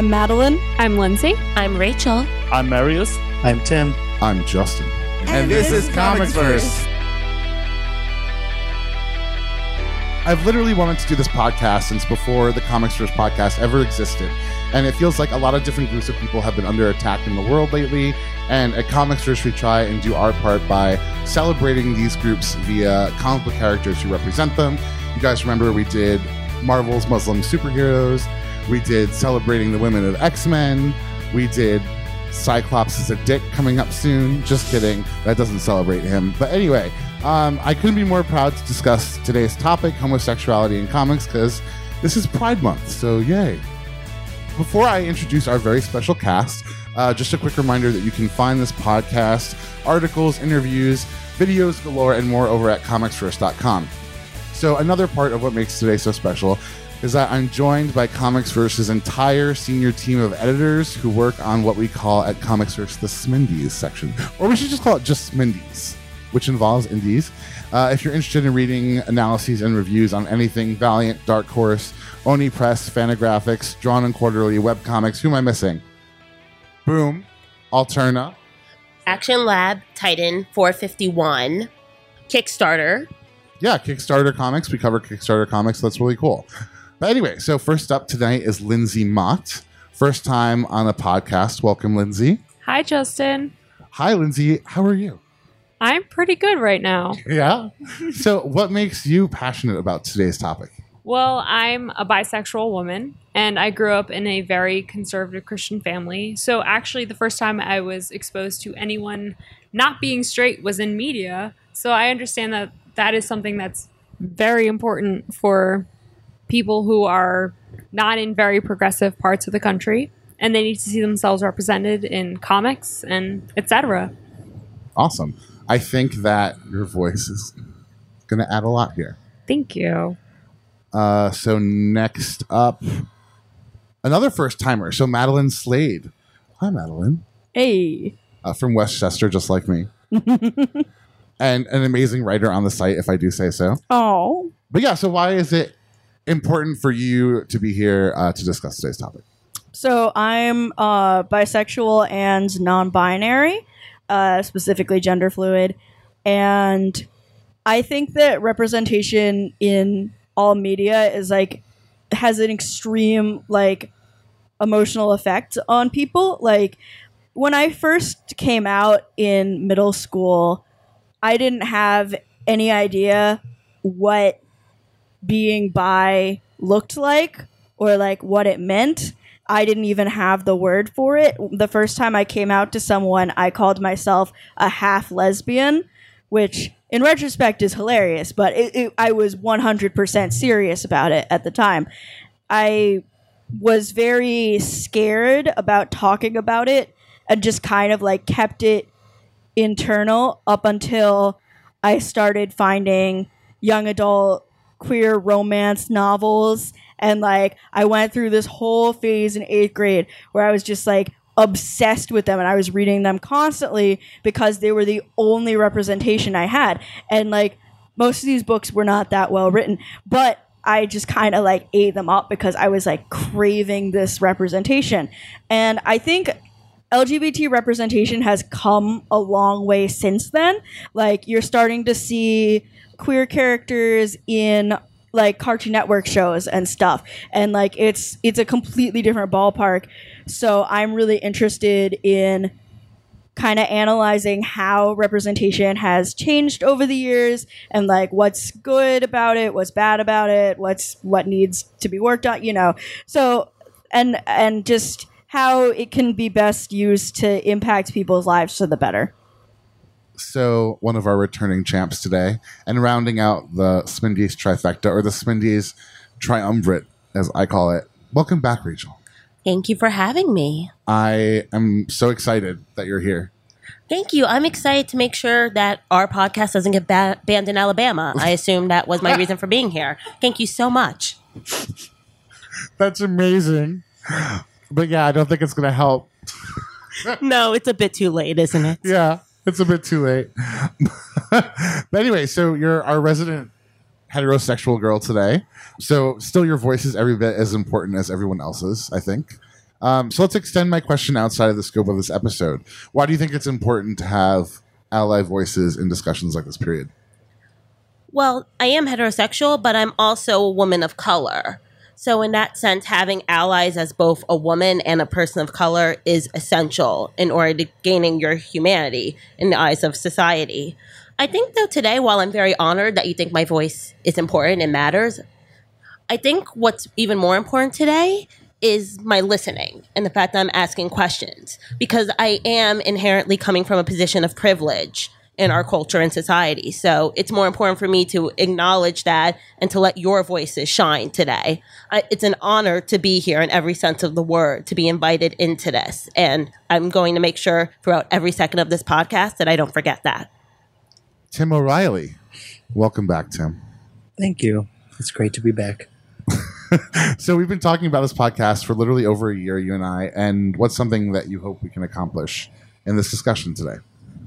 I'm Madeline. I'm Lindsay. I'm Rachel. I'm Marius. I'm Tim. I'm Justin. And, this, is ComicsVerse. I've literally wanted to do this podcast since before the ComicsVerse podcast ever existed. And it feels like a lot of different groups of people have been under attack in the world lately. And at ComicsVerse, we try and do our part by celebrating these groups via comic book characters who represent them. You guys remember we did Marvel's Muslim superheroes. We did celebrating the women of X Men. We did Cyclops is a dick coming up soon. Just kidding. That doesn't celebrate him. But anyway, um, I couldn't be more proud to discuss today's topic, homosexuality in comics, because this is Pride Month. So yay. Before I introduce our very special cast, uh, just a quick reminder that you can find this podcast, articles, interviews, videos galore, and more over at comicsverse.com. So, another part of what makes today so special is that I'm joined by ComicsVerse's entire senior team of editors who work on what we call at ComicsVerse the Smindies section. Or we should just call it just Smindies, which involves indies. Uh, if you're interested in reading analyses and reviews on anything Valiant, Dark Horse, Oni Press, Fantagraphics, Drawn and Quarterly, webcomics, who am I missing? Boom, Alterna, Action Lab, Titan 451, Kickstarter. yeah, Kickstarter comics. We cover Kickstarter comics. That's really cool. But anyway, so first up tonight is Lindsay Mott. First time on a podcast. Welcome, Lindsay. Hi, Justin. Hi, Lindsay. How are you? I'm pretty good right now. Yeah. so, what makes you passionate about today's topic? Well, I'm a bisexual woman and I grew up in a very conservative Christian family. So, actually, the first time I was exposed to anyone not being straight was in media. So, I understand that that is something that's very important for people who are not in very progressive parts of the country and they need to see themselves represented in comics and etc. Awesome. I think that your voice is going to add a lot here. Thank you. Uh, so, next up, another first timer. So, Madeline Slade. Hi, Madeline. Hey. Uh, from Westchester, just like me. and an amazing writer on the site, if I do say so. Oh. But yeah, so why is it important for you to be here uh, to discuss today's topic? So I'm uh, bisexual and non-binary, uh, specifically gender fluid, and I think that representation in all media is like has an extreme like emotional effect on people. Like when I first came out in middle school, I didn't have any idea what being bi looked like or like what it meant. I didn't even have the word for it. The first time I came out to someone, I called myself a half lesbian, which in retrospect is hilarious, but it, it, I was 100% serious about it at the time. I was very scared about talking about it and just kind of like kept it internal up until I started finding young adult queer romance novels. And like I went through this whole phase in 8th grade where I was just like obsessed with them. And I was reading them constantly because they were the only representation I had. And like most of these books were not that well written. But I just kind of like ate them up because I was like craving this representation. And I think LGBT representation has come a long way since then. Like you're starting to see queer characters in like Cartoon Network shows and stuff. And like it's it's a completely different ballpark. So I'm really interested in kind of analyzing how representation has changed over the years and like what's good about it, what's bad about it, what's what needs to be worked on, you know. So and and just how it can be best used to impact people's lives for the better. So, one of our returning champs today, and rounding out the Smindies trifecta, or the Smindies triumvirate, as I call it. Welcome back, Rachel. Thank you for having me. I am so excited that you're here. Thank you. I'm excited to make sure that our podcast doesn't get ba- banned in Alabama. I assume that was my reason for being here. Thank you so much. That's amazing. But yeah, I don't think it's going to help. No, it's a bit too late, isn't it? Yeah, it's a bit too late. but anyway, so you're our resident heterosexual girl today. So still your voice is every bit as important as everyone else's, I think. Um, so let's extend my question outside of the scope of this episode. Why do you think it's important to have ally voices in discussions like this period? Well, I am heterosexual, but I'm also a woman of color. So, in that sense, having allies as both a woman and a person of color is essential in order to gaining your humanity in the eyes of society. I think, though, today, while I'm very honored that you think my voice is important and matters, I think what's even more important today is my listening and the fact that I'm asking questions because I am inherently coming from a position of privilege in our culture and society. So it's more important for me to acknowledge that and to let your voices shine today. I, it's an honor to be here in every sense of the word, to be invited into this. And I'm going to make sure throughout every second of this podcast that I don't forget that. Tim O'Reilly. Welcome back, Tim. Thank you. It's great to be back. so we've been talking about this podcast for literally over a year, you and I, and what's something that you hope we can accomplish in this discussion today?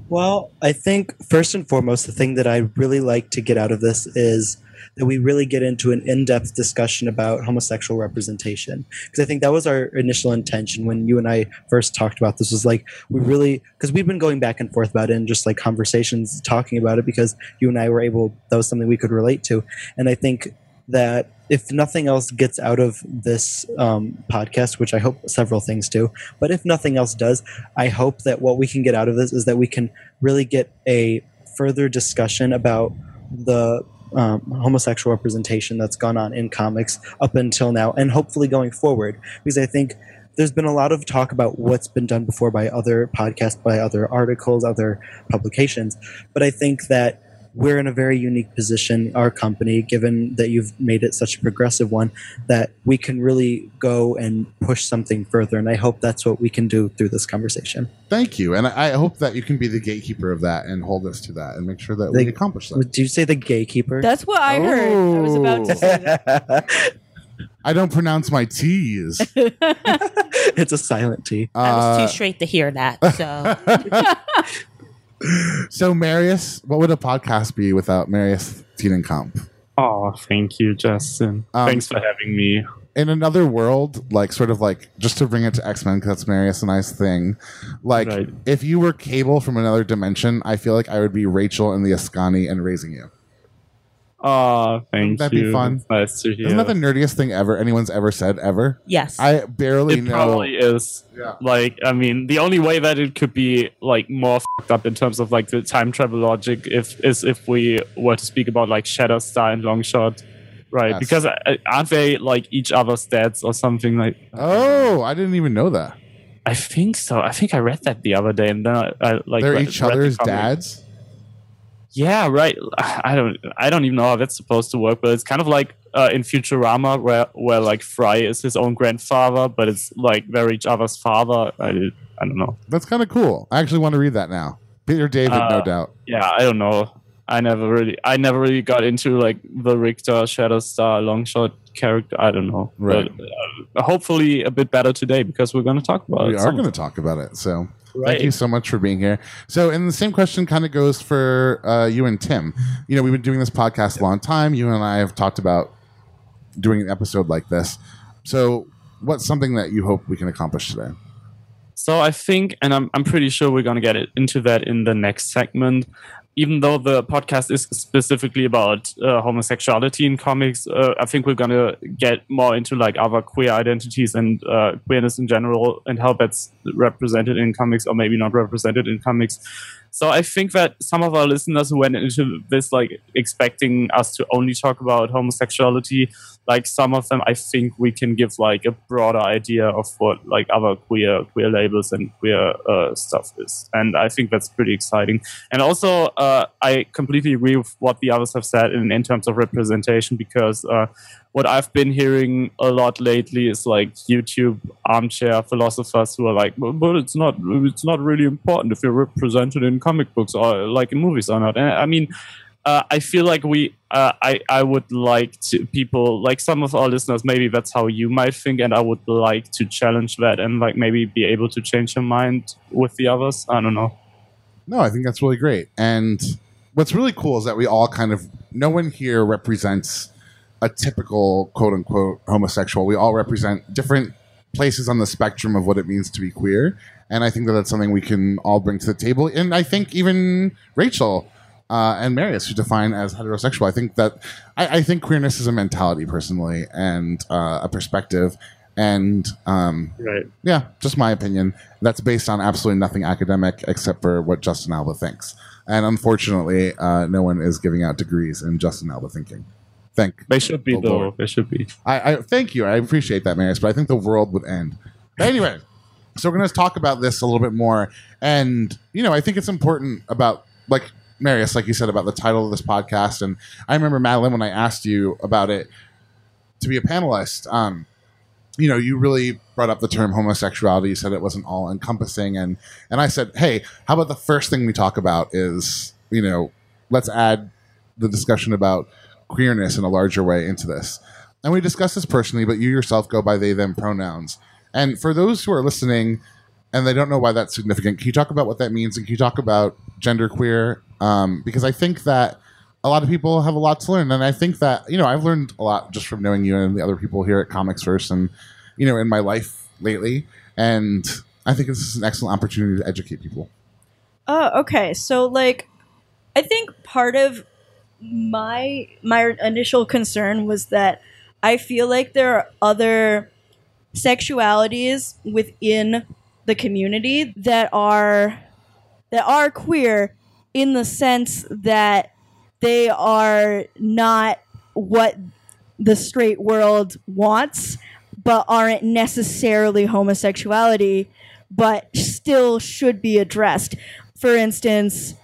Well, I think first and foremost, the thing that I really like to get out of this is that we really get into an in-depth discussion about homosexual representation. Because i think that was our initial intention when you and i first talked about this was like we really because we've been going back and forth about it and just like conversations talking about it because you and i were able that was something we could relate to. And i think that if nothing else gets out of this um, podcast, which I hope several things do, but if nothing else does, I hope that what we can get out of this is that we can really get a further discussion about the um, homosexual representation that's gone on in comics up until now, and hopefully going forward, because I think there's been a lot of talk about what's been done before by other podcasts, by other articles, other publications, but I think that we're in a very unique position, our company, given that you've made it such a progressive one, that we can really go and push something further. And I hope that's what we can do through this conversation. Thank you. And I hope that you can be the gatekeeper of that and hold us to that and make sure that we accomplish that. Do you say the gatekeeper? That's what I heard. I was about to say that. I don't pronounce my T's. it's a silent T. I was Uh, too straight to hear that. So so, Marius, what would a podcast be without Marius Tienenkamp? Oh, thank you, Justin. Um, Thanks for having me. In another world, like sort of like just to bring it to X Men, because that's Marius a nice thing. Like, Right. if you were Cable from another dimension, I feel like I would be Rachel in the Askani and raising you. Oh, thank That'd be you. fun. It's nice to hear. Isn't that the nerdiest thing ever anyone's ever said ever? yes, I barely it know. probably is. Yeah. Like, I mean, the only way that it could be like more fucked up in terms of like the time travel logic, if is if we were to speak about like Shatterstar and Longshot, right? Yes. Because uh, aren't they like each other's dads or something like? Oh, I didn't even know that. I think so. I think I read that the other day, and then I, I like They're read- each read the other's comic. dads. Yeah, right. I don't I don't even know how that's supposed to work, but it's kind of like uh, in Futurama where where like Fry is his own grandfather, but it's like they're each other's father. I, I don't know. That's kind of cool. I actually want to read that now. Peter David, no Uh, doubt. Yeah, I don't know. I never really I never really got into like the Rictor Shatterstar Longshot character. I don't know. Right. But, uh, hopefully a bit better today because we're going to talk about We it. We are going to talk about it. So Right. thank you so much for being here. So, and the same question kind of goes for uh, you and Tim. You know, we've been doing this podcast a long time. You and I have talked about doing an episode like this. So, what's something that you hope we can accomplish today? So I think, and I'm, I'm pretty sure we're going to get it into that in the next segment. Even though the podcast is specifically about uh, homosexuality in comics, uh, I think we're to get more into like other queer identities and uh, queerness in general and how that's represented in comics or maybe not represented in comics. So I think that some of our listeners who went into this like expecting us to only talk about homosexuality, like some of them, I think we can give like a broader idea of what like other queer queer labels and queer uh, stuff is, and I think that's pretty exciting. And also, uh, I completely agree with what the others have said in, in terms of representation because. Uh, what I've been hearing a lot lately is like YouTube armchair philosophers who are like, but, it's not it's not really important if you're represented in comic books or like in movies or not. And I mean, uh, I feel like we uh, I I would like to people like some of our listeners maybe that's how you might think, and I would like to challenge that and like maybe be able to change your mind with the others. I don't know. No, I think that's really great. And what's really cool is that we all kind of, no one here represents a typical quote unquote homosexual. We all represent different places on the spectrum of what it means to be queer. And I think that that's something we can all bring to the table. And I think even Rachel uh, and Marius, who define as heterosexual, I think that I, I think queerness is a mentality personally and uh, a perspective. And um, Right. yeah, just my opinion. That's based on absolutely nothing academic except for what Justin Alba thinks. And unfortunately, uh, no one is giving out degrees in Justin Alba thinking. Thank They should be though. Lord. They should be. I, I thank you. I appreciate that, Marius, but I think the world would end. But anyway, so we're going to talk about this a little bit more, and you know, I think it's important about like Marius, like you said about the title of this podcast, and I remember Madeline when I asked you about it to be a panelist. Um, you know, you really brought up the term homosexuality. You said it wasn't all encompassing, and and I said, hey, how about the first thing we talk about is you know, let's add the discussion about queerness in a larger way into this. And we discussed this personally, but you yourself go by they them pronouns. And for those who are listening and they don't know why that's significant, can you talk about what that means and can you talk about genderqueer? Um, because I think that a lot of people have a lot to learn. And I think that, you know, I've learned a lot just from knowing you and the other people here at ComicsVerse and, you know, in my life lately. And I think this is an excellent opportunity to educate people. Oh, okay. So like I think part of my my initial concern was that I feel like there are other sexualities within the community that are that are queer in the sense that they are not what the straight world wants but aren't necessarily homosexuality but still should be addressed. For instance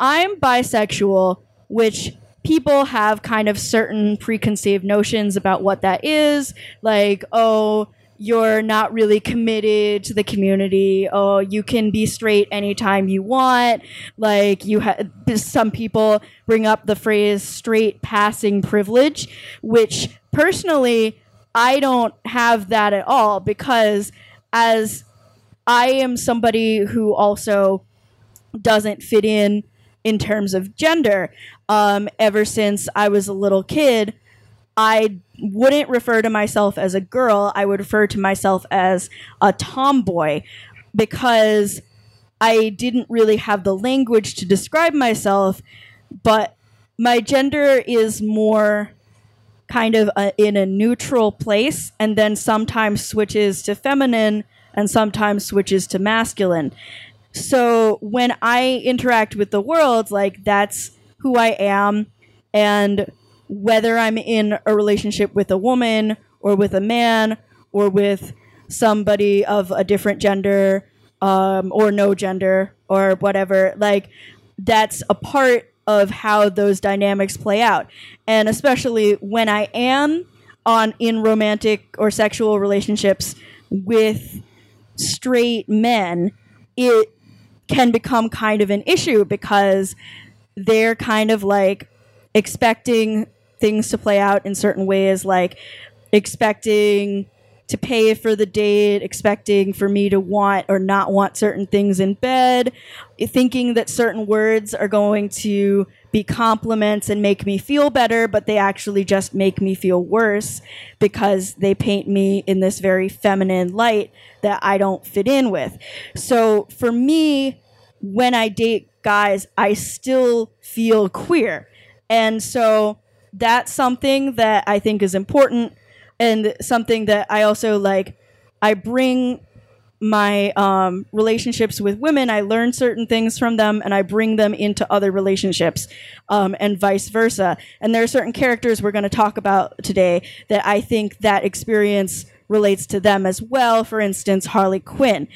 i'm bisexual which people have kind of certain preconceived notions about what that is like oh you're not really committed to the community. Oh you can be straight anytime you want. Like you have some people bring up the phrase straight passing privilege which personally i don't have that at all because as i am somebody who also doesn't fit in in terms of gender um, ever since i was a little kid I wouldn't refer to myself as a girl. I would refer to myself as a tomboy because I didn't really have the language to describe myself, but my gender is more kind of a, in a neutral place and then sometimes switches to feminine and sometimes switches to masculine. So when I interact with the world, like that's who I am and whether I'm in a relationship with a woman or with a man or with somebody of a different gender um, or no gender or whatever, like that's a part of how those dynamics play out. And especially when I am on in romantic or sexual relationships with straight men, it can become kind of an issue because they're kind of like expecting things to play out in certain ways, like expecting to pay for the date, expecting for me to want or not want certain things in bed, thinking that certain words are going to be compliments and make me feel better, but they actually just make me feel worse because they paint me in this very feminine light that I don't fit in with. So for me, when I date guys, I still feel queer. And so that's something that I think is important and something that I also like I bring my um, relationships with women, I learn certain things from them and I bring them into other relationships um, and vice versa. And there are certain characters we're going to talk about today that I think that experience relates to them as well. For instance, Harley Quinn.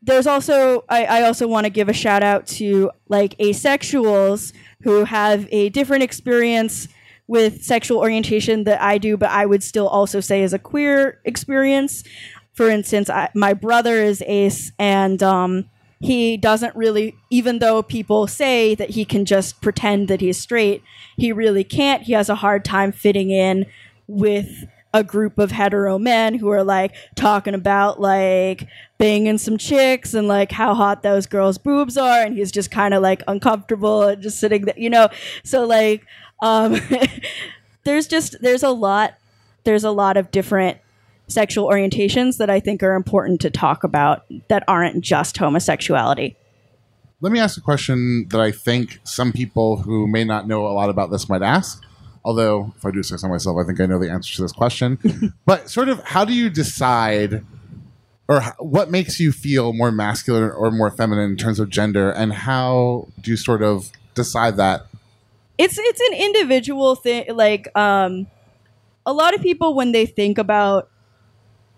There's also, I, I also want to give a shout out to like asexuals who have a different experience with sexual orientation that I do, but I would still also say is a queer experience. For instance, I, my brother is ace, and um, he doesn't really, even though people say that he can just pretend that he's straight, he really can't. He has a hard time fitting in with a group of hetero men who are like talking about like banging some chicks and like how hot those girls' boobs are, and he's just kind of like uncomfortable and just sitting there, you know. So like, um, there's just there's a lot there's a lot of different sexual orientations that I think are important to talk about that aren't just homosexuality. Let me ask a question that I think some people who may not know a lot about this might ask. Although, if I do say so myself, I think I know the answer to this question. but, sort of, how do you decide, or what makes you feel more masculine or more feminine in terms of gender, and how do you sort of decide that? It's it's an individual thing like um a lot of people when they think about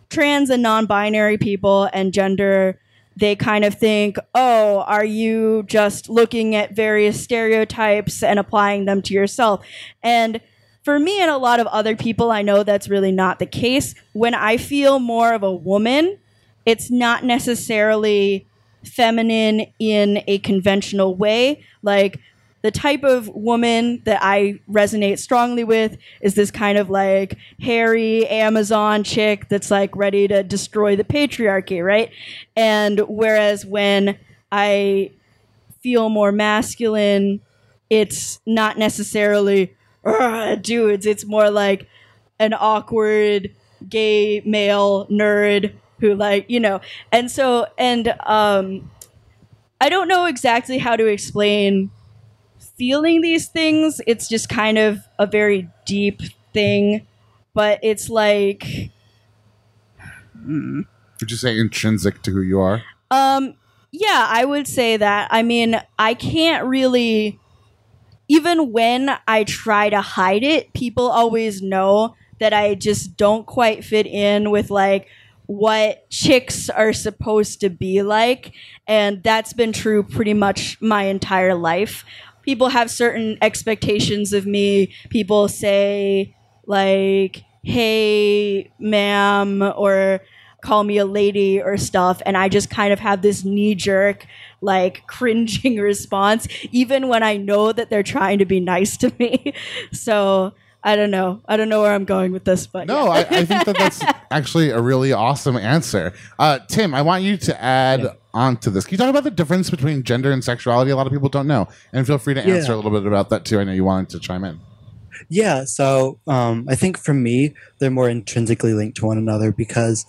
trans and non-binary people and gender they kind of think oh are you just looking at various stereotypes and applying them to yourself? And for me and a lot of other people i know that's really not the case. When i feel more of a woman it's not necessarily feminine in a conventional way. Like the type of woman that I resonate strongly with is this kind of like hairy Amazon chick that's like ready to destroy the patriarchy, right? And whereas when I feel more masculine, it's not necessarily "Ugh, dudes, it's more like an awkward gay male nerd who like, you know. And so and um I don't know exactly how to explain feeling these things. It's just kind of a very deep thing, but it's like Would you say intrinsic to who you are? um yeah, I would say that. I mean, I can't really even when I try to hide it, people always know that I just don't quite fit in with like what chicks are supposed to be like. And that's been true pretty much my entire life. People have certain expectations of me. People say, like, hey, ma'am, or call me a lady or stuff. And I just kind of have this knee jerk, like, cringing response, even when I know that they're trying to be nice to me. So. I don't know. I don't know where I'm going with this, but No, I, I think that that's actually a really awesome answer. Uh, Tim, I want you to add on to this. Can you talk about the difference between gender and sexuality? A lot of people don't know. And feel free to answer a little bit about that too. I know you wanted to chime in. Yeah, so um, I think for me, they're more intrinsically linked to one another because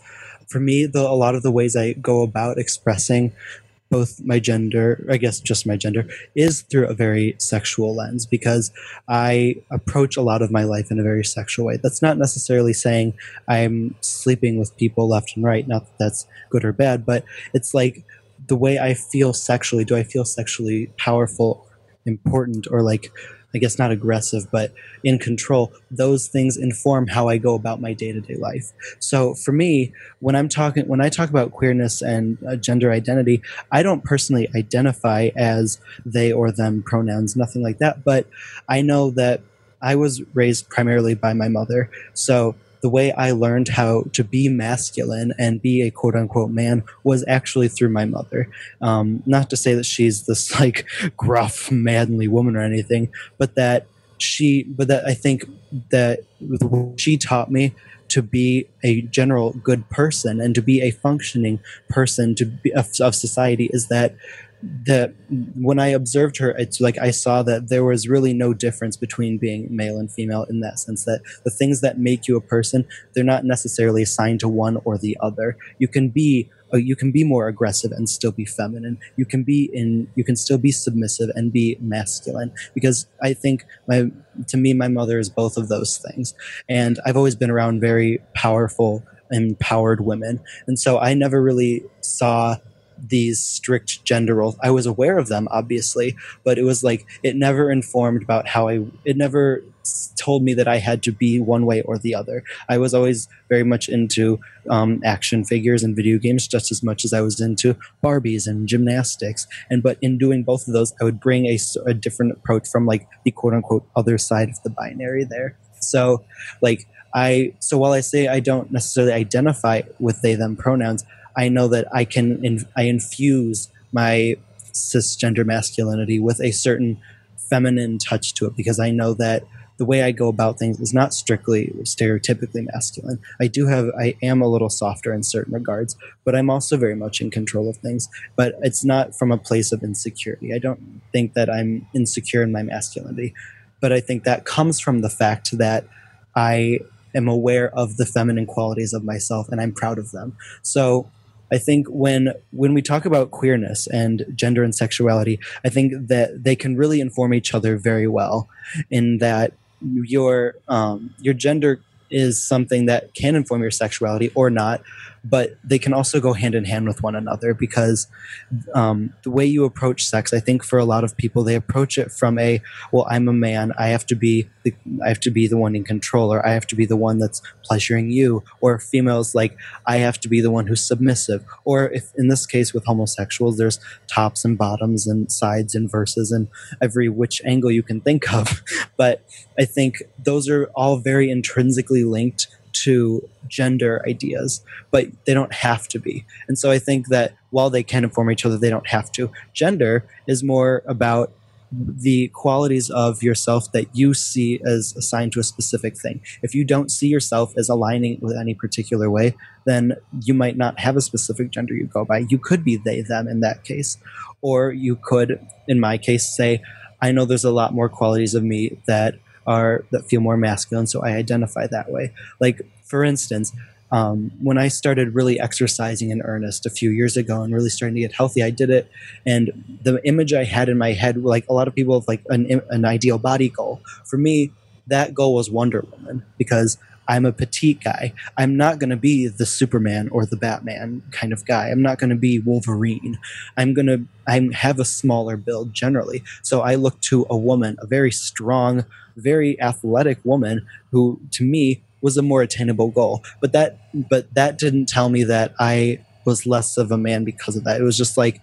for me, the, a lot of the ways I go about expressing both my gender, I guess just my gender, is through a very sexual lens because I approach a lot of my life in a very sexual way. That's not necessarily saying I'm sleeping with people left and right, not that that's good or bad, but it's like the way I feel sexually. Do I feel sexually powerful, important, or like I guess not aggressive, but in control, those things inform how I go about my day to day life. So for me, when I'm talking, when I talk about queerness and uh, gender identity, I don't personally identify as they or them pronouns, nothing like that. But I know that I was raised primarily by my mother. So the way I learned how to be masculine and be a quote unquote man was actually through my mother. Um, not to say that she's this like gruff, manly woman or anything, but that she, but that I think that she taught me to be a general good person and to be a functioning person to be of, of society is that that when I observed her, it's like I saw that there was really no difference between being male and female in that sense. That the things that make you a person, they're not necessarily assigned to one or the other. You can be uh, you can be more aggressive and still be feminine. You can be in you can still be submissive and be masculine because I think my to me my mother is both of those things, and I've always been around very powerful, empowered women, and so I never really saw these strict gender roles. I was aware of them, obviously, but it was like it never informed about how I. It never told me that I had to be one way or the other. I was always very much into um, action figures and video games, just as much as I was into Barbies and gymnastics. And but in doing both of those, I would bring a different approach from like the quote unquote other side of the binary there. So, like I. So while I say I don't necessarily identify with they them pronouns. I know that I can I infuse my cisgender masculinity with a certain feminine touch to it because I know that the way I go about things is not strictly stereotypically masculine. I do have I am a little softer in certain regards, but I'm also very much in control of things. But it's not from a place of insecurity. I don't think that I'm insecure in my masculinity, but I think that comes from the fact that I am aware of the feminine qualities of myself and I'm proud of them. So I think when when we talk about queerness and gender and sexuality, I think that they can really inform each other very well. In that your um, your gender is something that can inform your sexuality or not, but they can also go hand in hand with one another because um, the way you approach sex, I think for a lot of people, they approach it from a well, I'm a man, I have to be the, I have to be the one in control, or I have to be the one that's pleasuring you, or females like I have to be the one who's submissive, or if in this case with homosexuals, there's tops and bottoms and sides and verses and every which angle you can think of, but I think those are all very intrinsically linked to gender ideas, but they don't have to be. And so I think that while they can inform each other, they don't have to. Gender is more about the qualities of yourself that you see as assigned to a specific thing. If you don't see yourself as aligning with any particular way, then you might not have a specific gender you go by. You could be they, them in that case. Or you could, in my case, say, I know there's a lot more qualities of me that are that feel more masculine, so I identify that way. Like for instance, um, when I started really exercising in earnest a few years ago and really starting to get healthy, I did it, and the image I had in my head, like a lot of people have like an, an ideal body goal. For me, that goal was Wonder Woman because I'm a petite guy. I'm not going to be the Superman or the Batman kind of guy. I'm not going to be Wolverine. I'm going to I have a smaller build generally. So I look to a woman, a very strong, very athletic woman who to me was a more attainable goal. But that but that didn't tell me that I was less of a man because of that. It was just like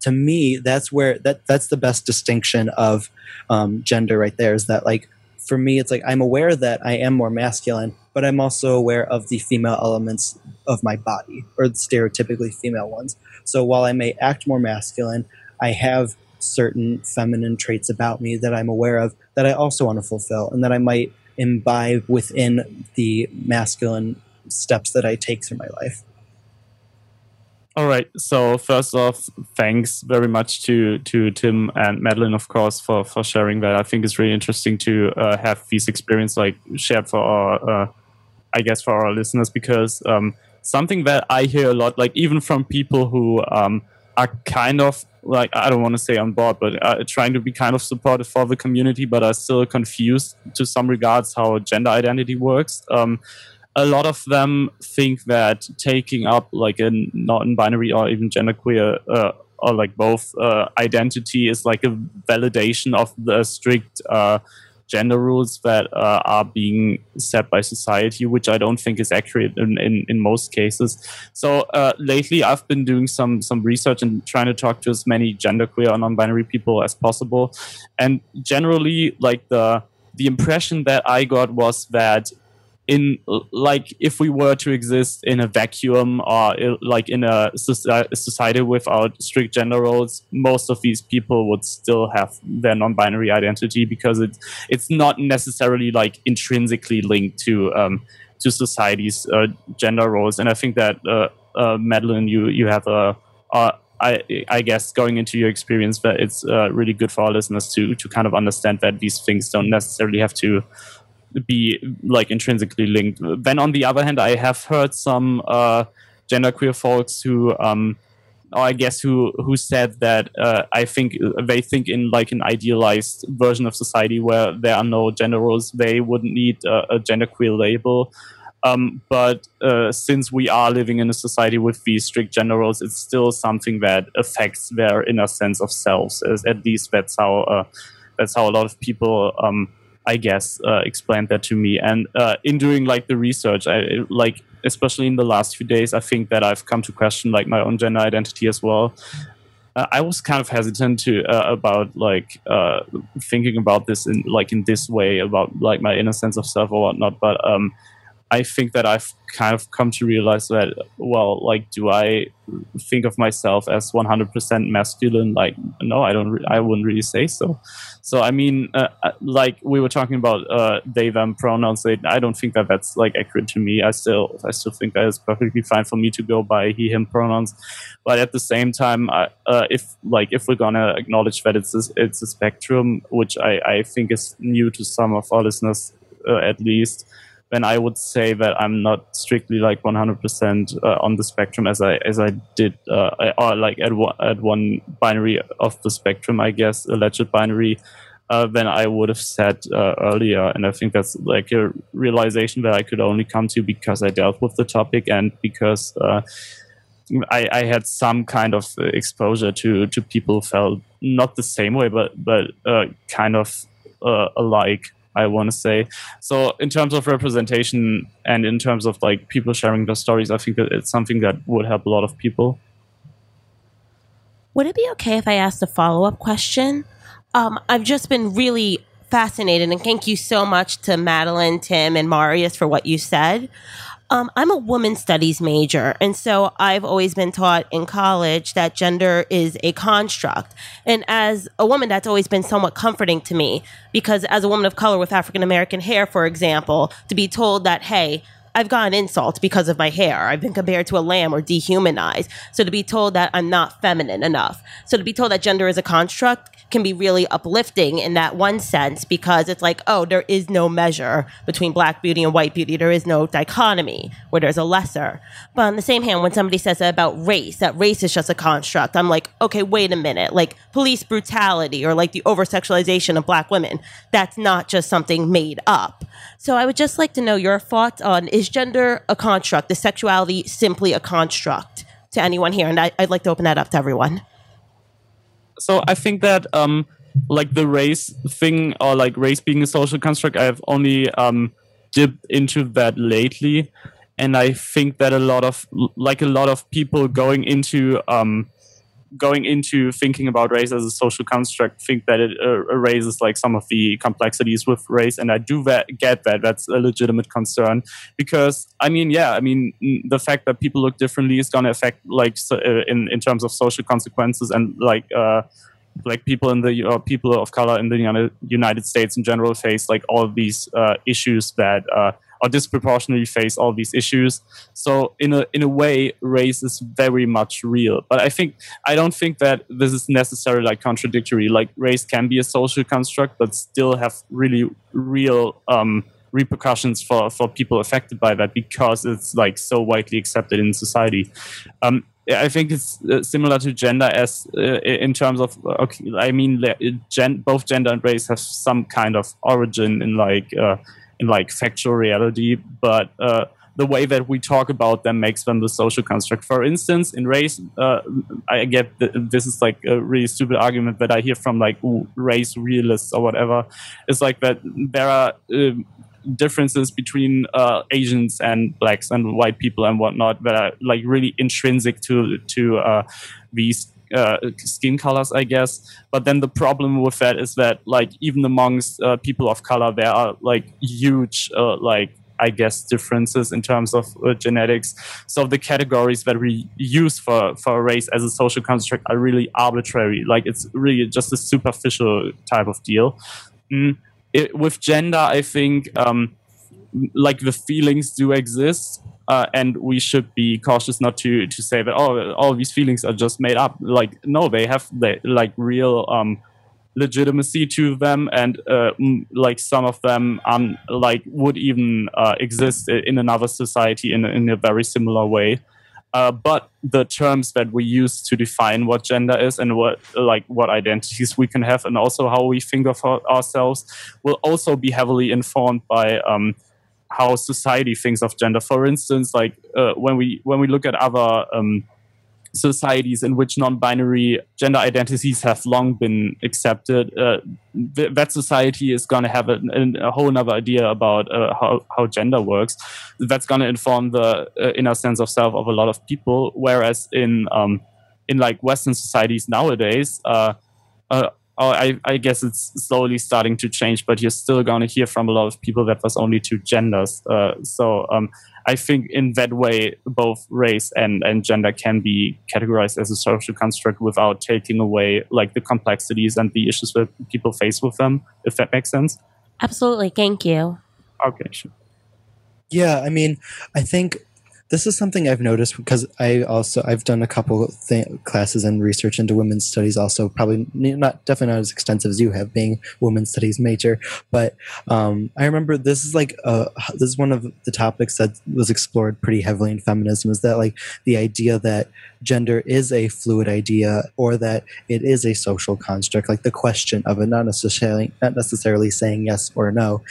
to me that's where that that's the best distinction of um, gender right there is that like for me it's like i'm aware that i am more masculine but i'm also aware of the female elements of my body or the stereotypically female ones so while i may act more masculine i have certain feminine traits about me that i'm aware of that i also want to fulfill and that i might imbibe within the masculine steps that I take through my life. All right. So first off, thanks very much to to Tim and Madeline, of course, for for sharing that. I think it's really interesting to uh, have these experience like shared for our, uh, I guess, for our listeners because um, something that I hear a lot, like even from people who um, are kind of like I don't want to say on board, but uh, trying to be kind of supportive for the community, but are still confused to some regards how gender identity works. Um, a lot of them think that taking up like a non-binary or even genderqueer uh, or like both uh, identity is like a validation of the strict uh, gender rules that uh, are being set by society, which I don't think is accurate in, in, in most cases. So uh, lately, I've been doing some some research and trying to talk to as many genderqueer or non-binary people as possible, and generally, like the the impression that I got was that in like if we were to exist in a vacuum or like in a society without strict gender roles most of these people would still have their non-binary identity because it's it's not necessarily like intrinsically linked to um, to society's uh, gender roles. And i think that uh, uh, madeline you you have a, a I, I guess going into your experience that it's uh, really good for our listeners to to kind of understand that these things don't necessarily have to be like intrinsically linked. Then on the other hand, I have heard some uh, genderqueer folks who, um, I guess who who said that uh, I think they think in like an idealized version of society where there are no gender roles, they wouldn't need a, a genderqueer label. Um, but uh, since we are living in a society with these strict gender roles, it's still something that affects their inner sense of selves. At least that's how uh, that's how a lot of people um, I guess, uh, explained that to me. And uh, in doing like the research, I like especially in the last few days, I think that I've come to question like my own gender identity as well. Uh, I was kind of hesitant to uh, about like uh, thinking about this in like in this way about like my inner sense of self or whatnot, but um, I think that I've kind of come to realize that, well, like, do I think of myself as 100% masculine? Like, no, I don't, re- I wouldn't really say so. So, I mean, uh, uh, like we were talking about uh, they, them pronouns, I don't think that that's like accurate to me. I still, I still think that it's perfectly fine for me to go by he, him pronouns. But at the same time, I, uh, if like, if we're to acknowledge that it's a, it's a spectrum, which I, I think is new to some of our listeners, uh, at least, then I would say that I'm not strictly like 100% uh, on the spectrum as I as I did uh, or like at one, at one binary of the spectrum, I guess, alleged binary. Uh, than I would have said uh, earlier, and I think that's like a realization that I could only come to because I dealt with the topic and because uh, I, I, had some kind of exposure to to people who felt not the same way, but but uh, kind of uh, alike. I want to say. So in terms of representation and in terms of like people sharing their stories, I think that it's something that would help a lot of people. Would it be okay if I asked a follow up question? Um, I've just been really fascinated, and thank you so much to Madeline, Tim, and Marius for what you said. Um, I'm a woman studies major, and so I've always been taught in college that gender is a construct. And as a woman, that's always been somewhat comforting to me because, as a woman of color with African American hair, for example, to be told that, hey, I've gotten insults because of my hair. I've been compared to a lamb or dehumanized. So to be told that I'm not feminine enough. So to be told that gender is a construct can be really uplifting in that one sense because it's like, oh, there is no measure between black beauty and white beauty. There is no dichotomy where there's a lesser. But on the same hand, when somebody says that about race, that race is just a construct, I'm like, okay, wait a minute. Like police brutality or like the over sexualization of black women, that's not just something made up. So I would just like to know your thoughts on is gender a construct? Is sexuality simply a construct to anyone here? And I, I'd like to open that up to everyone so I think that um, like the race thing or like race being a social construct, I've only um, dipped into that lately, and I think that a lot of like a lot of people going into um, going into thinking about race as a social construct think that it uh, erases like some of the complexities with race and i do that, get that that's a legitimate concern because i mean yeah i mean the fact that people look differently is going to affect like so, uh, in in terms of social consequences and like uh like people in the uh, people of color in the United States in general face like all these uh, issues that uh, or disproportionately face all these issues. So in a in a way, race is very much real. But I think I don't think that this is necessarily like contradictory. Like race can be a social construct, but still have really real um, repercussions for for people affected by that because it's like so widely accepted in society. Um, I think it's uh, similar to gender as uh, in terms of okay, I mean, gen- both gender and race have some kind of origin in like uh, in like factual reality, but uh, the way that we talk about them makes them the social construct. For instance, in race, uh, I get th- this is like a really stupid argument that I hear from like race realists or whatever. It's like that there are. Uh, differences between uh, Asians and blacks and white people and whatnot that are like really intrinsic to to uh, these uh, skin colors, I guess. But then the problem with that is that, like, even amongst uh, people of color, there are like huge, uh, like, I guess, differences in terms of uh, genetics. So the categories that we use for for race as a social construct are really arbitrary. Like, it's really just a superficial type of deal. Mm. It, with gender, I think. Um, like the feelings do exist uh, and we should be cautious not to to say that oh all these feelings are just made up. Like no they have they, like real um, legitimacy to them and uh, like some of them um, like would even uh, exist in another society in, in a very similar way. Uh, but the terms that we use to define what gender is and what like what identities we can have and also how we think of ourselves will also be heavily informed by um, how society thinks of gender. For instance, like uh, when we when we look at other um, societies in which non-binary gender identities have long been accepted, uh, th- that society is going to have a, a, whole other idea about uh, how, how gender works. That's going to inform the uh, inner sense of self of a lot of people. Whereas in um, in like Western societies nowadays, uh, uh, oh, I, I guess it's slowly starting to change, but you're still going to hear from a lot of people that there's only two genders. Uh, so um, I think in that way, both race and, and gender can be categorized as a social construct without taking away like the complexities and the issues that people face with them, if that makes sense. Absolutely. Thank you. Okay, sure. Yeah, I mean, I think this is something I've noticed because I also I've done a couple th- classes and research into women's studies. Also, probably not definitely not as extensive as you have, being women's studies major. But um, I remember this is like uh, this is one of the topics that was explored pretty heavily in feminism. Is that like the idea that gender is a fluid idea or that it is a social construct? Like the question of it, not necessarily not necessarily saying yes or no.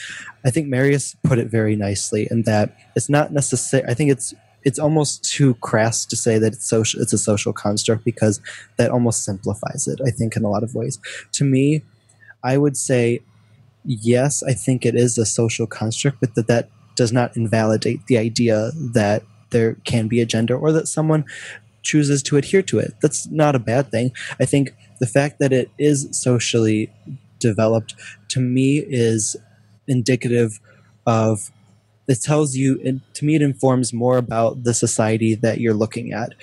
I think Marius put it very nicely in that it's not necessary. I think it's it's almost too crass to say that it's social. It's a social construct because that almost simplifies it. I think in a lot of ways. To me, I would say yes. I think it is a social construct, but that that does not invalidate the idea that there can be a gender or that someone chooses to adhere to it. That's not a bad thing. I think the fact that it is socially developed to me is indicative of it tells you to me it informs more about the society that you're looking at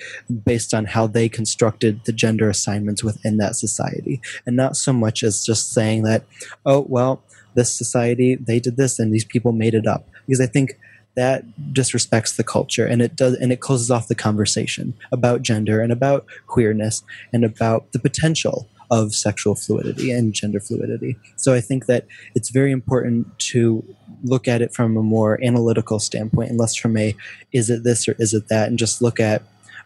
based on how they constructed the gender assignments within that society. And not so much as just saying that oh well this society they did this and these people made it up. Because i think that disrespects the culture and it does and it closes off the conversation about gender and about queerness and about the potential of sexual fluidity and gender fluidity. So I think that it's very important to look at it from a more analytical standpoint and less from a is it this or is it that and just look at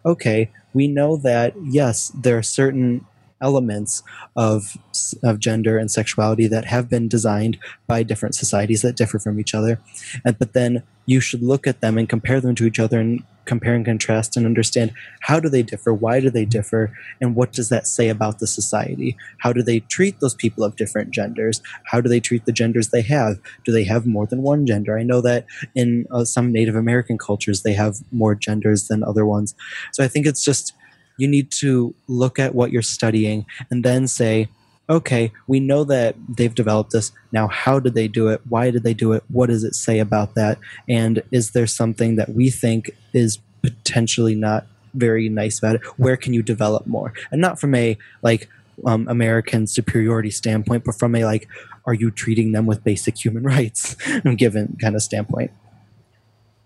okay, we know that yes, there are certain elements of of gender and sexuality that have been designed by different societies that differ from each other and but then you should look at them and compare them to each other and compare and contrast and understand how do they differ why do they differ and what does that say about the society? How do they treat those people of different genders? How do they treat the genders they have? Do they have more than one gender? I know that in uh, some native american cultures they have more genders than other ones. So i think it's just you need to look at what you're studying and then say okay, we know that they've developed this. Now, how did they do it? Why did they do it? What does it say about that? And is there something that we think is potentially not very nice about it? Where can you develop more? And not from a like um, American superiority standpoint, but from a like, are you treating them with basic human rights given kind of standpoint?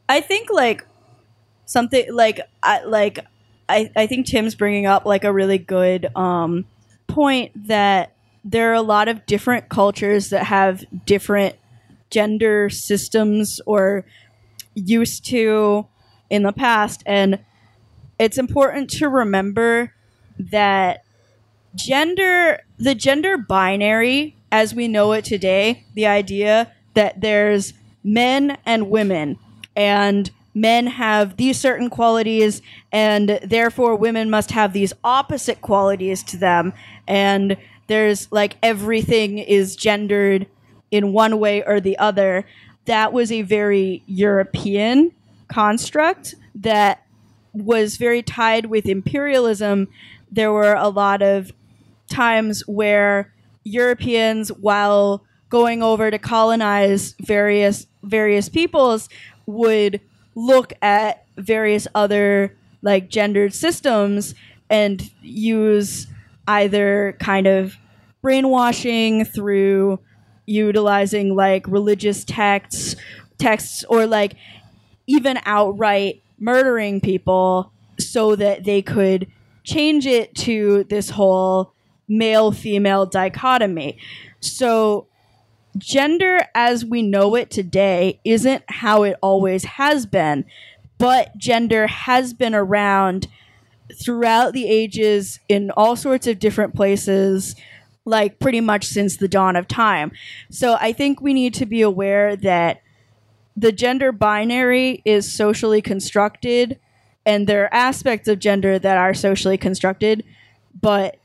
I think like something like I like I, I think Tim's bringing up like a really good um point that there are a lot of different cultures that have different gender systems or used to in the past and it's important to remember that gender the gender binary as we know it today the idea that there's men and women and men have these certain qualities and therefore women must have these opposite qualities to them. And there's like everything is gendered in one way or the other. That was a very european construct that was very tied with imperialism. There were a lot of times where europeans while going over to colonize various various peoples would look at various other like gendered systems and use either kind of brainwashing through utilizing like religious texts texts or like even outright murdering people so that they could change it to this whole male female dichotomy. So gender as we know it today isn't how it always has been, but gender has been around throughout the ages in all sorts of different places, like pretty much since the dawn of time. So I think we need to be aware that the gender binary is socially constructed and there are aspects of gender that are socially constructed, but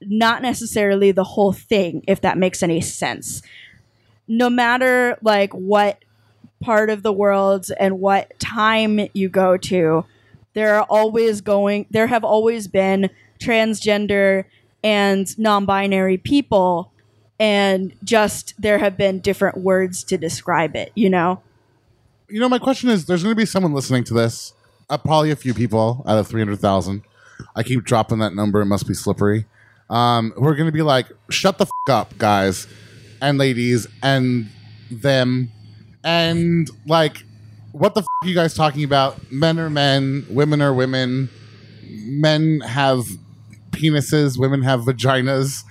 not necessarily the whole thing, if that makes any sense no matter like what part of the world and what time you go to, there are always going there have always been transgender and non-binary people and just there have been different words to describe it, you know. You know, my question is there's going to be someone listening to this, uh, probably a few people out of 300,000. I keep dropping that number, it must be slippery. Um, we're going to be like, shut the f- up, guys and ladies and them and like what the f- are you guys talking about? Men are men, women are women. Men have penises, women have vaginas.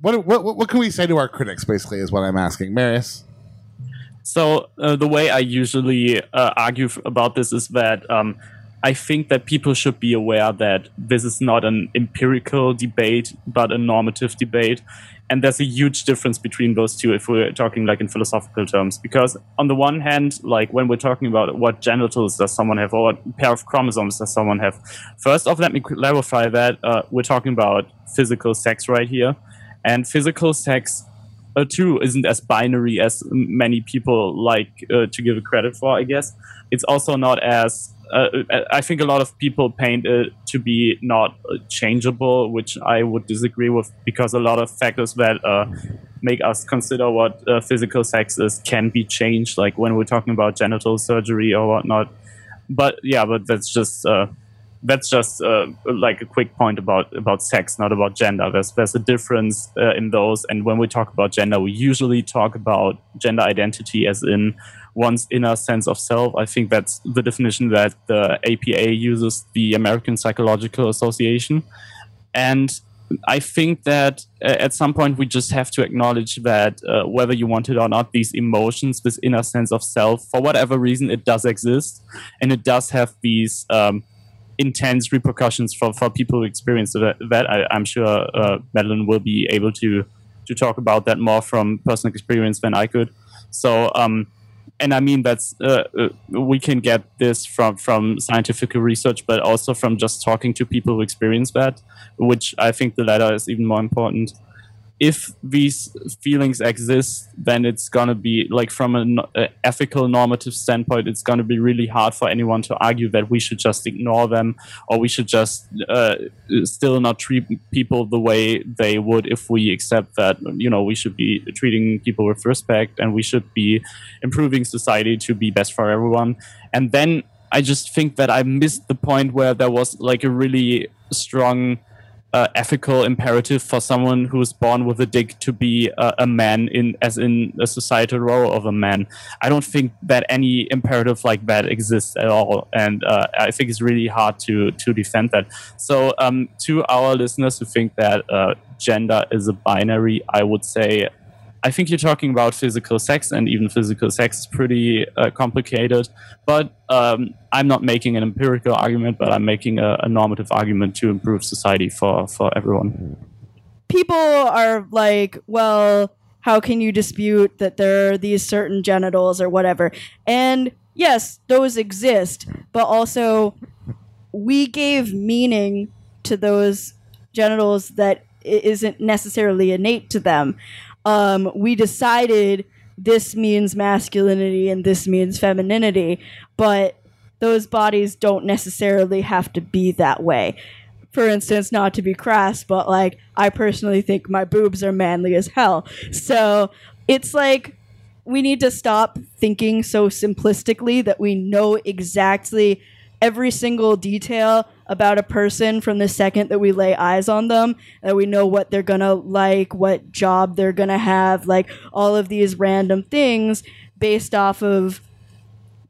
What what what can we say to our critics? Basically, is what I'm asking, Marius. So uh, the way I usually uh, argue f- about this is that um, I think that people should be aware that this is not an empirical debate, but a normative debate. And there's a huge difference between those two if we're talking like in philosophical terms. Because on the one hand, like when we're talking about what genitals does someone have or what pair of chromosomes does someone have, first off, let me clarify that uh, we're talking about physical sex right here. And physical sex uh, too isn't as binary as many people like uh, to give it credit for. I guess it's also not as. Uh, I think a lot of people paint it to be not uh, changeable, which I would disagree with because a lot of factors that uh, make us consider what uh, physical sex is can be changed, like when we're talking about genital surgery or whatnot. But yeah, but that's just uh, that's just uh, like a quick point about about sex, not about gender. There's there's a difference uh, in those, and when we talk about gender, we usually talk about gender identity as in one's inner sense of self. I think that's the definition that the APA uses, the American Psychological Association, and I think that uh, at some point we just have to acknowledge that uh, whether you want it or not, these emotions, this inner sense of self, for whatever reason, it does exist, and it does have these. Um, intense repercussions for, for people who experience that. that I, am sure uh, Madeline will be able to to talk about that more from personal experience than I could. So, um, and I mean that's uh, uh, we can get this from from scientific research, but also from just talking to people who experience that, which I think the latter is even more important if these feelings exist, then it's to be like from an ethical normative standpoint, it's to be really hard for anyone to argue that we should just ignore them or we should just uh, still not treat people the way they would if we accept that, you know, we should be treating people with respect and we should be improving society to be best for everyone. And then I just think that I missed the point where there was like a really strong uh, ethical imperative for someone who's born with a dick to be uh, a man in as in a societal role of a man. I don't think that any imperative like that exists at all, and uh, I think it's really hard to to defend that. So, um, to our listeners who think that uh, gender is a binary, I would say I think you're talking about physical sex, and even physical sex is pretty uh, complicated. But um, I'm not making an empirical argument, but I'm making a, a, normative argument to improve society for, for everyone. People are like, well, how can you dispute that there are these certain genitals or whatever? And yes, those exist, but also we gave meaning to those genitals that isn't necessarily innate to them um, we decided this means masculinity and this means femininity, but those bodies don't necessarily have to be that way. For instance, not to be crass, but like I personally think my boobs are manly as hell. So it's like we need to stop thinking so simplistically that we know exactly every single detail about a person from the second that we lay eyes on them that we know what they're gonna like what job they're gonna have like all of these random things based off of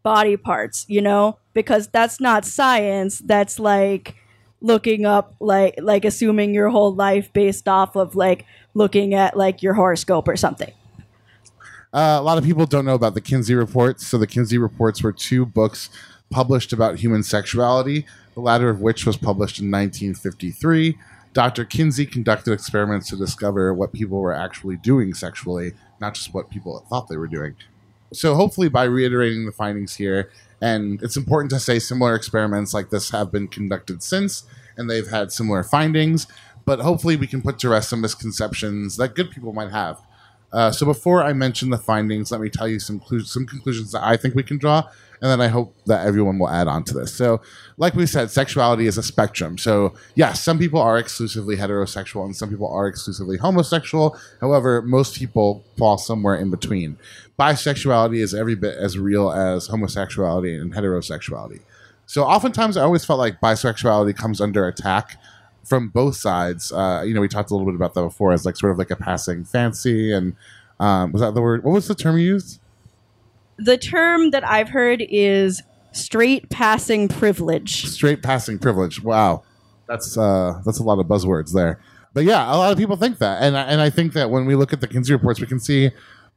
body parts you know because that's not science that's like looking up like like assuming your whole life based off of like looking at like your horoscope or something uh, a lot of people don't know about the Kinsey reports. So the Kinsey reports were two books published about human sexuality, the latter of which was published in 1953. Dr. Kinsey conducted experiments to discover what people were actually doing sexually, not just what people thought they were doing. So, hopefully, by reiterating the findings here, and it's important to say similar experiments like this have been conducted since, and they've had similar findings, but hopefully, we can put to rest some misconceptions that good people might have. Uh, so, before I mention the findings, let me tell you some, clu- some conclusions that I think we can draw and then I hope that everyone will add on to this. So, like we said, sexuality is a spectrum. So, yes, some people are exclusively heterosexual and some people are exclusively homosexual. However, most people fall somewhere in between. Bisexuality is every bit as real as homosexuality and heterosexuality. So, oftentimes, I always felt like bisexuality comes under attack from both sides. Uh, you know, we talked a little bit about that before as like sort of like a passing fancy and um, was that the word? What was the term you used? The term that I've heard is straight passing privilege. Straight passing privilege. Wow, that's uh, that's a lot of buzzwords there. But yeah, a lot of people think that, and and I think that when we look at the Kinsey reports, we can see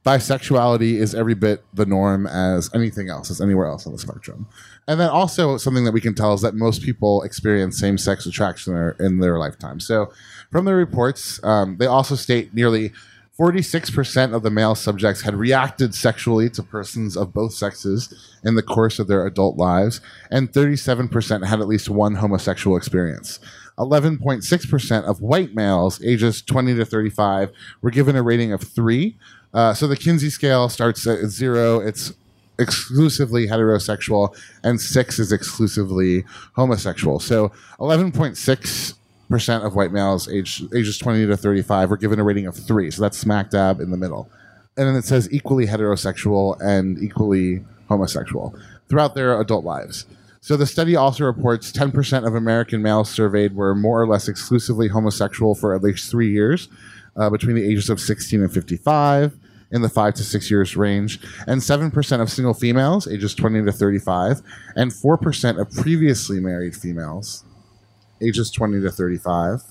bisexuality is every bit the norm as anything else, as anywhere else on the spectrum. And then also something that we can tell is that most people experience same sex attraction in their, in their lifetime. So from the reports, um, they also state nearly 46% of the male subjects had reacted sexually to persons of both sexes in the course of their adult lives, and 37% had at least one homosexual experience. 11.6% of white males ages 20 to 35 were given a rating of three. Uh, so the Kinsey scale starts at zero. It's exclusively heterosexual, and six is exclusively homosexual. So 11.6 percent of white males age, ages 20 to 35 were given a rating of three. So that's smack dab in the middle. And then it says equally heterosexual and equally homosexual throughout their adult lives. So the study also reports 10% of American males surveyed were more or less exclusively homosexual for at least three years uh, between the ages of 16 and 55 in the five to six years range, and 7% of single females ages 20 to 35, and 4% of previously married females ages 20 to 35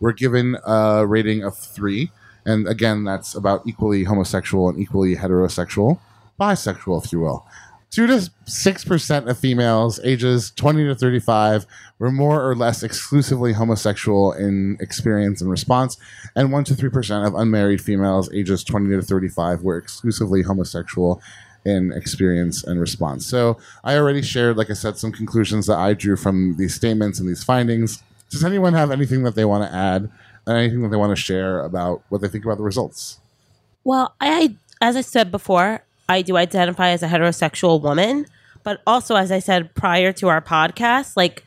were given a rating of three. And again, that's about equally homosexual and equally heterosexual, bisexual, if you will. Two to six percent of females ages 20 to 35 were more or less exclusively homosexual in experience and response, and one to three percent of unmarried females ages 20 to 35 were exclusively homosexual in experience and response. So I already shared, like I said, some conclusions that I drew from these statements and these findings. Does anyone have anything that they want to add? And anything that they want to share about what they think about the results? Well, I, as I said before, I do identify as a heterosexual woman, but also, as I said prior to our podcast, like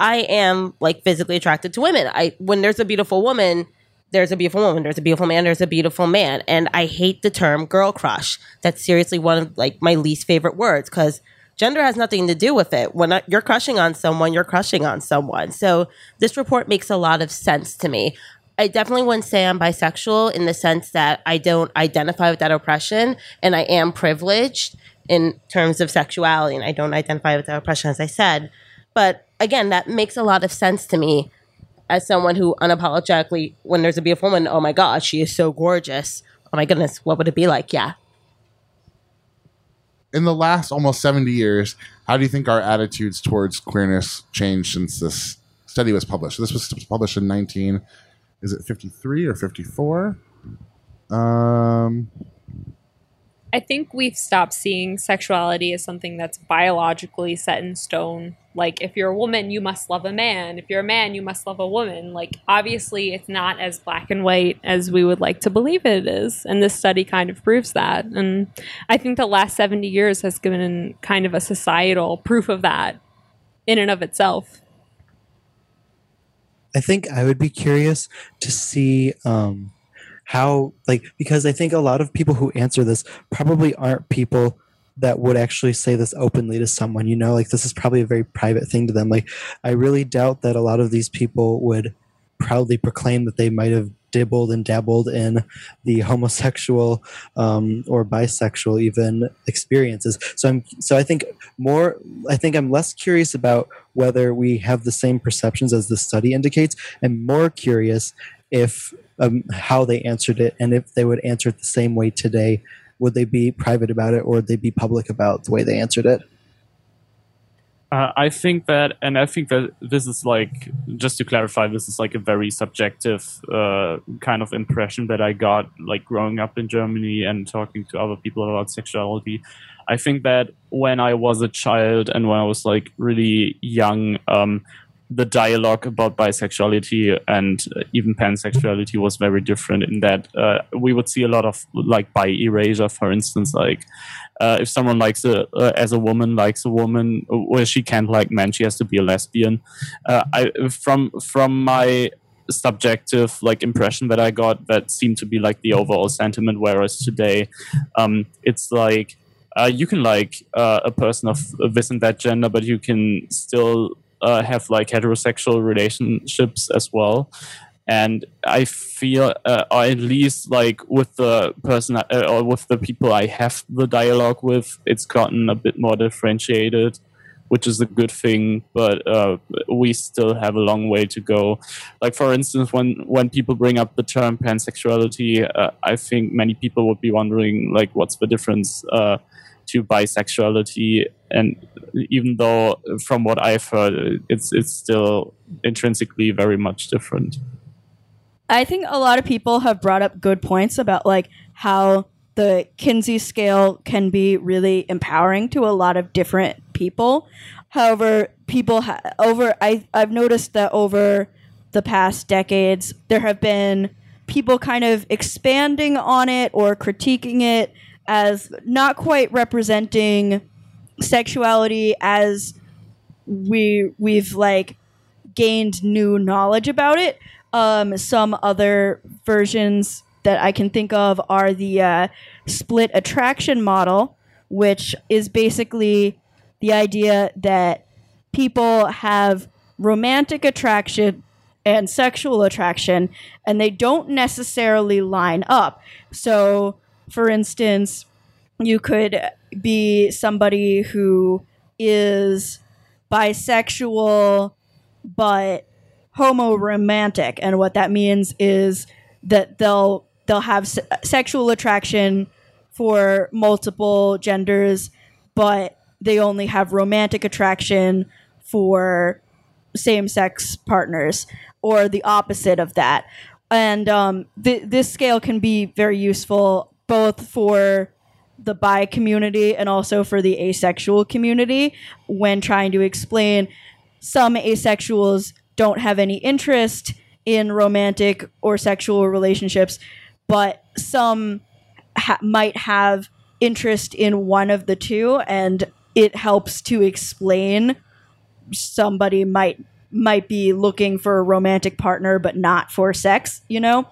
I am like physically attracted to women. I when there's a beautiful woman, there's a beautiful woman, there's a beautiful man, there's a beautiful man, and I hate the term girl crush. That's seriously one of like my least favorite words because gender has nothing to do with it. When you're crushing on someone, you're crushing on someone. So this report makes a lot of sense to me. I definitely wouldn't say I'm bisexual in the sense that I don't identify with that oppression and I am privileged in terms of sexuality and I don't identify with that oppression, as I said. But again, that makes a lot of sense to me as someone who unapologetically, when there's a beautiful woman, oh my God, she is so gorgeous. Oh my goodness, what would it be like? Yeah. In the last almost 70 years, how do you think our attitudes towards queerness changed since this study was published? This was published in 19, is it 53 or 54? Um, I think we've stopped seeing sexuality as something that's biologically set in stone. Like, if you're a woman, you must love a man. If you're a man, you must love a woman. Like, obviously, it's not as black and white as we would like to believe it is. And this study kind of proves that. And I think the last 70 years has given kind of a societal proof of that in and of itself. I think I would be curious to see um, how, like, because I think a lot of people who answer this probably aren't people that would actually say this openly to someone. You know, like this is probably a very private thing to them. Like, I really doubt that a lot of these people would proudly proclaim that they might have dibbled and dabbled in the homosexual um, or bisexual even experiences. So I'm so I think more I think I'm less curious about whether we have the same perceptions as the study indicates, and more curious if um, how they answered it and if they would answer it the same way today. Would they be private about it or would they be public about the way they answered it? Uh, I think that, and I think that this is like, just to clarify, this is like a very subjective uh, kind of impression that I got, like growing up in Germany and talking to other people about sexuality. I think that when I was a child and when I was like really young, um, the dialogue about bisexuality and uh, even pansexuality was very different in that uh, we would see a lot of like bi erasure, for instance, like uh, if someone likes a uh, as a woman likes a woman, where she can't like men, she has to be a lesbian. Uh, I from from my subjective like impression that I got, that seemed to be like the overall sentiment. Whereas today, um, it's like. Uh, you can like uh, a person of this and that gender, but you can still uh, have like heterosexual relationships as well. and I feel, uh, or at least like with the person uh, or with the people I have the dialogue with, it's gotten a bit more differentiated, which is a good thing. But uh, we still have a long way to go. Like for instance, when when people bring up the term pansexuality, uh, I think many people would be wondering like, what's the difference? To bisexuality and even though from what i've heard it's it's still intrinsically very much different I think a lot of people have brought up good points about like how the Kinsey scale can be really empowering to a lot of different people. However, people ha- over I I've noticed that over the past decades there have been people kind of expanding on it or critiquing it as not quite representing sexuality as we we've like gained new knowledge about it um, some other versions that I can think of are the uh, split attraction model, which is basically the idea that people have romantic attraction and sexual attraction, and they don't necessarily line up. So, for instance, you could be somebody who is bisexual but homo romantic and what that means is that they'll they'll have se- sexual attraction for multiple genders but they only have romantic attraction for same-sex partners or the opposite of that. And um, th- this scale can be very useful both for the bi community and also for the asexual community when trying to explain some asexuals don't have any interest in romantic or sexual relationships, but some ha- might have interest in one of the two, and it helps to explain somebody might might be looking for a romantic partner but not for sex you know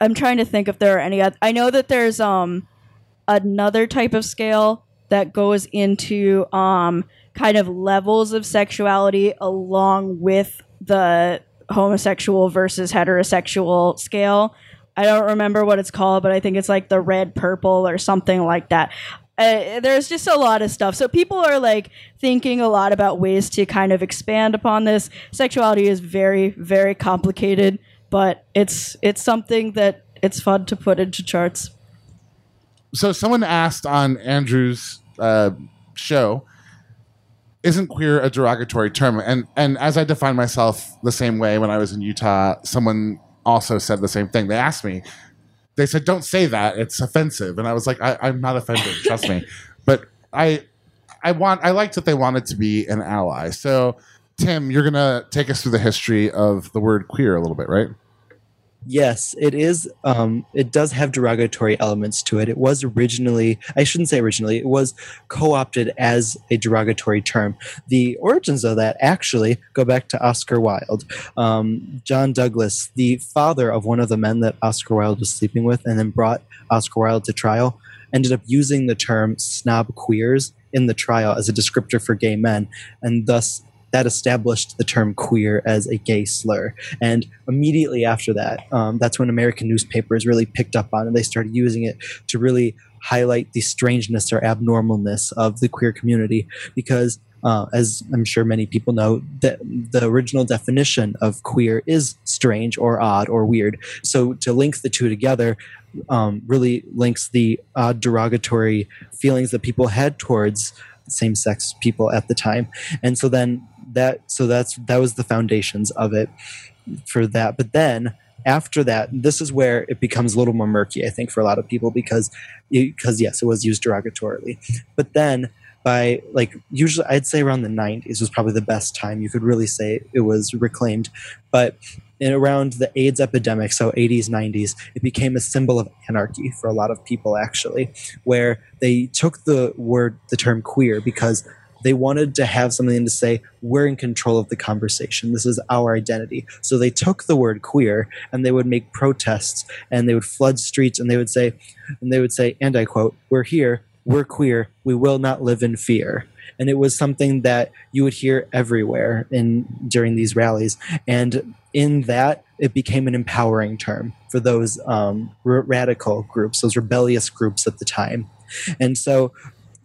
i'm trying to think if there are any oth- i know that there's um another type of scale that goes into um kind of levels of sexuality along with the homosexual versus heterosexual scale. I don't remember what it's called, but I think it's like the red purple or something like that. Uh, there's just a lot of stuff. So people are like thinking a lot about ways to kind of expand upon this. Sexuality is very, very complicated, but it's it's something that it's fun to put into charts. So someone asked on Andrew's uh, show, isn't queer a derogatory term? And and as I define myself the same way when I was in Utah, someone also said the same thing. They asked me, they said, "Don't say that; it's offensive." And I was like, I, "I'm not offended, trust me." But I, I want, I liked that they wanted to be an ally. So, Tim, you're gonna take us through the history of the word queer a little bit, right? Yes, it is. Um, it does have derogatory elements to it. It was originally, I shouldn't say originally, it was co opted as a derogatory term. The origins of that actually go back to Oscar Wilde. Um, John Douglas, the father of one of the men that Oscar Wilde was sleeping with and then brought Oscar Wilde to trial, ended up using the term snob queers in the trial as a descriptor for gay men, and thus that established the term queer as a gay slur. And immediately after that, um, that's when American newspapers really picked up on it. They started using it to really highlight the strangeness or abnormalness of the queer community because. Uh, as I'm sure many people know, the, the original definition of queer is strange or odd or weird. So to link the two together um, really links the odd derogatory feelings that people had towards same-sex people at the time. And so then that so that's that was the foundations of it for that. But then after that this is where it becomes a little more murky i think for a lot of people because because yes it was used derogatorily. But then by like usually i'd say around the 90s was probably the best time you could really say it was reclaimed. But in around the AIDS epidemic, so 80s, 90s, it became a symbol of anarchy for a lot of people, actually, where they took the word, the term queer, because they wanted to have something to say we're in control of the conversation. This is our identity. So they took the word queer and they would make protests and they would flood streets and they would say and they would say and i quote we're here. We're queer. We will not live in fear. And it was something that you would hear everywhere in during these rallies. And in that it became an empowering term for those um, r- radical groups, those rebellious groups at the time. And so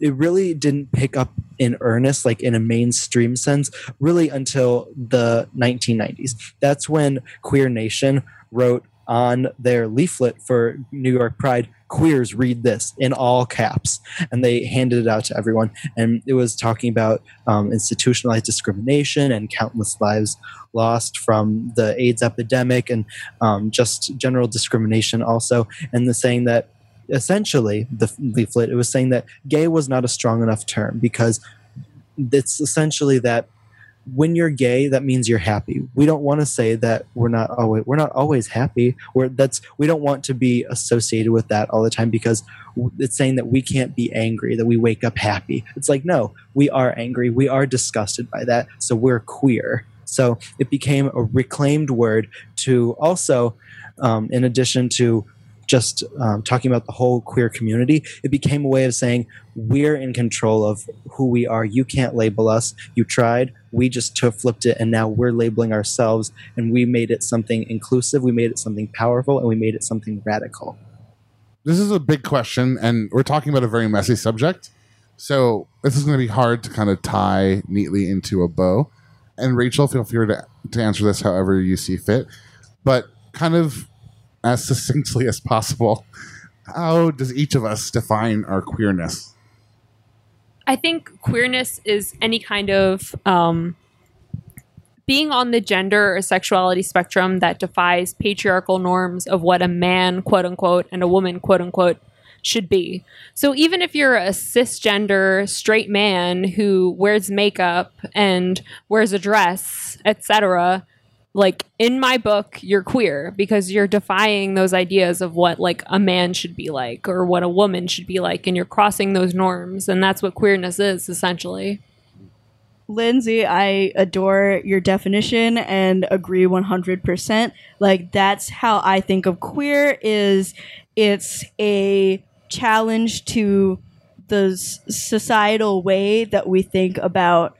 it really didn't pick up in earnest, like in a mainstream sense, really until the 1990s. That's when Queer Nation wrote on their leaflet for New York Pride, queers read this in all caps. And they handed it out to everyone. And it was talking about um, institutionalized discrimination and countless lives lost from the AIDS epidemic and um, just general discrimination also. And the saying that essentially, the leaflet, it was saying that gay was not a strong enough term because it's essentially that when you're gay that means you're happy. We don't want to say that we're not always we're not always happy. We're that's we don't want to be associated with that all the time because it's saying that we can't be angry that we wake up happy. It's like no we are angry. We are disgusted by that. So we're queer. So it became a reclaimed word to also um, in addition to just um, talking about the whole queer community, it became a way of saying we're in control of who we are. You can't label us. You tried. We just took, flipped it, and now we're labeling ourselves, and we made it something inclusive. We made it something powerful, and we made it something radical. This is a big question, and we're talking about a very messy subject. So this is going to be hard to kind of tie neatly into a bow. And Rachel, feel free to, to answer this however you see fit. But kind of as succinctly as possible, how does each of us define our queerness? I think queerness is any kind of um, being on the gender or sexuality spectrum that defies patriarchal norms of what a man, quote unquote, and a woman, quote unquote, should be. So even if you're a cisgender straight man who wears makeup and wears a dress, etc., like in my book you're queer because you're defying those ideas of what like a man should be like or what a woman should be like and you're crossing those norms and that's what queerness is essentially Lindsay, I adore your definition and agree 100%. Like that's how I think of queer is it's a challenge to the societal way that we think about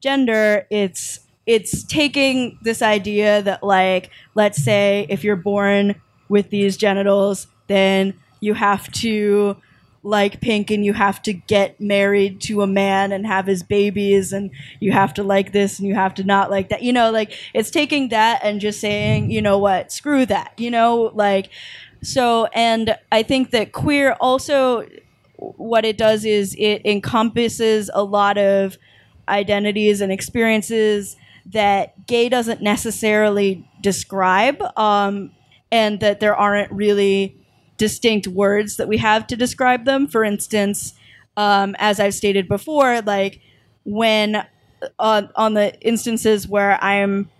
gender. It's it's taking this idea that like let's say if you're born with these genitals then you have to like pink and you have to get married to a man and have his babies and you have to like this and you have to not like that. You know like it's taking that and just saying you know what screw that you know like so and i think that queer also what it does is it encompasses a lot of identities and experiences that gay doesn't necessarily describe, um, and that there aren't really distinct words that we have to describe them. For instance, um, as I've stated before, like when uh, on the instances where I'm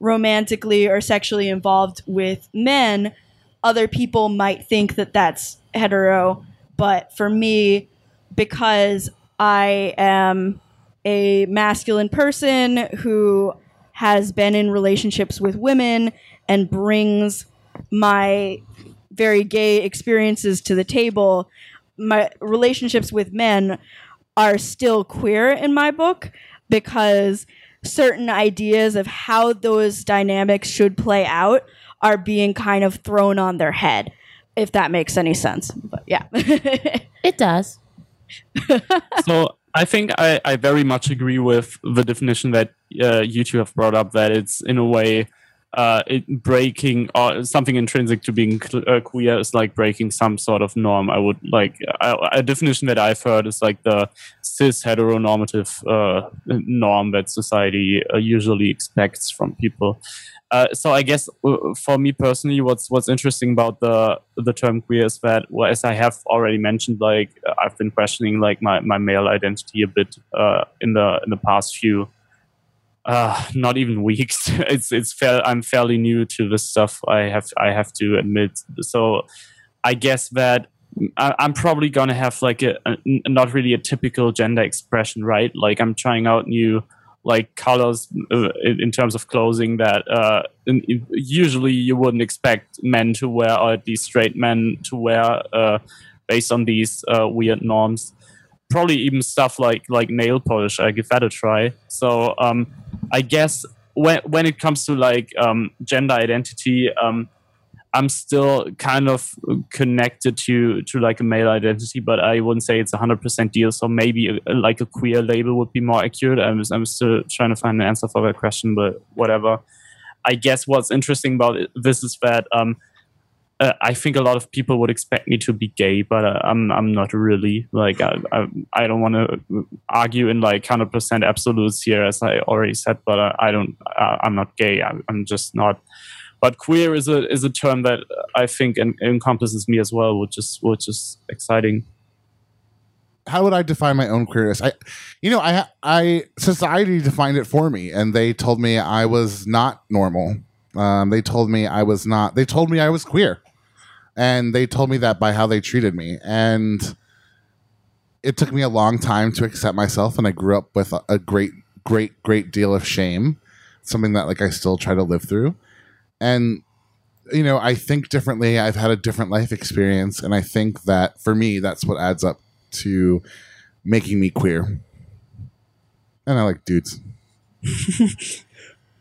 romantically or sexually involved with men, other people might think that that's hetero. But for me, because I am a masculine person who has been in relationships with women and brings my very gay experiences to the table. My relationships with men are still queer in my book because certain ideas of how those dynamics should play out are being kind of thrown on their head, if that makes any sense. But yeah. it does. so I think I, I very much agree with the definition that uh, you two have brought up that it's in a way uh, it breaking or something intrinsic to being uh, queer is like breaking some sort of norm. I would like a definition that I've heard is like the cis heteronormative uh, norm that society uh, usually expects from people. Uh, so I guess uh, for me personally, what's what's interesting about the the term queer is that, well, as I have already mentioned, like I've been questioning like my, my male identity a bit uh, in the in the past few, uh, not even weeks. it's it's fair. I'm fairly new to this stuff. I have I have to admit. So I guess that I, am probably gonna have like a, a, not really a typical gender expression, right? Like I'm trying out new like colors uh, in terms of clothing that uh, usually you wouldn't expect men to wear or at least straight men to wear uh, based on these uh, weird norms. Probably even stuff like like nail polish i give that a try. So um, i guess when when it comes to like um, gender identity, um, I'm still kind of connected to to like a male identity, but I wouldn't say it's a hundred percent deal. So maybe a, like a queer label would be more accurate. I'm I'm still trying to find an answer for that question, but whatever. I guess what's interesting about it, this is that um, uh, I think a lot of people would expect me to be gay, but uh, I'm I'm not really. Like I I, I don't want to argue in like hundred percent absolutes here, as I already said. But uh, I don't. Uh, I'm not gay. I'm, I'm just not. But queer is a is a term that I think en- encompasses me as well, which is which is exciting. How would I define my own queerness? I, you know, I I society defined it for me, and they told me I was not normal. Um, they told me I was not. They told me I was queer, and they told me that by how they treated me. And it took me a long time to accept myself, and I grew up with a, a great, great, great deal of shame. Something that like I still try to live through, and you know I think differently. I've had a different life experience, and I think that for me, that's what adds up to making me queer. And I like dudes.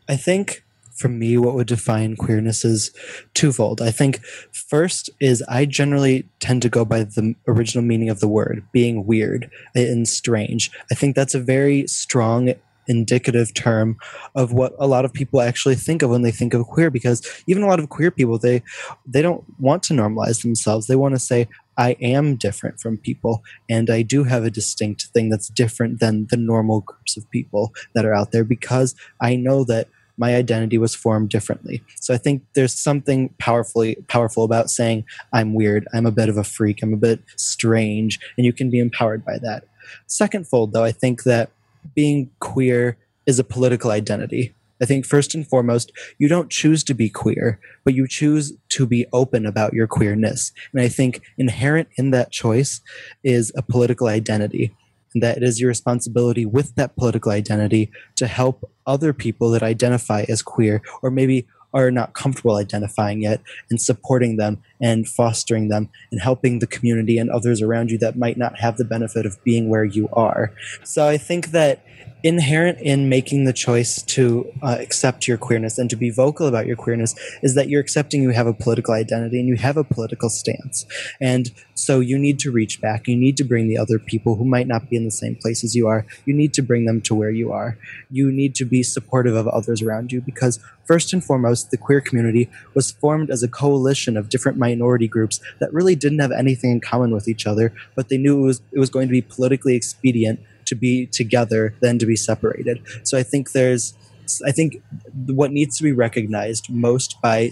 I think for me, what would define queerness is twofold. I think first is I generally tend to go by the original meaning of the word, being weird and strange. I think that's a very strong indicative term of what a lot of people actually think of when they think of queer because even a lot of queer people they they don't want to normalize themselves they want to say I am different from people, and I do have a distinct thing that's different than the normal groups of people that are out there because I know that my identity was formed differently. So I think there's something powerfully powerful about saying I'm weird, I'm a bit of a freak, I'm a bit strange, and you can be empowered by that. Second fold, though, I think that being queer is a political identity. I think first and foremost, you don't choose to be queer, but you choose to be open about your queerness. And I think inherent in that choice is a political identity. And that it is your responsibility with that political identity to help other people that identify as queer or maybe are not comfortable identifying yet and supporting them and fostering them and helping the community and others around you that might not have the benefit of being where you are. So I think that inherent in making the choice to uh, accept your queerness and to be vocal about your queerness is that you're accepting you have a political identity and you have a political stance. And so you need to reach back. You need to bring the other people who might not be in the same place as you are. You need to bring them to where you are. You need to be supportive of others around you because, first and foremost, the queer community was formed as a coalition of different minority groups that really didn't have anything in common with each other, but they knew it was, it was going to be politically expedient to be together than to be separated. So I think there's I think what needs to be recognized most by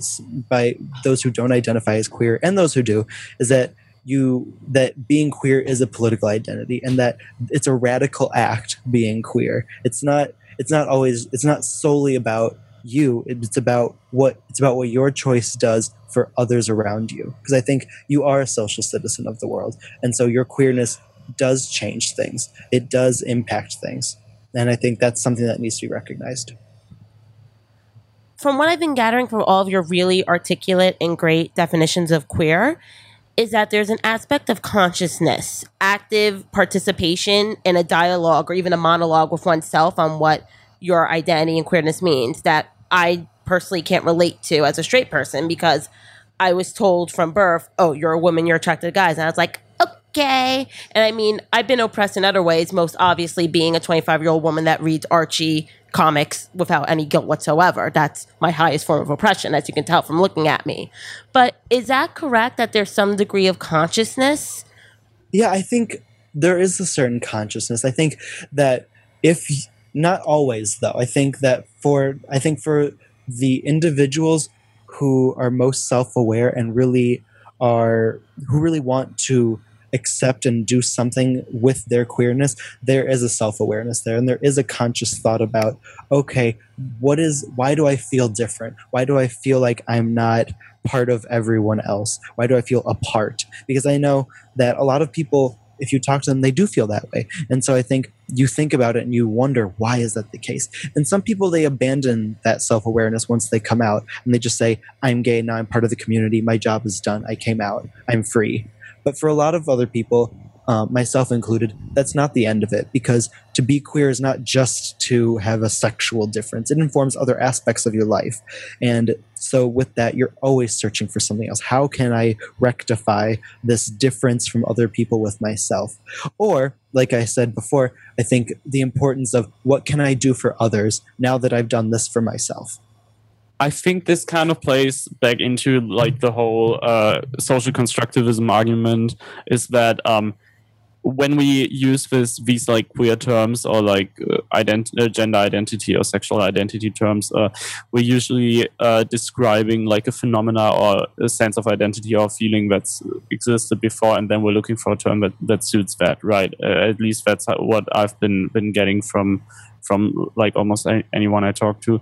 by those who don't identify as queer and those who do is that you that being queer is a political identity and that it's a radical act being queer. It's not it's not always it's not solely about you it's about what it's about what your choice does for others around you because i think you are a social citizen of the world and so your queerness does change things. It does impact things. And I think that's something that needs to be recognized. From what I've been gathering from all of your really articulate and great definitions of queer, is that there's an aspect of consciousness, active participation in a dialogue or even a monologue with oneself on what your identity and queerness means that I personally can't relate to as a straight person because I was told from birth, oh, you're a woman, you're attracted to guys. And I was like, okay. And I mean, I've been oppressed in other ways, most obviously being a 25 year old woman that reads Archie comics without any guilt whatsoever. That's my highest form of oppression, as you can tell from looking at me. But is that correct that there's some degree of consciousness? Yeah, I think there is a certain consciousness. I think that if not always though, I think that for I think for the individuals who are most self-aware and really are who really want to accept and do something with their queerness, there is a self awareness there, and there is a conscious thought about, okay, what is, why do I feel different? Why do I feel like I'm not part of everyone else? Why do I feel apart? Because I know that a lot of people if you talk to them, they do feel that way. And so I think you think about it and you wonder, why is that the case? And some people, they abandon that self awareness once they come out and they just say, I'm gay, now I'm part of the community, my job is done, I came out, I'm free. But for a lot of other people, uh, myself included, that's not the end of it because to be queer is not just to have a sexual difference. It informs other aspects of your life. And so, with that, you're always searching for something else. How can I rectify this difference from other people with myself? Or, like I said before, I think the importance of what can I do for others now that I've done this for myself. I think this kind of plays back into like the whole uh, social constructivism argument is that um, when we use this these like queer terms or like uh, ident- uh, gender identity or sexual identity terms, uh, we're usually uh, describing like a phenomena or a sense of identity or feeling that's existed before, and then we're looking for a term that, that suits that, right? Uh, at least that's what I've been been getting from from like almost anyone I talk to.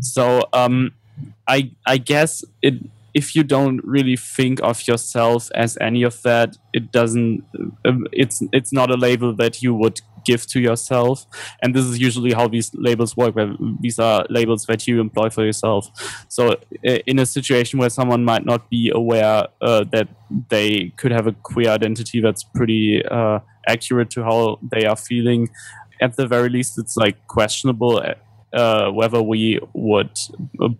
So um, I I guess it if you don't really think of yourself as any of that, it doesn't. Um, it's it's not a label that you would give to yourself, and this is usually how these labels work. Where these are labels that you employ for yourself. So, in a situation where someone might not be aware uh, that they could have a queer identity that's pretty uh, accurate to how they are feeling, at the very least, it's like questionable uh, whether we would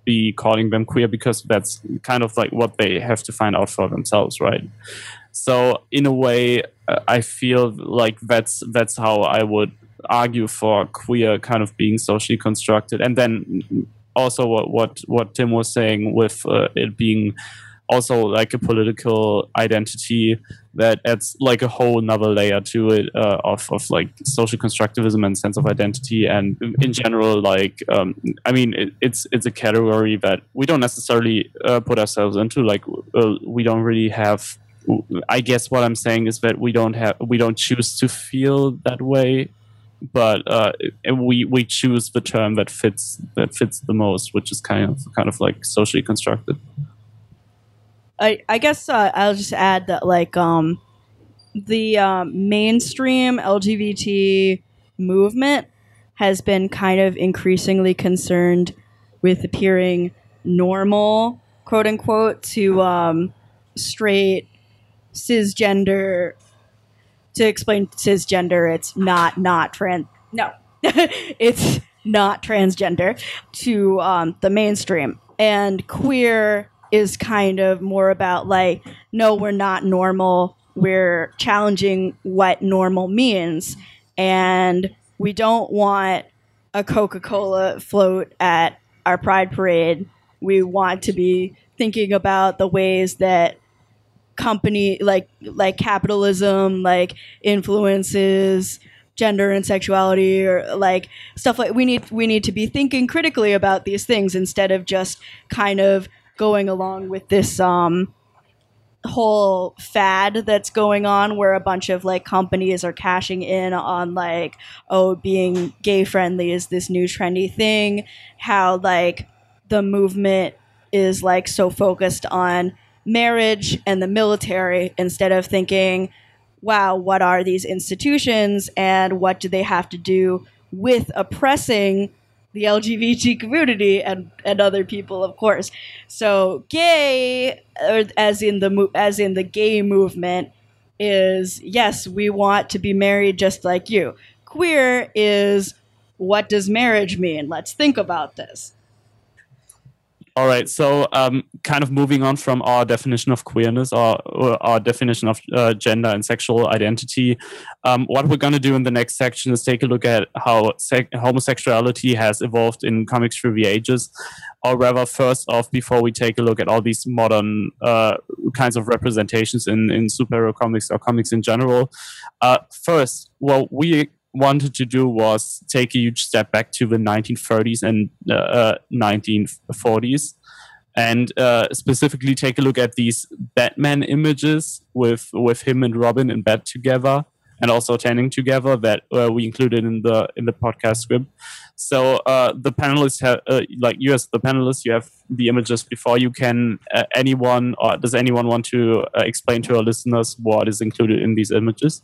be calling them queer because that's kind of like what they have to find out for themselves, right? So in a way, I feel like that's that's how I would argue for queer kind of being socially constructed, and then also what what, what Tim was saying with uh, it being also like a political identity that adds like a whole another layer to it uh, of, of like social constructivism and sense of identity and in general like um, i mean it, it's it's a category that we don't necessarily uh, put ourselves into like uh, we don't really have i guess what i'm saying is that we don't have we don't choose to feel that way but uh, we we choose the term that fits that fits the most which is kind of kind of like socially constructed I, I guess uh, I'll just add that like um, the um, mainstream LGBT movement has been kind of increasingly concerned with appearing normal, quote unquote, to um, straight cisgender. To explain cisgender, it's not not trans. No, it's not transgender to um, the mainstream and queer is kind of more about like, no, we're not normal. We're challenging what normal means. And we don't want a Coca Cola float at our Pride Parade. We want to be thinking about the ways that company like like capitalism like influences gender and sexuality or like stuff like we need we need to be thinking critically about these things instead of just kind of going along with this um, whole fad that's going on where a bunch of like companies are cashing in on like oh being gay friendly is this new trendy thing. How like the movement is like so focused on marriage and the military instead of thinking wow what are these institutions and what do they have to do with oppressing the LGBT community and and other people, of course. So gay, or as in the as in the gay movement, is yes, we want to be married just like you. Queer is what does marriage mean? Let's think about this. All right, so um, kind of moving on from our definition of queerness or, or our definition of uh, gender and sexual identity, um, what we're going to do in the next section is take a look at how homosexuality has evolved in comics through the ages. Or rather, first off, before we take a look at all these modern uh, kinds of representations in, in superhero comics or comics in general, uh, first, well, we wanted to do was take a huge step back to the 1930s and uh, 1940s and uh, specifically take a look at these Batman images with with him and Robin in bed together and also tanning together that uh, we included in the in the podcast script. So uh, the panelists have uh, like you as the panelists, you have the images before you can. Uh, anyone or does anyone want to uh, explain to our listeners what is included in these images?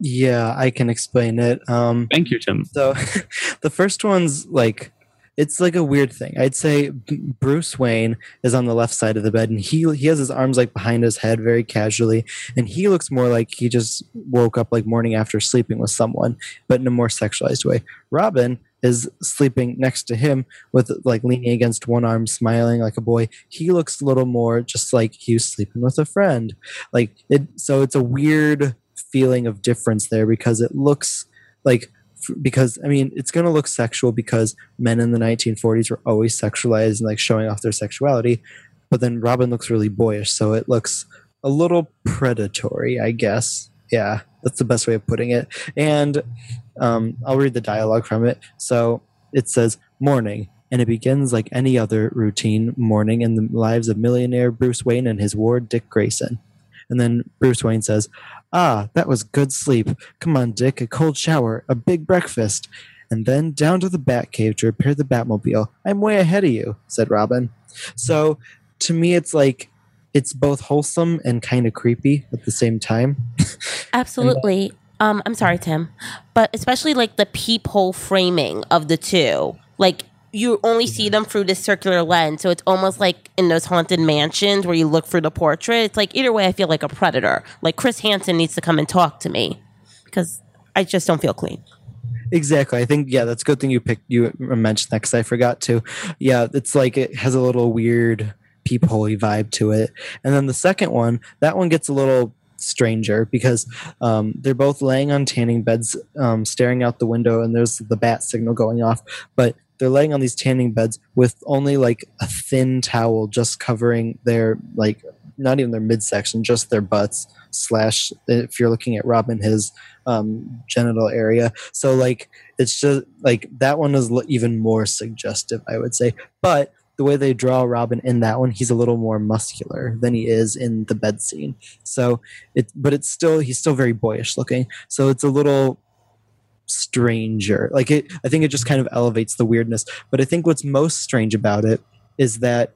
Yeah, I can explain it. Um, Thank you, Tim. So, the first one's like it's like a weird thing. I'd say Bruce Wayne is on the left side of the bed, and he he has his arms like behind his head very casually, and he looks more like he just woke up like morning after sleeping with someone, but in a more sexualized way. Robin is sleeping next to him with like leaning against one arm, smiling like a boy. He looks a little more just like he was sleeping with a friend. Like it, so it's a weird feeling of difference there because it looks like because I mean it's going to look sexual because men in the 1940s were always sexualized and like showing off their sexuality, but then Robin looks really boyish, so it looks a little predatory, I guess. Yeah, that's the best way of putting it. And um, I'll read the dialogue from it. So it says morning, and it begins like any other routine morning in the lives of millionaire Bruce Wayne and his ward Dick Grayson. And then Bruce Wayne says, Ah, that was good sleep. Come on, Dick, a cold shower, a big breakfast, and then down to the Batcave to repair the Batmobile. I'm way ahead of you, said Robin. So to me, it's like it's both wholesome and kind of creepy at the same time. Absolutely. Um, I'm sorry, Tim, but especially like the peephole framing of the two. Like you only see them through this circular lens, so it's almost like in those haunted mansions where you look through the portrait. It's like either way, I feel like a predator. Like Chris Hansen needs to come and talk to me because I just don't feel clean. Exactly. I think yeah, that's a good thing you picked. You mentioned that because I forgot to. Yeah, it's like it has a little weird peepholey vibe to it. And then the second one, that one gets a little stranger because um, they're both laying on tanning beds, um, staring out the window, and there's the bat signal going off. But they're laying on these tanning beds with only like a thin towel just covering their like not even their midsection, just their butts slash if you're looking at Robin his um, genital area. So like it's just like that one is even more suggestive, I would say. But the way they draw Robin in that one, he's a little more muscular than he is in the bed scene. So it, but it's still he's still very boyish looking. So it's a little stranger. Like it, I think it just kind of elevates the weirdness. But I think what's most strange about it is that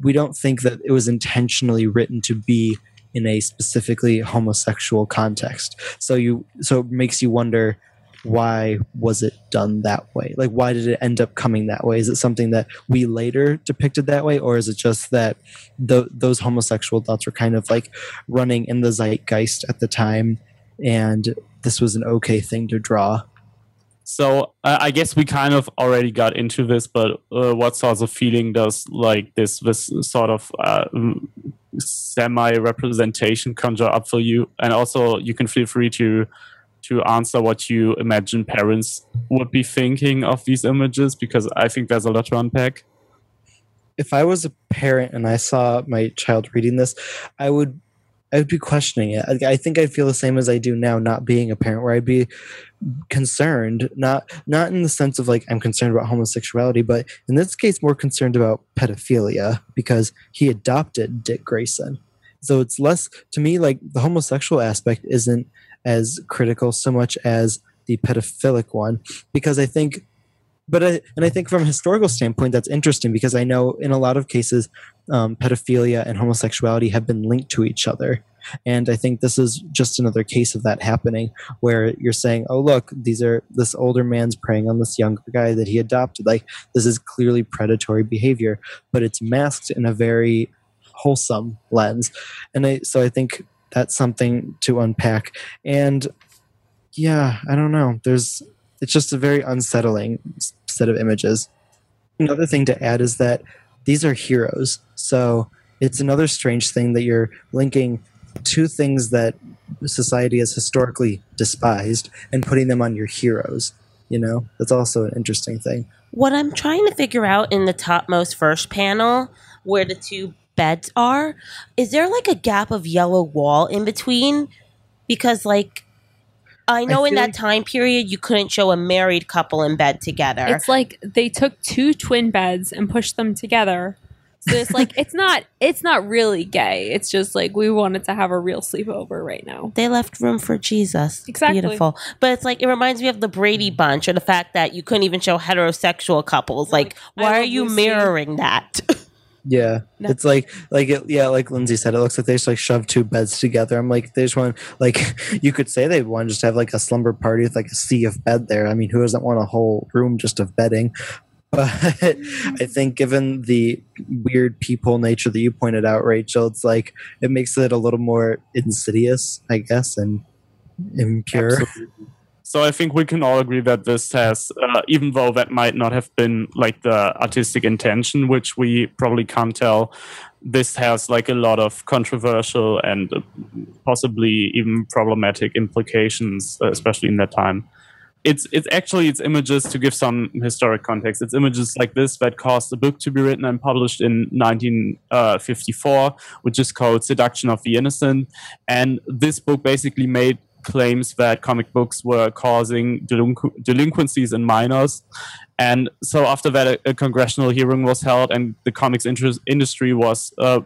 we don't think that it was intentionally written to be in a specifically homosexual context. So you, so it makes you wonder why was it done that way? Like, why did it end up coming that way? Is it something that we later depicted that way, or is it just that the, those homosexual thoughts were kind of like running in the zeitgeist at the time, and this was an okay thing to draw? So uh, I guess we kind of already got into this, but uh, what sorts of feeling does like this this sort of uh, semi representation conjure up for you? And also, you can feel free to to answer what you imagine parents would be thinking of these images because I think there's a lot to unpack. If I was a parent and I saw my child reading this, I would I would be questioning it. I, I think I'd feel the same as I do now, not being a parent, where I'd be concerned, not not in the sense of like I'm concerned about homosexuality, but in this case, more concerned about pedophilia because he adopted Dick Grayson. So it's less to me like the homosexual aspect isn't as critical so much as the pedophilic one because I think but I, and I think from a historical standpoint, that's interesting because I know in a lot of cases, um, pedophilia and homosexuality have been linked to each other. And I think this is just another case of that happening where you're saying, oh, look, these are this older man's preying on this younger guy that he adopted. Like, this is clearly predatory behavior, but it's masked in a very wholesome lens. And I, so I think that's something to unpack. And yeah, I don't know. There's, it's just a very unsettling set of images. Another thing to add is that these are heroes. So it's another strange thing that you're linking two things that society has historically despised and putting them on your heroes. You know, that's also an interesting thing. What I'm trying to figure out in the topmost first panel, where the two beds are, is there like a gap of yellow wall in between? Because, like, I know I in that like- time period you couldn't show a married couple in bed together. It's like they took two twin beds and pushed them together. So it's like it's not it's not really gay. It's just like we wanted to have a real sleepover right now. they left room for Jesus. Exactly. Beautiful. But it's like it reminds me of the Brady Bunch or the fact that you couldn't even show heterosexual couples. Like, I why are you Lucy. mirroring that? Yeah, No. it's like like it, yeah, like Lindsay said, it looks like they just like shoved two beds together. I'm like, they just want like you could say they want to just to have like a slumber party with like a sea of bed there. I mean, who doesn't want a whole room just of bedding? but I think given the weird people nature that you pointed out, Rachel, it's like it makes it a little more insidious, I guess, and impure. Absolutely. So I think we can all agree that this has, uh, even though that might not have been like the artistic intention, which we probably can't tell, this has like a lot of controversial and uh, possibly even problematic implications, uh, especially in that time. It's it's actually it's images to give some historic context. It's images like this that caused a book to be written and published in 1954, which is called "Seduction of the Innocent," and this book basically made claims that comic books were causing delinqu- delinquencies in minors. And so after that, a, a, congressional hearing was held, and the comics interest, industry was, uh,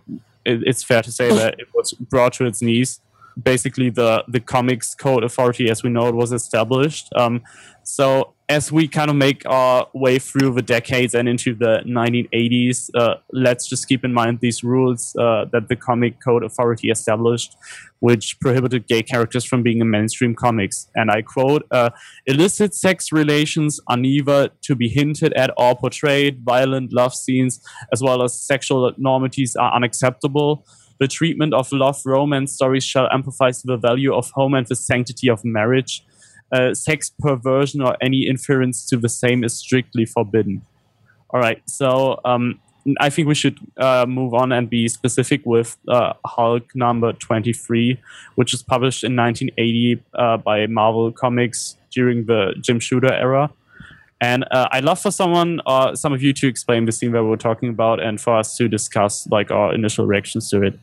it, it's fair to say that it was brought to its knees. Basically, the, the comics code authority, as we know it, was established. Um, so as we kind of make our way through the decades and into the 1980s, uh, let's just keep in mind these rules uh, that the Comic Code Authority established, which prohibited gay characters from being in mainstream comics. And I quote uh, illicit sex relations are neither to be hinted at or portrayed, violent love scenes, as well as sexual enormities, are unacceptable. The treatment of love romance stories shall emphasize the value of home and the sanctity of marriage uh, sex perversion or any inference to the same is strictly forbidden. All right, so um, I think we should uh, move on and be specific with uh, Hulk number 23, which was published in 1980 uh, by Marvel Comics during the Jim Shooter era. And uh, I'd love for someone, uh, some of you, to explain the scene that we're talking about, and for us to discuss like our initial reactions to it.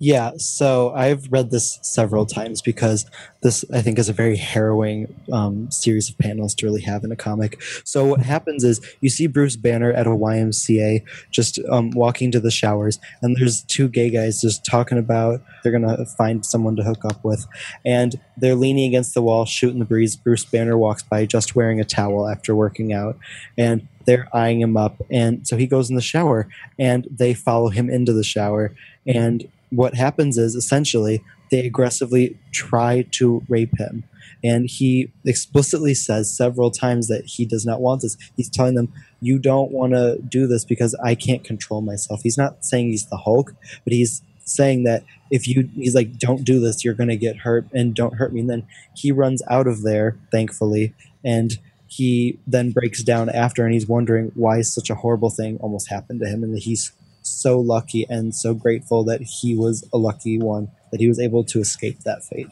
Yeah, so I've read this several times because this, I think, is a very harrowing um, series of panels to really have in a comic. So what happens is you see Bruce Banner at a YMCA just um, walking to the showers, and there's two gay guys just talking about they're gonna find someone to hook up with, and they're leaning against the wall, shooting the breeze. Bruce Banner walks by just wearing a towel after working out, and they're eyeing him up, and so he goes in the shower, and they follow him into the shower, and what happens is essentially they aggressively try to rape him. And he explicitly says several times that he does not want this. He's telling them, You don't want to do this because I can't control myself. He's not saying he's the Hulk, but he's saying that if you, he's like, Don't do this, you're going to get hurt and don't hurt me. And then he runs out of there, thankfully. And he then breaks down after and he's wondering why such a horrible thing almost happened to him and that he's so lucky and so grateful that he was a lucky one that he was able to escape that fate.